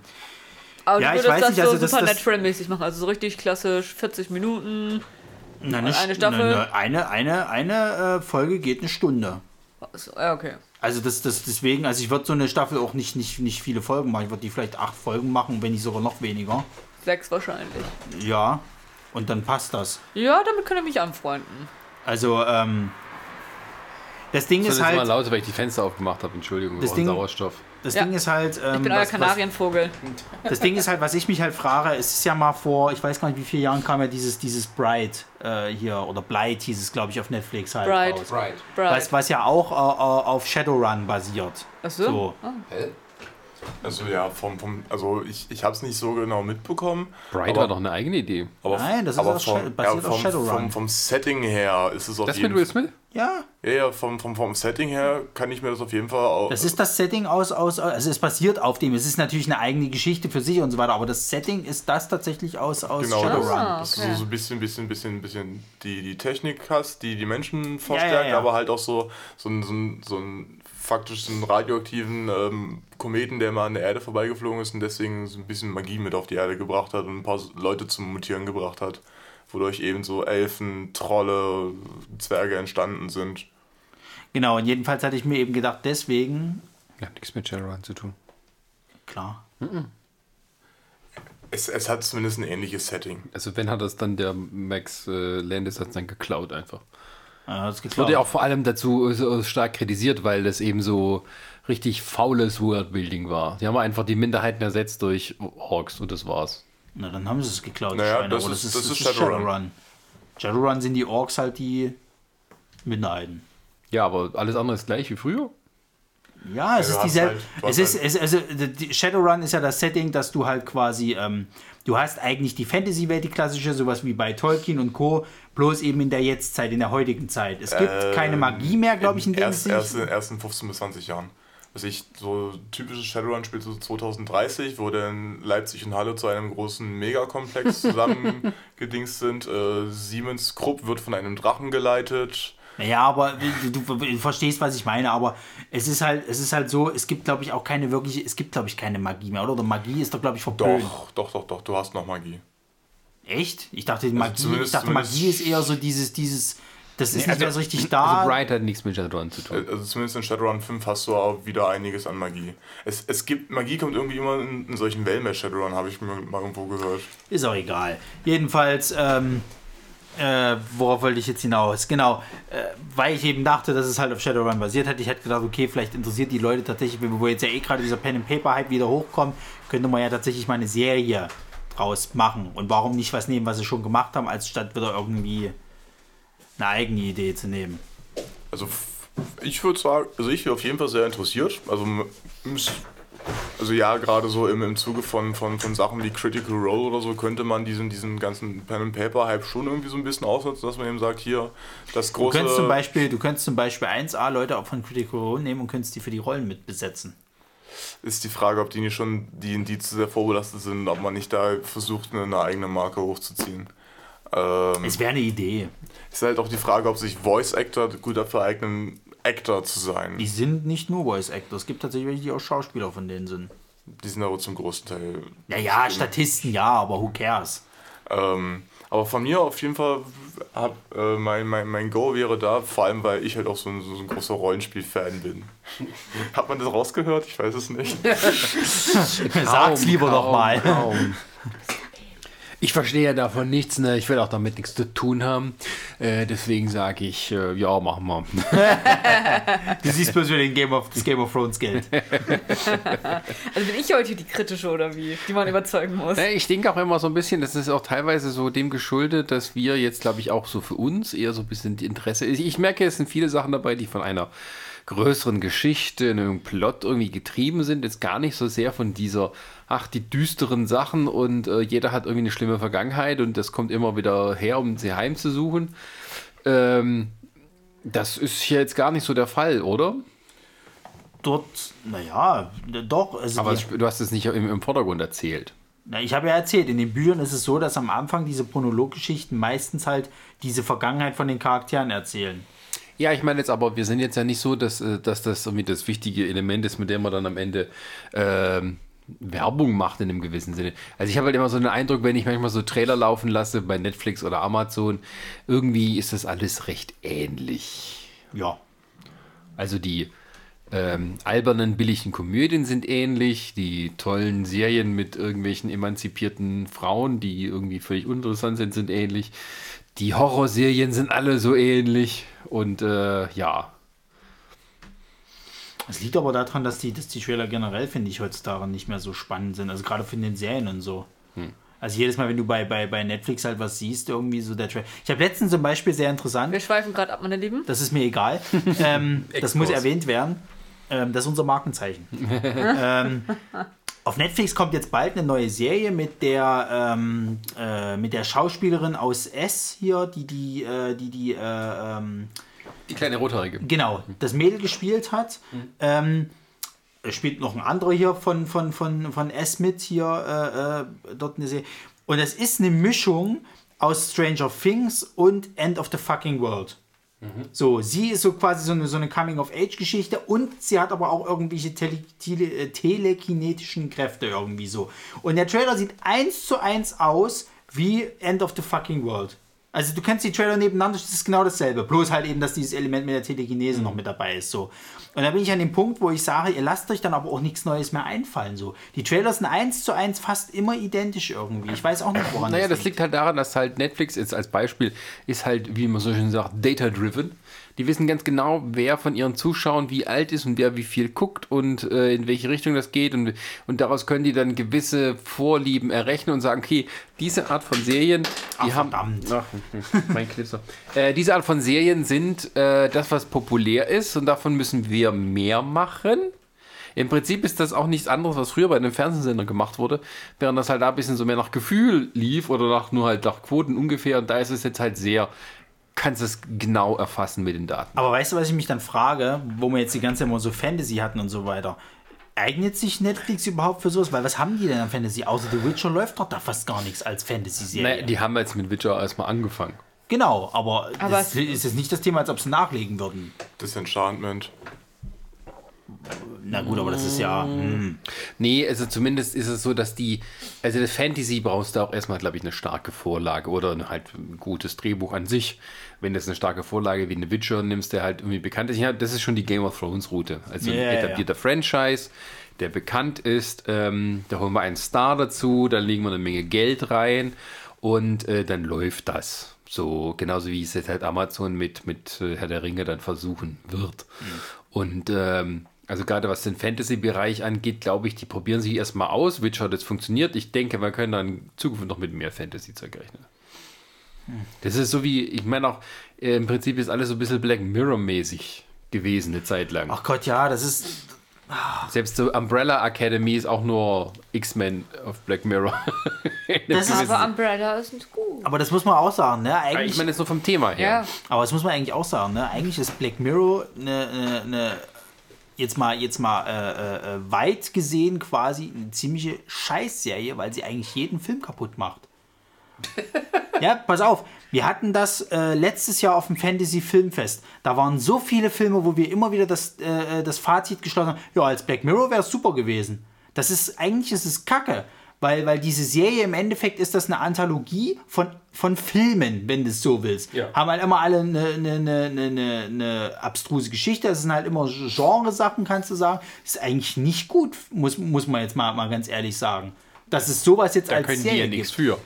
Aber Ja, du ich würdest weiß das nicht, also so das- super das- Natural-mäßig machen, also so richtig klassisch, 40 Minuten. Na, eine St- Staffel? na, eine, eine, eine äh, Folge geht eine Stunde. Ja, okay. Also das, das deswegen, also ich würde so eine Staffel auch nicht, nicht, nicht viele Folgen machen. Ich würde die vielleicht acht Folgen machen, wenn nicht sogar noch weniger. Sechs wahrscheinlich. Ja. Und dann passt das. Ja, damit könnt ihr mich anfreunden. Also, ähm, Das Ding Das ist ist mal halt, laut, weil ich die Fenster aufgemacht habe. Entschuldigung, Das das Ding- Sauerstoff. Das Ja. Ding ist halt, ähm, Ich bin euer was, was, Kanarienvogel. das Ding ist halt, was ich mich halt frage, es ist ja mal vor, ich weiß gar nicht, wie viele Jahren kam ja dieses, dieses Bright äh, hier, oder Blight hieß es, glaube ich, auf Netflix halt Bright. raus. Right. Was, was ja auch äh, äh, auf Shadowrun basiert. Ach so? So. Also ja, vom, vom also ich, ich habe es nicht so genau mitbekommen. Bright aber, war doch eine eigene Idee. aber, Nein, das ist aber vom, ja, auf vom, Shadowrun. Vom, vom Setting her ist es auf Das mit jeden Will Fall. Smith? Ja, Ja, ja, vom, vom, vom Setting her kann ich mir das auf jeden Fall auch. das ist das Setting aus, aus, also es basiert auf dem, es ist natürlich eine eigene Geschichte für sich und so weiter, aber das Setting ist das tatsächlich aus, aus Genau, Shadowrun. Ah, das, okay. das ist so, so ein bisschen, bisschen, bisschen, bisschen die, die Technik hast, die die Menschen ja, verstärkt, ja. aber halt auch so, so, einen- so, einen- so einen faktisch einen radioaktiven ähm, Kometen, der mal an der Erde vorbeigeflogen ist und deswegen so ein bisschen Magie mit auf die Erde gebracht hat und ein paar Leute zum Mutieren gebracht hat, wodurch eben so Elfen, Trolle, Zwerge entstanden sind. Genau, und jedenfalls hatte ich mir eben gedacht, deswegen, Ja, nichts mit Shadowrun zu tun. klar, Es, es hat zumindest ein ähnliches Setting. Also wenn hat das dann der Max äh, Landis hat dann geklaut einfach. ja, das Wurde ja auch vor allem dazu so stark kritisiert, weil das eben so richtig faules Worldbuilding war. Die haben einfach die Minderheiten ersetzt durch Orks und das war's. Na, dann haben sie es geklaut, Naja, Schweine, das aber ist- das ist Shadowrun. Shadowrun sind die Orks halt die Minderheiten. Ja, aber alles andere ist gleich wie früher. Ja, es Ja, ist dieselbe. halt- es ist, es, also, die Shadowrun ist ja das Setting, dass du halt quasi, ähm, du hast eigentlich die Fantasy-Welt, die klassische, sowas wie bei Tolkien und Co., bloß eben in der Jetztzeit, in der heutigen Zeit. Es gibt Ähm, keine Magie mehr, glaube ich, in dem erst, erst, erst in 15 bis 20 Jahren. Was ich so typisches Shadowrun spielt so 2030, wo dann Leipzig und Halle zu einem großen Megakomplex (laughs) zusammengedingst sind. Äh, Siemens Krupp wird von einem Drachen geleitet. Naja, aber du, du, du verstehst, was ich meine, aber es ist halt, es ist halt so, es gibt, glaube ich, auch keine wirkliche, es gibt, glaube ich, keine Magie mehr, oder? Oder Magie ist doch, glaube ich, verpönt. Doch, doch, doch, doch, du hast noch Magie. Echt? Ich dachte, Magie, ich zumindest- dachte, Magie ist eher so dieses, dieses, das ist nicht also- mehr so richtig da. Also Bright hat nichts mit Shadowrun zu tun. Also zumindest in Shadowrun 5 hast du auch wieder einiges an Magie. Es, es gibt, Magie kommt irgendwie immer in, in solchen Wellen bei Shadowrun, habe ich mir mal irgendwo gehört. Ist auch egal. Jedenfalls, ähm, äh, worauf wollte ich jetzt hinaus? Genau, äh, weil ich eben dachte, dass es halt auf Shadowrun basiert hat. Ich hätte gedacht, okay, vielleicht interessiert die Leute tatsächlich, wo jetzt ja eh gerade dieser Pen and Paper Hype wieder hochkommt, könnte man ja tatsächlich mal eine Serie draus machen. Und warum nicht was nehmen, was sie schon gemacht haben, als statt wieder irgendwie eine eigene Idee zu nehmen. Also ich würde sagen, also ich bin auf jeden Fall sehr interessiert. Also, also ja, gerade so im, im Zuge von, von, von Sachen wie Critical Role oder so könnte man diesen, diesen ganzen Pen and Paper Hype schon irgendwie so ein bisschen ausnutzen, dass man eben sagt, hier das Du große. könntest zum Beispiel, du könntest zum Beispiel 1A Leute auch von Critical Role nehmen und könntest die für die Rollen mit besetzen. ist die Frage, ob die nicht schon die die zu sehr vorbelastet sind, ob man nicht da versucht, eine eigene Marke hochzuziehen. Ähm, Es wäre eine Idee. ist halt auch die Frage, ob sich Voice Actor gut dafür eignen, Actor zu sein. Die sind nicht nur Voice Actors. Es gibt tatsächlich welche, die auch Schauspieler von denen sind. Die sind aber zum großen Teil Ja, ja, Statisten ja, aber who cares? Ähm, aber von mir auf jeden Fall hab, äh, mein, mein, mein Go wäre da, vor allem weil ich halt auch so ein, so ein großer Rollenspiel-Fan bin. (laughs) Hat man das rausgehört? Ich weiß es nicht. (laughs) Sag's lieber doch mal. Kaum. (laughs) Ich verstehe ja davon nichts, ne? ich will auch damit nichts zu tun haben. Äh, deswegen sage ich, äh, ja, machen wir. (laughs) Du siehst bloß wieder den Game of, das Game of Thrones Geld. (laughs) Also bin ich heute die kritische oder wie? Die man überzeugen muss. Ja, ich denke auch immer so ein bisschen, das ist auch teilweise so dem geschuldet, dass wir jetzt, glaube ich, auch so für uns eher so ein bisschen die Interesse. Ich merke, es sind viele Sachen dabei, die von einer größeren Geschichte, einem Plot irgendwie getrieben sind, jetzt gar nicht so sehr von dieser, ach, die düsteren Sachen und äh, jeder hat irgendwie eine schlimme Vergangenheit und das kommt immer wieder her, um sie heimzusuchen. Ähm, das ist hier jetzt gar nicht so der Fall, oder? Dort, naja, doch. Also Aber die, du hast es nicht im, im Vordergrund erzählt. na, ich habe ja erzählt, in den Büchern ist es so, dass am Anfang diese Prologgeschichten meistens halt diese Vergangenheit von den Charakteren erzählen. Ja, ich meine jetzt aber, wir sind jetzt ja nicht so, dass, äh, dass das irgendwie das wichtige Element ist, mit dem man dann am Ende ähm, Werbung macht in einem gewissen Sinne. Also ich habe halt immer so einen Eindruck, wenn ich manchmal so Trailer laufen lasse bei Netflix oder Amazon, irgendwie ist das alles recht ähnlich. Ja. Also die ähm, albernen, billigen Komödien sind ähnlich, die tollen Serien mit irgendwelchen emanzipierten Frauen, die irgendwie völlig uninteressant sind, sind ähnlich. Die Horrorserien sind alle so ähnlich und äh, ja. Es liegt aber daran, dass die, dass die Trailer generell, finde ich, heutzutage nicht mehr so spannend sind. Also gerade für den Serien und so. Also jedes Mal, wenn du bei, bei, bei Netflix halt was siehst, irgendwie so der Trailer. Ich habe letztens zum Beispiel sehr interessant. Wir schweifen gerade ab, meine Lieben. Das ist mir egal. (laughs) ähm, das muss erwähnt werden. Ähm, das ist unser Markenzeichen. (laughs) ähm, auf Netflix kommt jetzt bald eine neue Serie mit der, ähm, äh, mit der Schauspielerin aus S hier, die die, äh, die, die, äh, ähm, Die kleine Rothaarige. genau, das Mädel gespielt hat. Ähm, es spielt noch ein anderer hier von, von, von, von S mit hier äh, äh, dort eine Serie. Und es ist eine Mischung aus Stranger Things und End of the Fucking World. So, sie ist so quasi so eine, so eine Coming-of-Age-Geschichte und sie hat aber auch irgendwelche tele, tele, äh, telekinetischen Kräfte irgendwie so. Und der Trailer sieht eins zu eins aus wie End of the Fucking World. Also du kennst die Trailer nebeneinander, das ist genau dasselbe. Bloß halt eben, dass dieses Element mit der Telekinese noch mit dabei ist. So. Und da bin ich an dem Punkt, wo ich sage, ihr lasst euch dann aber auch nichts Neues mehr einfallen. So. Die Trailer sind eins zu eins fast immer identisch irgendwie. Ich weiß auch nicht, woran Naja, das liegt halt daran, dass halt Netflix jetzt als Beispiel ist halt, wie man so schön sagt, data-driven. Die wissen ganz genau, wer von ihren Zuschauern wie alt ist und wer wie viel guckt und äh, in welche Richtung das geht. Und, und daraus können die dann gewisse Vorlieben errechnen und sagen, okay, diese Art von Serien, die Ach, haben. verdammt. Ach, mein Clipser. Äh, diese Art von Serien sind äh, das, was populär ist und davon müssen wir mehr machen. Im Prinzip ist das auch nichts anderes, was früher bei einem Fernsehsender gemacht wurde, während das halt da ein bisschen so mehr nach Gefühl lief oder nach, nur halt nach Quoten ungefähr. Und da ist es jetzt halt sehr, kannst es genau erfassen mit den Daten. Aber weißt du, was ich mich dann frage, wo wir jetzt die ganze Zeit immer so Fantasy hatten und so weiter? Eignet sich Netflix überhaupt für sowas? Weil was haben die denn an Fantasy? Außer The Witcher läuft doch da fast gar nichts als Fantasy-Serie. Naja, die haben jetzt mit Witcher erstmal angefangen. genau, aber, Aber das es- ist jetzt nicht das Thema, als ob sie nachlegen würden. Disenchantment. Na gut, aber das ist ja. Hm. Nee, also zumindest ist es so, dass die, also das Fantasy brauchst du auch erstmal, glaube ich, eine starke Vorlage oder ein halt ein gutes Drehbuch an sich. Wenn du jetzt eine starke Vorlage wie eine Witcher nimmst, der halt irgendwie bekannt ist. Ja, das ist schon die Game of Thrones Route. Also ein ja, etablierter Franchise, der bekannt ist. Ähm, da holen wir einen Star dazu, dann legen wir eine Menge Geld rein und äh, dann läuft das. So, genauso wie es jetzt halt Amazon mit, mit äh, Herr der Ringe dann versuchen wird. Und ähm, also gerade was den Fantasy-Bereich angeht, glaube ich, die probieren sich erstmal aus. Witcher hat jetzt funktioniert. Ich denke, wir können dann in Zukunft noch mit mehr Fantasy-Zeug rechnen. Das ist so wie, ich meine auch, äh, im Prinzip ist alles so ein bisschen Black Mirror-mäßig gewesen eine Zeit lang. Ach Gott, ja, das ist. Selbst so Umbrella Academy ist auch nur X-Men auf Black Mirror. (laughs) Das ist Aber Umbrella ist nicht gut. aber das muss man auch sagen, ne? Eigentlich, ich meine, das ist nur vom Thema her. Ja. Aber das muss man eigentlich auch sagen, ne? Eigentlich ist Black Mirror eine, eine, eine jetzt mal, jetzt mal äh, äh, weit gesehen quasi eine ziemliche Scheißserie, weil sie eigentlich jeden Film kaputt macht. (laughs) ja, pass auf. Wir hatten das äh, letztes Jahr auf dem Fantasy Filmfest. Da waren so viele Filme, wo wir immer wieder das, äh, das Fazit geschlossen haben, ja, als Black Mirror wäre es super gewesen. Das ist, eigentlich ist es Kacke. Weil, weil diese Serie im Endeffekt ist das eine Anthologie von, von Filmen, wenn du es so willst. Ja. Haben halt immer alle eine, eine, eine, eine, abstruse Geschichte. Das sind halt immer Genresachen, kannst du sagen. Ist eigentlich nicht gut, muss, muss man jetzt mal, mal ganz ehrlich sagen. Dass es sowas jetzt Da als können die Serie ja nichts für.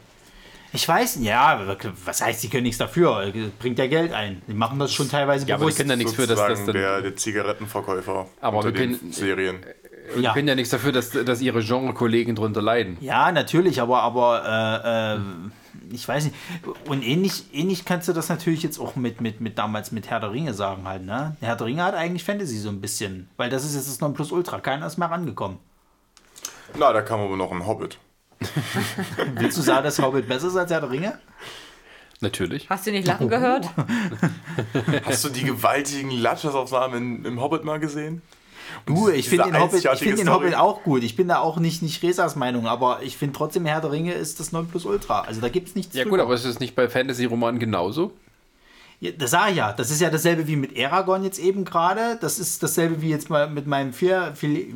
Ich weiß, ja, was heißt, die können nichts dafür? Bringt ja Geld ein. Die machen das schon teilweise Ja, aber die bewusst. können ja nichts für, dass das dann. der, der Zigarettenverkäufer Aber unter wir den können- Serien. Die Ja. können ja nichts dafür, dass, dass ihre Genre-Kollegen drunter leiden. Ja, natürlich, aber, aber äh, äh, ich weiß nicht. Und ähnlich, ähnlich kannst du das natürlich jetzt auch mit, mit, mit damals mit Herr der Ringe sagen halt, ne? Herr der Ringe hat eigentlich Fantasy so ein bisschen, weil das ist jetzt das Nonplusultra. Keiner ist mehr rangekommen. Na, da kam aber noch ein Hobbit. Willst du sagen, dass Hobbit besser ist als Herr der Ringe? Natürlich. Hast du nicht lachen gehört? (laughs) Hast du die gewaltigen Latschasaufnahmen im, im Hobbit mal gesehen? Du, ich finde den, Hobbit, ich find den. Hobbit auch gut. Ich bin da auch nicht, nicht Resas Meinung, aber ich finde trotzdem Herr der Ringe ist das Nonplusultra. Also da gibt es nichts Ja gut, drüber. aber ist es nicht bei Fantasy-Romanen genauso? Ja, das ich ja. Das ist ja dasselbe wie mit Aragorn jetzt eben gerade. Das ist dasselbe wie jetzt mal mit meinem vier, vier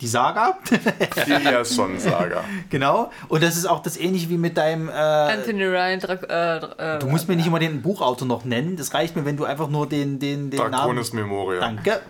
die Saga. Phineas-Saga. genau. Und das ist auch das ähnliche wie mit deinem. Äh, Anthony Ryan, Dra äh, äh, du musst mir nicht immer den Buchautor noch nennen. Das reicht mir, wenn du einfach nur den, den, den Namen. Draconis Memoria. Danke.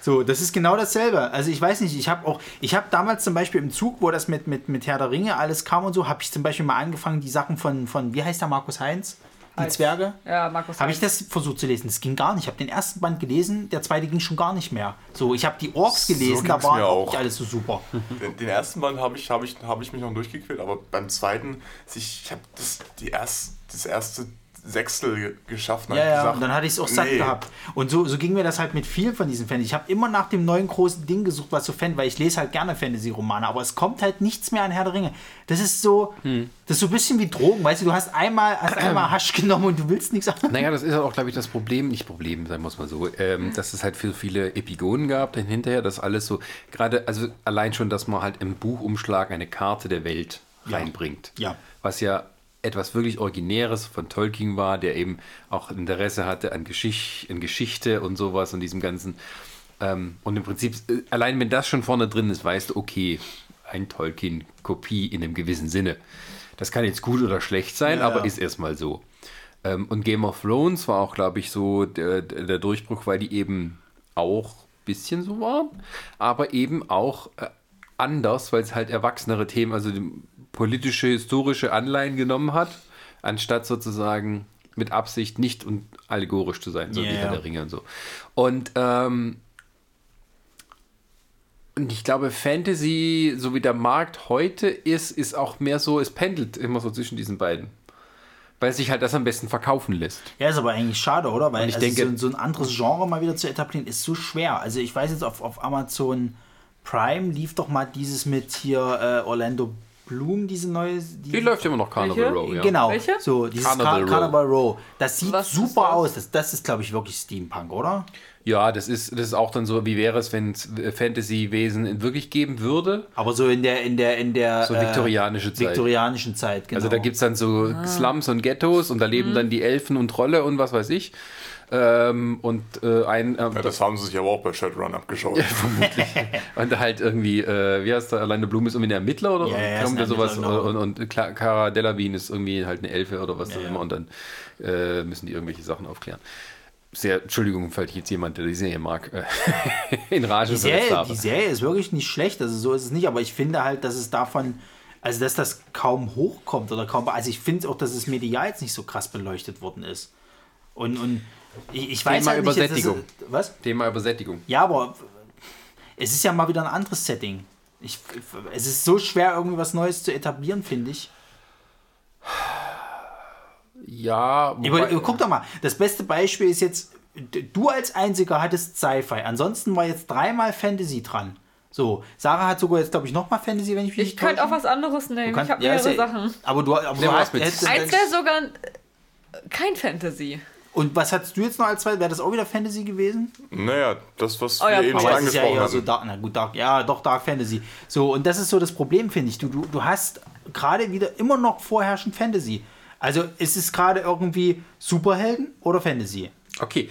So, das ist genau dasselbe. Also ich weiß nicht, ich habe auch, ich habe damals zum Beispiel im Zug, wo das mit, mit, mit Herr der Ringe alles kam und so, habe ich zum Beispiel mal angefangen, die Sachen von, von wie heißt der Markus Heinz? Die. Zwerge? Ja, Markus Habe ich das versucht zu lesen? Das ging gar nicht. Ich habe den ersten Band gelesen, der zweite ging schon gar nicht mehr. So, ich habe die Orks So gelesen, da ging's war auch nicht alles so super. Den, den ersten Band habe ich, hab ich, hab ich mich noch durchgequält, aber beim zweiten, ich, ich habe das, die erst, das erste Sechstel ge- geschafft. Ja, ja, gesagt, und dann hatte ich es auch satt nee. gehabt. Und so, so ging mir das halt mit vielen von diesen Fantasy. Ich habe immer nach dem neuen großen Ding gesucht, was so Fan, weil ich lese halt gerne Fantasy-Romane, aber es kommt halt nichts mehr an Herr der Ringe. Das ist so, Hm. das ist so ein bisschen wie Drogen, weißt du, du hast einmal, hast einmal (clears throat) Hasch genommen und du willst nichts anderes. Naja, das ist auch, glaube ich, das Problem, nicht Problem, sagen wir es mal so, ähm, dass es halt für viele Epigonen gab dann hinterher, dass alles so, gerade, also allein schon, dass man halt im Buchumschlag eine Karte der Welt Ja. reinbringt. Ja. Was ja etwas wirklich Originäres von Tolkien war, der eben auch Interesse hatte an, Geschicht, an Geschichte und sowas und diesem ganzen. Ähm, und im Prinzip, äh, allein wenn das schon vorne drin ist, weißt du, okay, ein Tolkien-Kopie in einem gewissen Sinne. Das kann jetzt gut oder schlecht sein, Ja, aber ja. ist erstmal so. Ähm, und Game of Thrones war auch, glaube ich, so der, der Durchbruch, weil die eben auch ein bisschen so waren, aber eben auch äh, anders, weil es halt erwachsenere Themen, also die politische, historische Anleihen genommen hat, anstatt sozusagen mit Absicht nicht und allegorisch zu sein, so Ja, wie. Herr der Ringe und so. Und ähm, und ich glaube, Fantasy, so wie der Markt heute ist, ist auch mehr so, es pendelt immer so zwischen diesen beiden. Weil sich halt das am besten verkaufen lässt. Ja, ist aber eigentlich schade, oder? Weil also denke- so, so ein anderes Genre mal wieder zu etablieren, ist so schwer. Also ich weiß jetzt, auf, auf Amazon Prime lief doch mal dieses mit hier äh, Orlando Bloom, diese neue. Die läuft immer noch Carnival Welche? Row, ja. Genau, Welche? so dieses Carnival Carnival, Row. Car Carnival Row. Das sieht Was super das? aus. Das, das ist, glaube ich, wirklich Steampunk, oder? Ja, das ist, das ist auch dann so, wie wäre es, wenn es Fantasy-Wesen wirklich geben würde? Aber so in der in der in der So viktorianische Zeit. viktorianischen Zeit, genau. Also da gibt es dann so Ah. Slums und Ghettos und da Mhm. leben dann die Elfen und Trolle und was weiß ich. Ähm, und äh, ein ähm, Ja, das haben sie sich aber auch bei Shadowrun abgeschaut. (laughs) und halt irgendwie, äh, wie heißt der, alleine Blume ist irgendwie ein Ermittler oder Ja, ja, da sowas genau. und, und Cara Delevingne ist irgendwie halt eine Elfe oder was Ja, auch ja. immer und dann äh, müssen die irgendwelche Sachen aufklären. Sehr, Entschuldigung, falls jetzt jemand, der die Serie mag, äh, (laughs) in Rage die Serie, habe. die Serie ist wirklich nicht schlecht, also so ist es nicht, aber ich finde halt, dass es davon, also dass das kaum hochkommt oder kaum, also ich finde auch, dass es medial jetzt nicht so krass beleuchtet worden ist. Und, und ich, ich weiß Thema halt nicht, jetzt, Übersättigung. das ist- was? Thema Übersättigung. Ja, aber es ist ja mal wieder ein anderes Setting. Ich, es ist so schwer, irgendwie was Neues zu etablieren, finde ich. Ja, wobei- guck doch mal, das beste Beispiel ist jetzt, du als einziger hattest Sci-Fi, ansonsten war jetzt dreimal Fantasy dran. So, Sarah hat sogar jetzt, glaube ich, nochmal Fantasy, wenn ich mich Ich nicht könnte auch was anderes nehmen. Du kannst- ich habe ja, mehrere ja- Sachen. Aber du, aber du hast, mit. Eins wäre sogar äh, kein Fantasy. Und was hattest du jetzt noch als zweites? Wäre das auch wieder Fantasy gewesen? Naja, das, was Oh ja, wir eben schon es ist ja angesprochen eher so. Dark, na gut, Dark, ja, doch Dark Fantasy. So, und das ist so das Problem, finde ich. Du, du, du hast gerade wieder immer noch vorherrschend Fantasy. Also ist es gerade irgendwie Superhelden oder Fantasy? okay.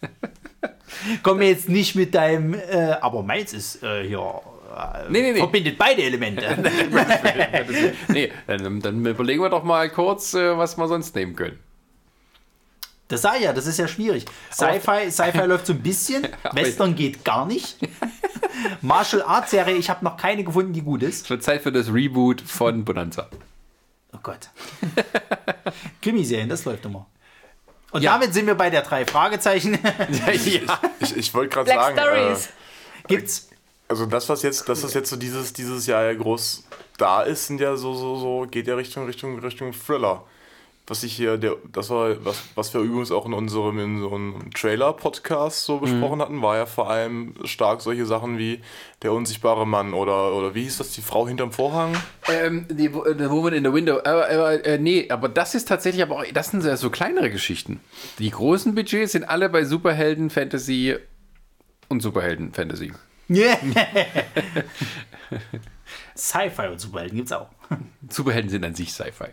(laughs) Komm mir jetzt nicht mit deinem, äh, aber meins ist äh, hier, äh, Nee, nee, nee. verbindet beide Elemente. (laughs) nee, dann, dann überlegen wir doch mal kurz, äh, was wir sonst nehmen können. Das sei ja, das ist ja schwierig. Sci-Fi Sci (laughs) läuft so ein bisschen, Western geht gar nicht. (laughs) Martial Arts Serie, ich habe noch keine gefunden, die gut ist. Es wird Zeit für das Reboot von Bonanza. Oh Gott. (laughs) Krimiserien, das läuft immer. Und Ja. damit sind wir bei der drei Fragezeichen. ja. Ich, ich wollte gerade Black sagen, äh, Stories. Gibt's. also das, was jetzt, das, was jetzt so dieses, dieses Jahr ja groß da ist, sind ja so, so, so, geht ja Richtung, Richtung, Richtung Thriller. Was ich hier, der, das war, was, was wir übrigens auch in unserem, in so einem Trailer-Podcast so besprochen hatten, war ja vor allem stark solche Sachen wie Der unsichtbare Mann oder, oder wie hieß das, die Frau hinterm Vorhang? Ähm, die, Wo- The Woman in the Window. Aber, aber äh, nee, aber das ist tatsächlich, aber auch, das sind ja so kleinere Geschichten. Die großen Budgets sind alle bei Superhelden, Fantasy und Superhelden, Fantasy. Yeah. (laughs) Sci-Fi und Superhelden gibt's auch. Superhelden sind an sich Sci-Fi.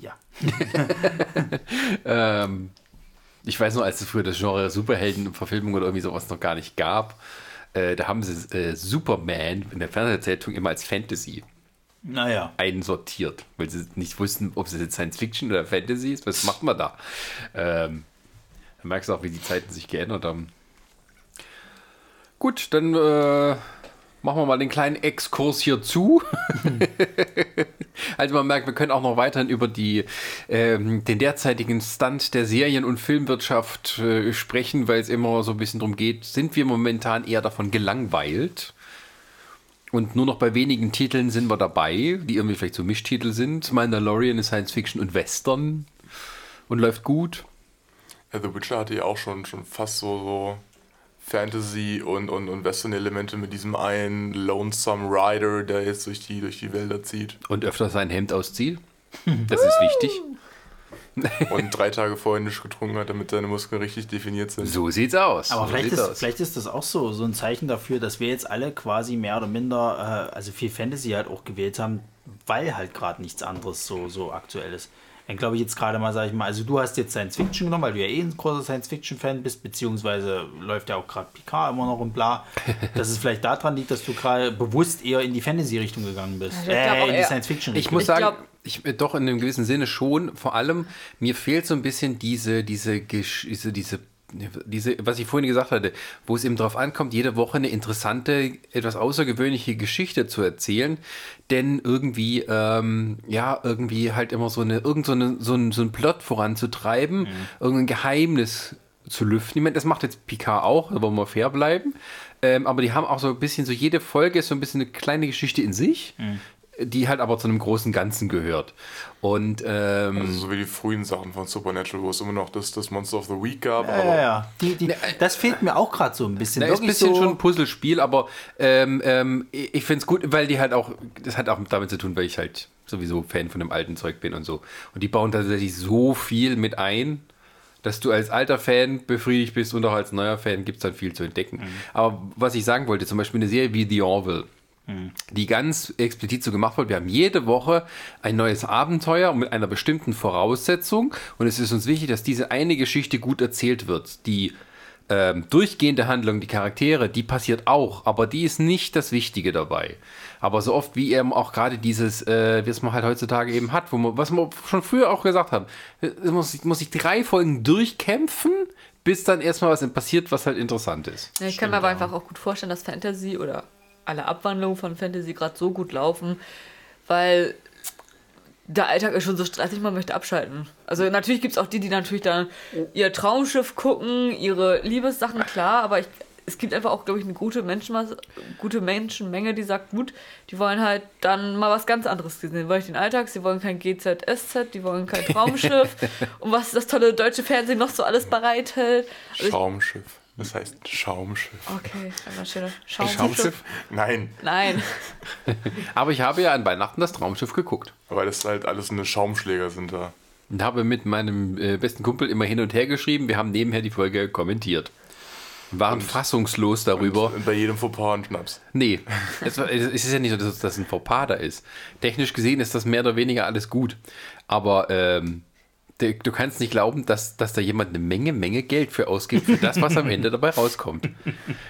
Ja. (laughs) Ähm, ich weiß noch, als es früher das Genre Superhelden-Verfilmung oder irgendwie sowas noch gar nicht gab, äh, da haben sie äh, Superman in der Fernsehzeitung immer als Fantasy Naja. einsortiert, weil sie nicht wussten, ob es jetzt Science Fiction oder Fantasy ist. Was macht man da? Ähm, da merkst du auch, wie die Zeiten sich geändert haben. Gut, dann äh, machen wir mal den kleinen Exkurs hier zu. (laughs) Also man merkt, wir können auch noch weiterhin über die, ähm, den derzeitigen Stand der Serien- und Filmwirtschaft äh, sprechen, weil es immer so ein bisschen darum geht, sind wir momentan eher davon gelangweilt? Und nur noch bei wenigen Titeln sind wir dabei, die irgendwie vielleicht so Mischtitel sind. Mandalorian ist Science Fiction und Western und läuft gut. Ja, The Witcher hatte ja auch schon, schon fast so, so Fantasy und, und, und Western-Elemente mit diesem einen Lonesome Rider, der jetzt durch die, durch die Wälder zieht. Und öfter sein Hemd auszieht. Das ist wichtig. (laughs) Und drei Tage vorher nicht getrunken hat, damit seine Muskeln richtig definiert sind. So sieht's aus. Aber so vielleicht ist, aus. vielleicht ist das auch so, so ein Zeichen dafür, dass wir jetzt alle quasi mehr oder minder, äh, also viel Fantasy halt auch gewählt haben, weil halt gerade nichts anderes so, so aktuell ist. Dann glaube ich jetzt gerade mal, sag ich mal, also du hast jetzt Science Fiction genommen, weil du ja eh ein großer Science Fiction Fan bist, beziehungsweise läuft ja auch gerade Picard immer noch und bla. (laughs) Dass es vielleicht daran liegt, dass du gerade bewusst eher in die Fantasy Richtung gegangen bist. Ja, ich äh, in die Science Fiction Ich muss sagen, ich, äh, doch in einem gewissen Sinne schon. Vor allem, mir fehlt so ein bisschen diese, diese, diese, diese, diese, was ich vorhin gesagt hatte, wo es eben darauf ankommt, jede Woche eine interessante, etwas außergewöhnliche Geschichte zu erzählen. Denn irgendwie, ähm, ja, irgendwie halt immer so eine, irgend so, eine, so, ein, so ein Plot voranzutreiben, irgendein Geheimnis zu lüften. Ich meine, das macht jetzt Picard auch, da wollen wir fair bleiben. Ähm, aber die haben auch so ein bisschen, so jede Folge ist so ein bisschen eine kleine Geschichte in sich, die halt aber zu einem großen Ganzen gehört. Und ähm, Also so wie die frühen Sachen von Supernatural, wo es immer noch das, das Monster of the Week gab. ja, aber ja, ja. Die, die, das fehlt mir auch gerade so ein bisschen. da ist ein bisschen so, schon ein Puzzlespiel, aber ähm, ähm, ich finde es gut, weil die halt auch, das hat auch damit zu tun, weil ich halt sowieso Fan von dem alten Zeug bin und so. Und die bauen tatsächlich so viel mit ein, dass du als alter Fan befriedigt bist und auch als neuer Fan gibt es dann viel zu entdecken. Aber was ich sagen wollte, zum Beispiel eine Serie wie The Orville, die ganz explizit so gemacht wird. Wir haben jede Woche ein neues Abenteuer mit einer bestimmten Voraussetzung und es ist uns wichtig, dass diese eine Geschichte gut erzählt wird. Die ähm, durchgehende Handlung, die Charaktere, die passiert auch, aber die ist nicht das Wichtige dabei. Aber so oft wie eben auch gerade dieses, äh, wie es man halt heutzutage eben hat, wo man, was man schon früher auch gesagt haben, es muss, muss ich drei Folgen durchkämpfen, bis dann erstmal was passiert, was halt interessant ist. Ja, ich kann mir aber einfach auch gut vorstellen, dass Fantasy oder alle Abwandlungen von Fantasy gerade so gut laufen, weil der Alltag ist schon so stressig, man möchte abschalten. Also natürlich gibt es auch die, die natürlich dann ihr Traumschiff gucken, ihre Liebessachen, klar, aber ich, es gibt einfach auch, glaube ich, eine gute Menschenmasse, gute Menschenmenge, die sagt, gut, die wollen halt dann mal was ganz anderes sehen. Die wollen nicht den Alltag, sie wollen kein GZSZ, die wollen kein Traumschiff (laughs) und was das tolle deutsche Fernsehen noch so alles bereithält. Also ich, Schaumschiff. Das heißt Schaumschiff. okay, einmal schöne Schaumschiff. Schaumschiff. Nein, Nein. (laughs) Aber ich habe ja an Weihnachten das Traumschiff geguckt. weil das halt alles eine Schaumschläger sind da. Und habe mit meinem äh, besten Kumpel immer hin und her geschrieben. Wir haben nebenher die Folge kommentiert. Waren fassungslos darüber. Und bei jedem Fauxpas ein Schnaps. Nee, (laughs) es, es ist ja nicht so, dass das ein Fauxpas da ist. Technisch gesehen ist das mehr oder weniger alles gut. Aber ähm, du kannst nicht glauben, dass, dass da jemand eine Menge, Menge Geld für ausgibt, für das, was am Ende (laughs) dabei rauskommt.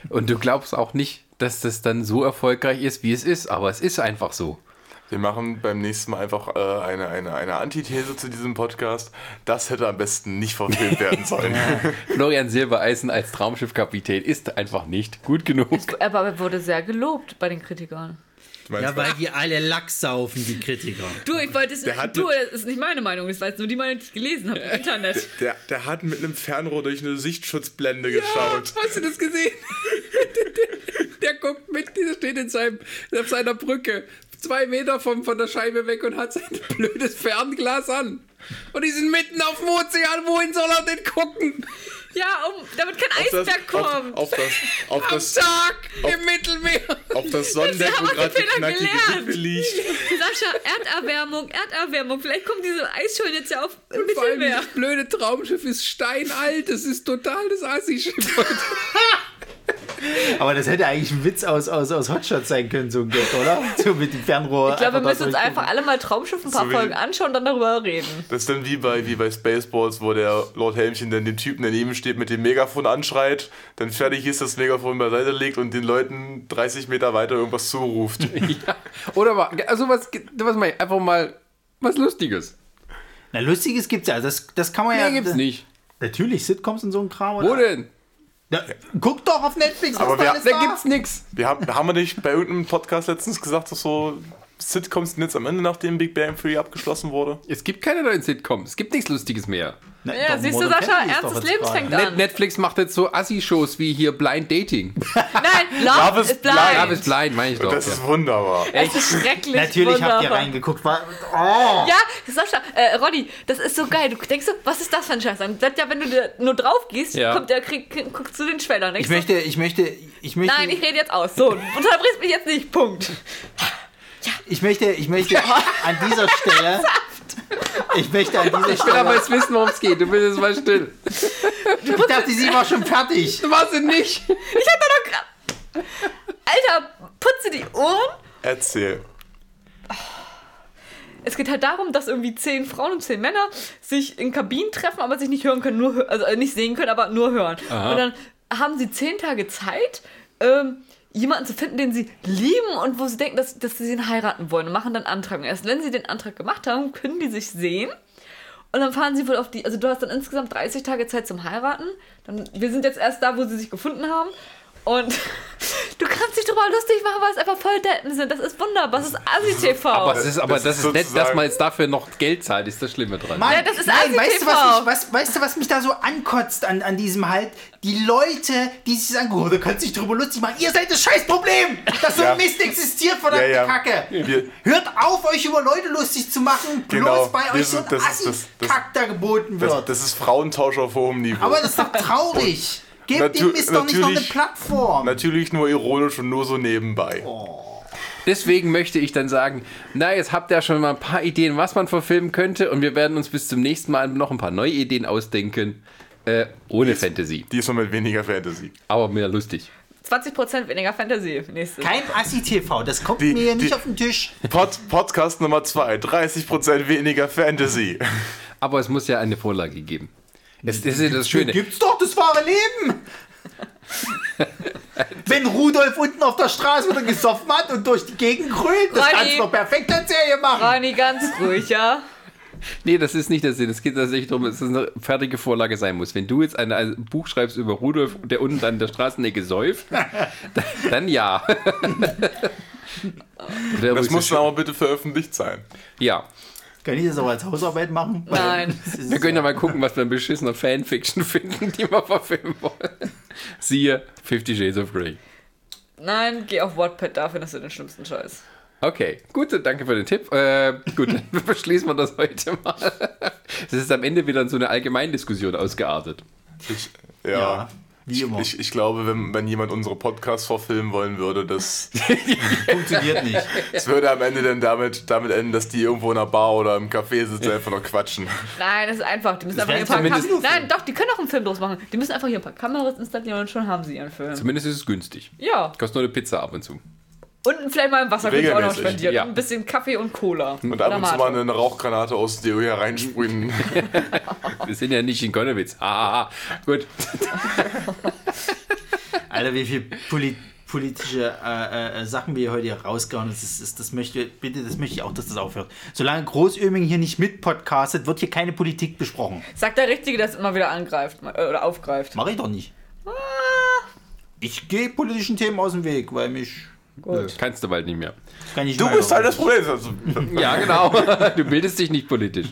Und du glaubst auch nicht, dass das dann so erfolgreich ist, wie es ist. Aber es ist einfach so. Wir machen beim nächsten Mal einfach äh, eine, eine, eine Antithese zu diesem Podcast. Das hätte am besten nicht verfilmt werden sollen. (laughs) Florian Silbereisen als Traumschiffkapitän ist einfach nicht gut genug. Aber er wurde sehr gelobt bei den Kritikern. Meinst, Ja, weil die alle Lack saufen, die Kritiker. Du, ich wollte es. Der hat Du, das ist nicht meine Meinung, das war jetzt nur die Meinung, die ich gelesen habe im Internet. (laughs) der, der hat mit einem Fernrohr durch eine Sichtschutzblende geschaut. Hast du das gesehen? (laughs) Der guckt mit, der steht in seinem, auf seiner Brücke, zwei Meter vom, von der Scheibe weg und hat sein (laughs) blödes Fernglas an. Und die sind mitten auf dem Ozean, wohin soll er denn gucken? Ja, um, damit kein Auf Eisberg auf, kommt. auf das, auf Am das, Tag im Mittelmeer. auf das Sonnendeck, wo haben wir gerade die knackige gelernt. Sippe liegt. Sascha, Erderwärmung, Erderwärmung. Vielleicht kommt diese Eisschollen jetzt ja auf im allem Mittelmeer. das blöde Traumschiff ist steinalt. Das ist total das Assi-Schiff. (laughs) Aber das hätte eigentlich ein Witz aus, aus, aus Hotshots sein können, so ein Gag, oder? So mit dem Fernrohr. Ich glaube, wir müssen uns einfach alle mal Traumschiff ein paar So Folgen anschauen und dann darüber reden. Das ist dann wie bei, wie bei Spaceballs, wo der Lord Helmchen dann den Typen daneben steht, mit dem Megafon anschreit, dann fertig ist, das Megafon beiseite legt und den Leuten 30 Meter weiter irgendwas zuruft. (laughs) ja. Oder mal, also was, was mal, einfach mal was Lustiges. Na, Lustiges gibt's ja. Das, das kann man ja. Nee, gibt's nicht. Natürlich, Sitcoms und so ein Kram. Wo Oder? denn? Ja, guck doch auf Netflix, was Aber da wer- alles Da gibt's nix. Wir haben, haben wir nicht bei irgendeinem Podcast letztens gesagt, dass so Sitcoms denn jetzt am Ende, nachdem Big Bang Theory abgeschlossen wurde? Es gibt keine neuen Sitcoms. Es gibt nichts Lustiges mehr. Na, Ja, siehst du, Sascha, ernstes Leben fängt Net an. Netflix macht jetzt so Assi-Shows wie hier Blind Dating. (laughs) Nein, Love, Love is blind. Love is Blind, meine ich doch. Das ist wunderbar. Es ist schrecklich. Natürlich habt ihr wunderbar. reingeguckt. War, (laughs) oh. Ja, Sascha, äh, Roddy, das ist so geil. Du denkst so, was ist das für ein Scheiß? Dann sagt ja, wenn du nur drauf gehst, Ja. kommt der, krieg, guckst du den Trailer. Ich möchte, ich möchte, ich möchte, nein, ich rede jetzt aus. So, unterbrichst mich jetzt nicht. Punkt. Ich möchte, ich möchte an dieser Stelle, ich möchte an dieser Ich will aber Stelle, jetzt wissen, worum es geht. Du bist jetzt mal still. ich dachte, sie war schon fertig. Du warst es nicht. Ich hab da doch grad. Alter, putze die Ohren. Erzähl. Es geht halt darum, dass irgendwie zehn Frauen und zehn Männer sich in Kabinen treffen, aber sich nicht hören können, nur also nicht sehen können, aber nur hören. Aha. Und dann haben sie zehn Tage Zeit, ähm, jemanden zu finden, den sie lieben und wo sie denken, dass, dass sie ihn heiraten wollen und machen dann Antrag. Und erst wenn sie den Antrag gemacht haben, können die sich sehen. Und dann fahren sie wohl auf die, also du hast dann insgesamt 30 Tage Zeit zum Heiraten. Dann, wir sind jetzt erst da, wo sie sich gefunden haben. Und (laughs) du kannst dich drüber lustig machen, weil es einfach voll Deppen sind. Das ist wunderbar. Das ist Asi-TV. Aber, es ist, aber Das das, ist ist nett, dass man jetzt dafür noch Geld zahlt, ist das Schlimme dran. Mann, Ja, das ist nein, weißt du, was, ASI-TV. ich, was, weißt du, was mich da so ankotzt an, an diesem halt? Die Leute, die sich sagen, oh, da kannst du dich drüber lustig machen. Ihr seid das Scheißproblem, dass so Ja. ein Mist existiert, verdammte Ja, ja. Kacke. Wir- Hört auf, euch über Leute lustig zu machen, bloß Genau. bei euch so ein Assi-Kack da geboten wird. Das, das ist Frauentausch auf hohem Niveau. Aber das ist doch traurig. Gebt Natu- dem Mist doch nicht noch eine natürlich- Plattform. Natürlich nur ironisch und nur so nebenbei. Deswegen möchte ich dann sagen, na, jetzt habt ihr schon mal ein paar Ideen, was man verfilmen könnte und wir werden uns bis zum nächsten Mal noch ein paar neue Ideen ausdenken. Äh, ohne Fantasy, Diesmal mit weniger Fantasy. aber mehr lustig. 20% weniger Fantasy. Nächstes. Kein Assi-TV, das kommt Die- mir nicht die- auf den Tisch. Pod, Podcast Nummer 2, 30% weniger Fantasy. Aber es muss ja eine Vorlage geben. Das, das ist ja das Schöne. Gibt's doch das wahre Leben. Wenn Rudolf unten auf der Straße wieder gesoffen hat und durch die Gegend grölt, das Ronny. kannst du doch perfekt als Serie machen. Ronny, ganz ruhig, ja? Nee, das ist nicht der Sinn. Es geht tatsächlich darum, dass es eine fertige Vorlage sein muss. Wenn du jetzt ein, ein Buch schreibst über Rudolf, der unten an der Straßenecke säuft, (laughs) dann, dann ja. Das muss dann aber bitte veröffentlicht sein. Ja. Kann ich das auch als Hausarbeit machen? Nein. Wir können ja mal gucken, was wir an beschissener Fanfiction (laughs) finden, die wir verfilmen wollen. Siehe Fifty Shades of Grey. Nein, geh auf Wattpad, da findest du den schlimmsten Scheiß. Okay, gut, danke für den Tipp. Äh, gut, dann (laughs) beschließen wir das heute mal. Es ist am Ende wieder in so eine Allgemeindiskussion ausgeartet. Ich, Ja, ja. Wie immer. Ich, ich glaube, wenn, wenn jemand unsere Podcasts verfilmen wollen würde, das, (laughs) Funktioniert nicht. das würde am Ende dann damit, damit enden, dass die irgendwo in einer Bar oder im Café sitzen und einfach nur quatschen. Nein, das ist einfach. Die müssen Das einfach hier ein paar zumindest- Kam Nein, doch, die können auch einen Film draus machen. Die müssen einfach hier ein paar Kameras installieren und schon haben sie ihren Film. Zumindest ist es günstig. Ja. Kostet nur eine Pizza ab und zu. Und vielleicht mal im Wasser sie auch noch spendieren. ja. Ein bisschen Kaffee und Cola. Und ab und zu mal eine Rauchgranate aus der hier reinsprühen. (laughs) (laughs) Wir sind ja nicht in Konnewitz. Ah, ah, ah. gut. (laughs) Alter, wie viel Poli politische äh, äh, Sachen wir heute hier rausgehauen. Das, ist, das, das möchte, bitte, das möchte ich auch, dass das aufhört. Solange Großöming hier nicht mit podcastet, wird hier keine Politik besprochen. Sagt der Richtige, der es immer wieder angreift äh, oder aufgreift. Mache ich doch nicht. Ich gehe politischen Themen aus dem Weg, weil mich Gut. Kannst du bald nicht mehr. kann ich Du bist halt das Problem. Also, (laughs) Ja, genau. Du bildest dich nicht politisch.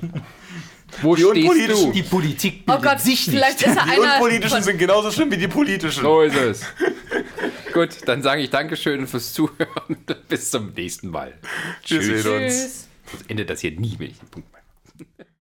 Wo Die stehst du? Die Politik Oh bildet Gott, sich nicht. vielleicht ist er die einer. Unpolitischen sind genauso schlimm wie die Politischen. So ist es. Gut, dann sage ich Dankeschön fürs Zuhören. (laughs) Bis zum nächsten Mal. Wir sehen uns. Tschüss. Sonst endet das hier nie, wenn ich den Punkt mache.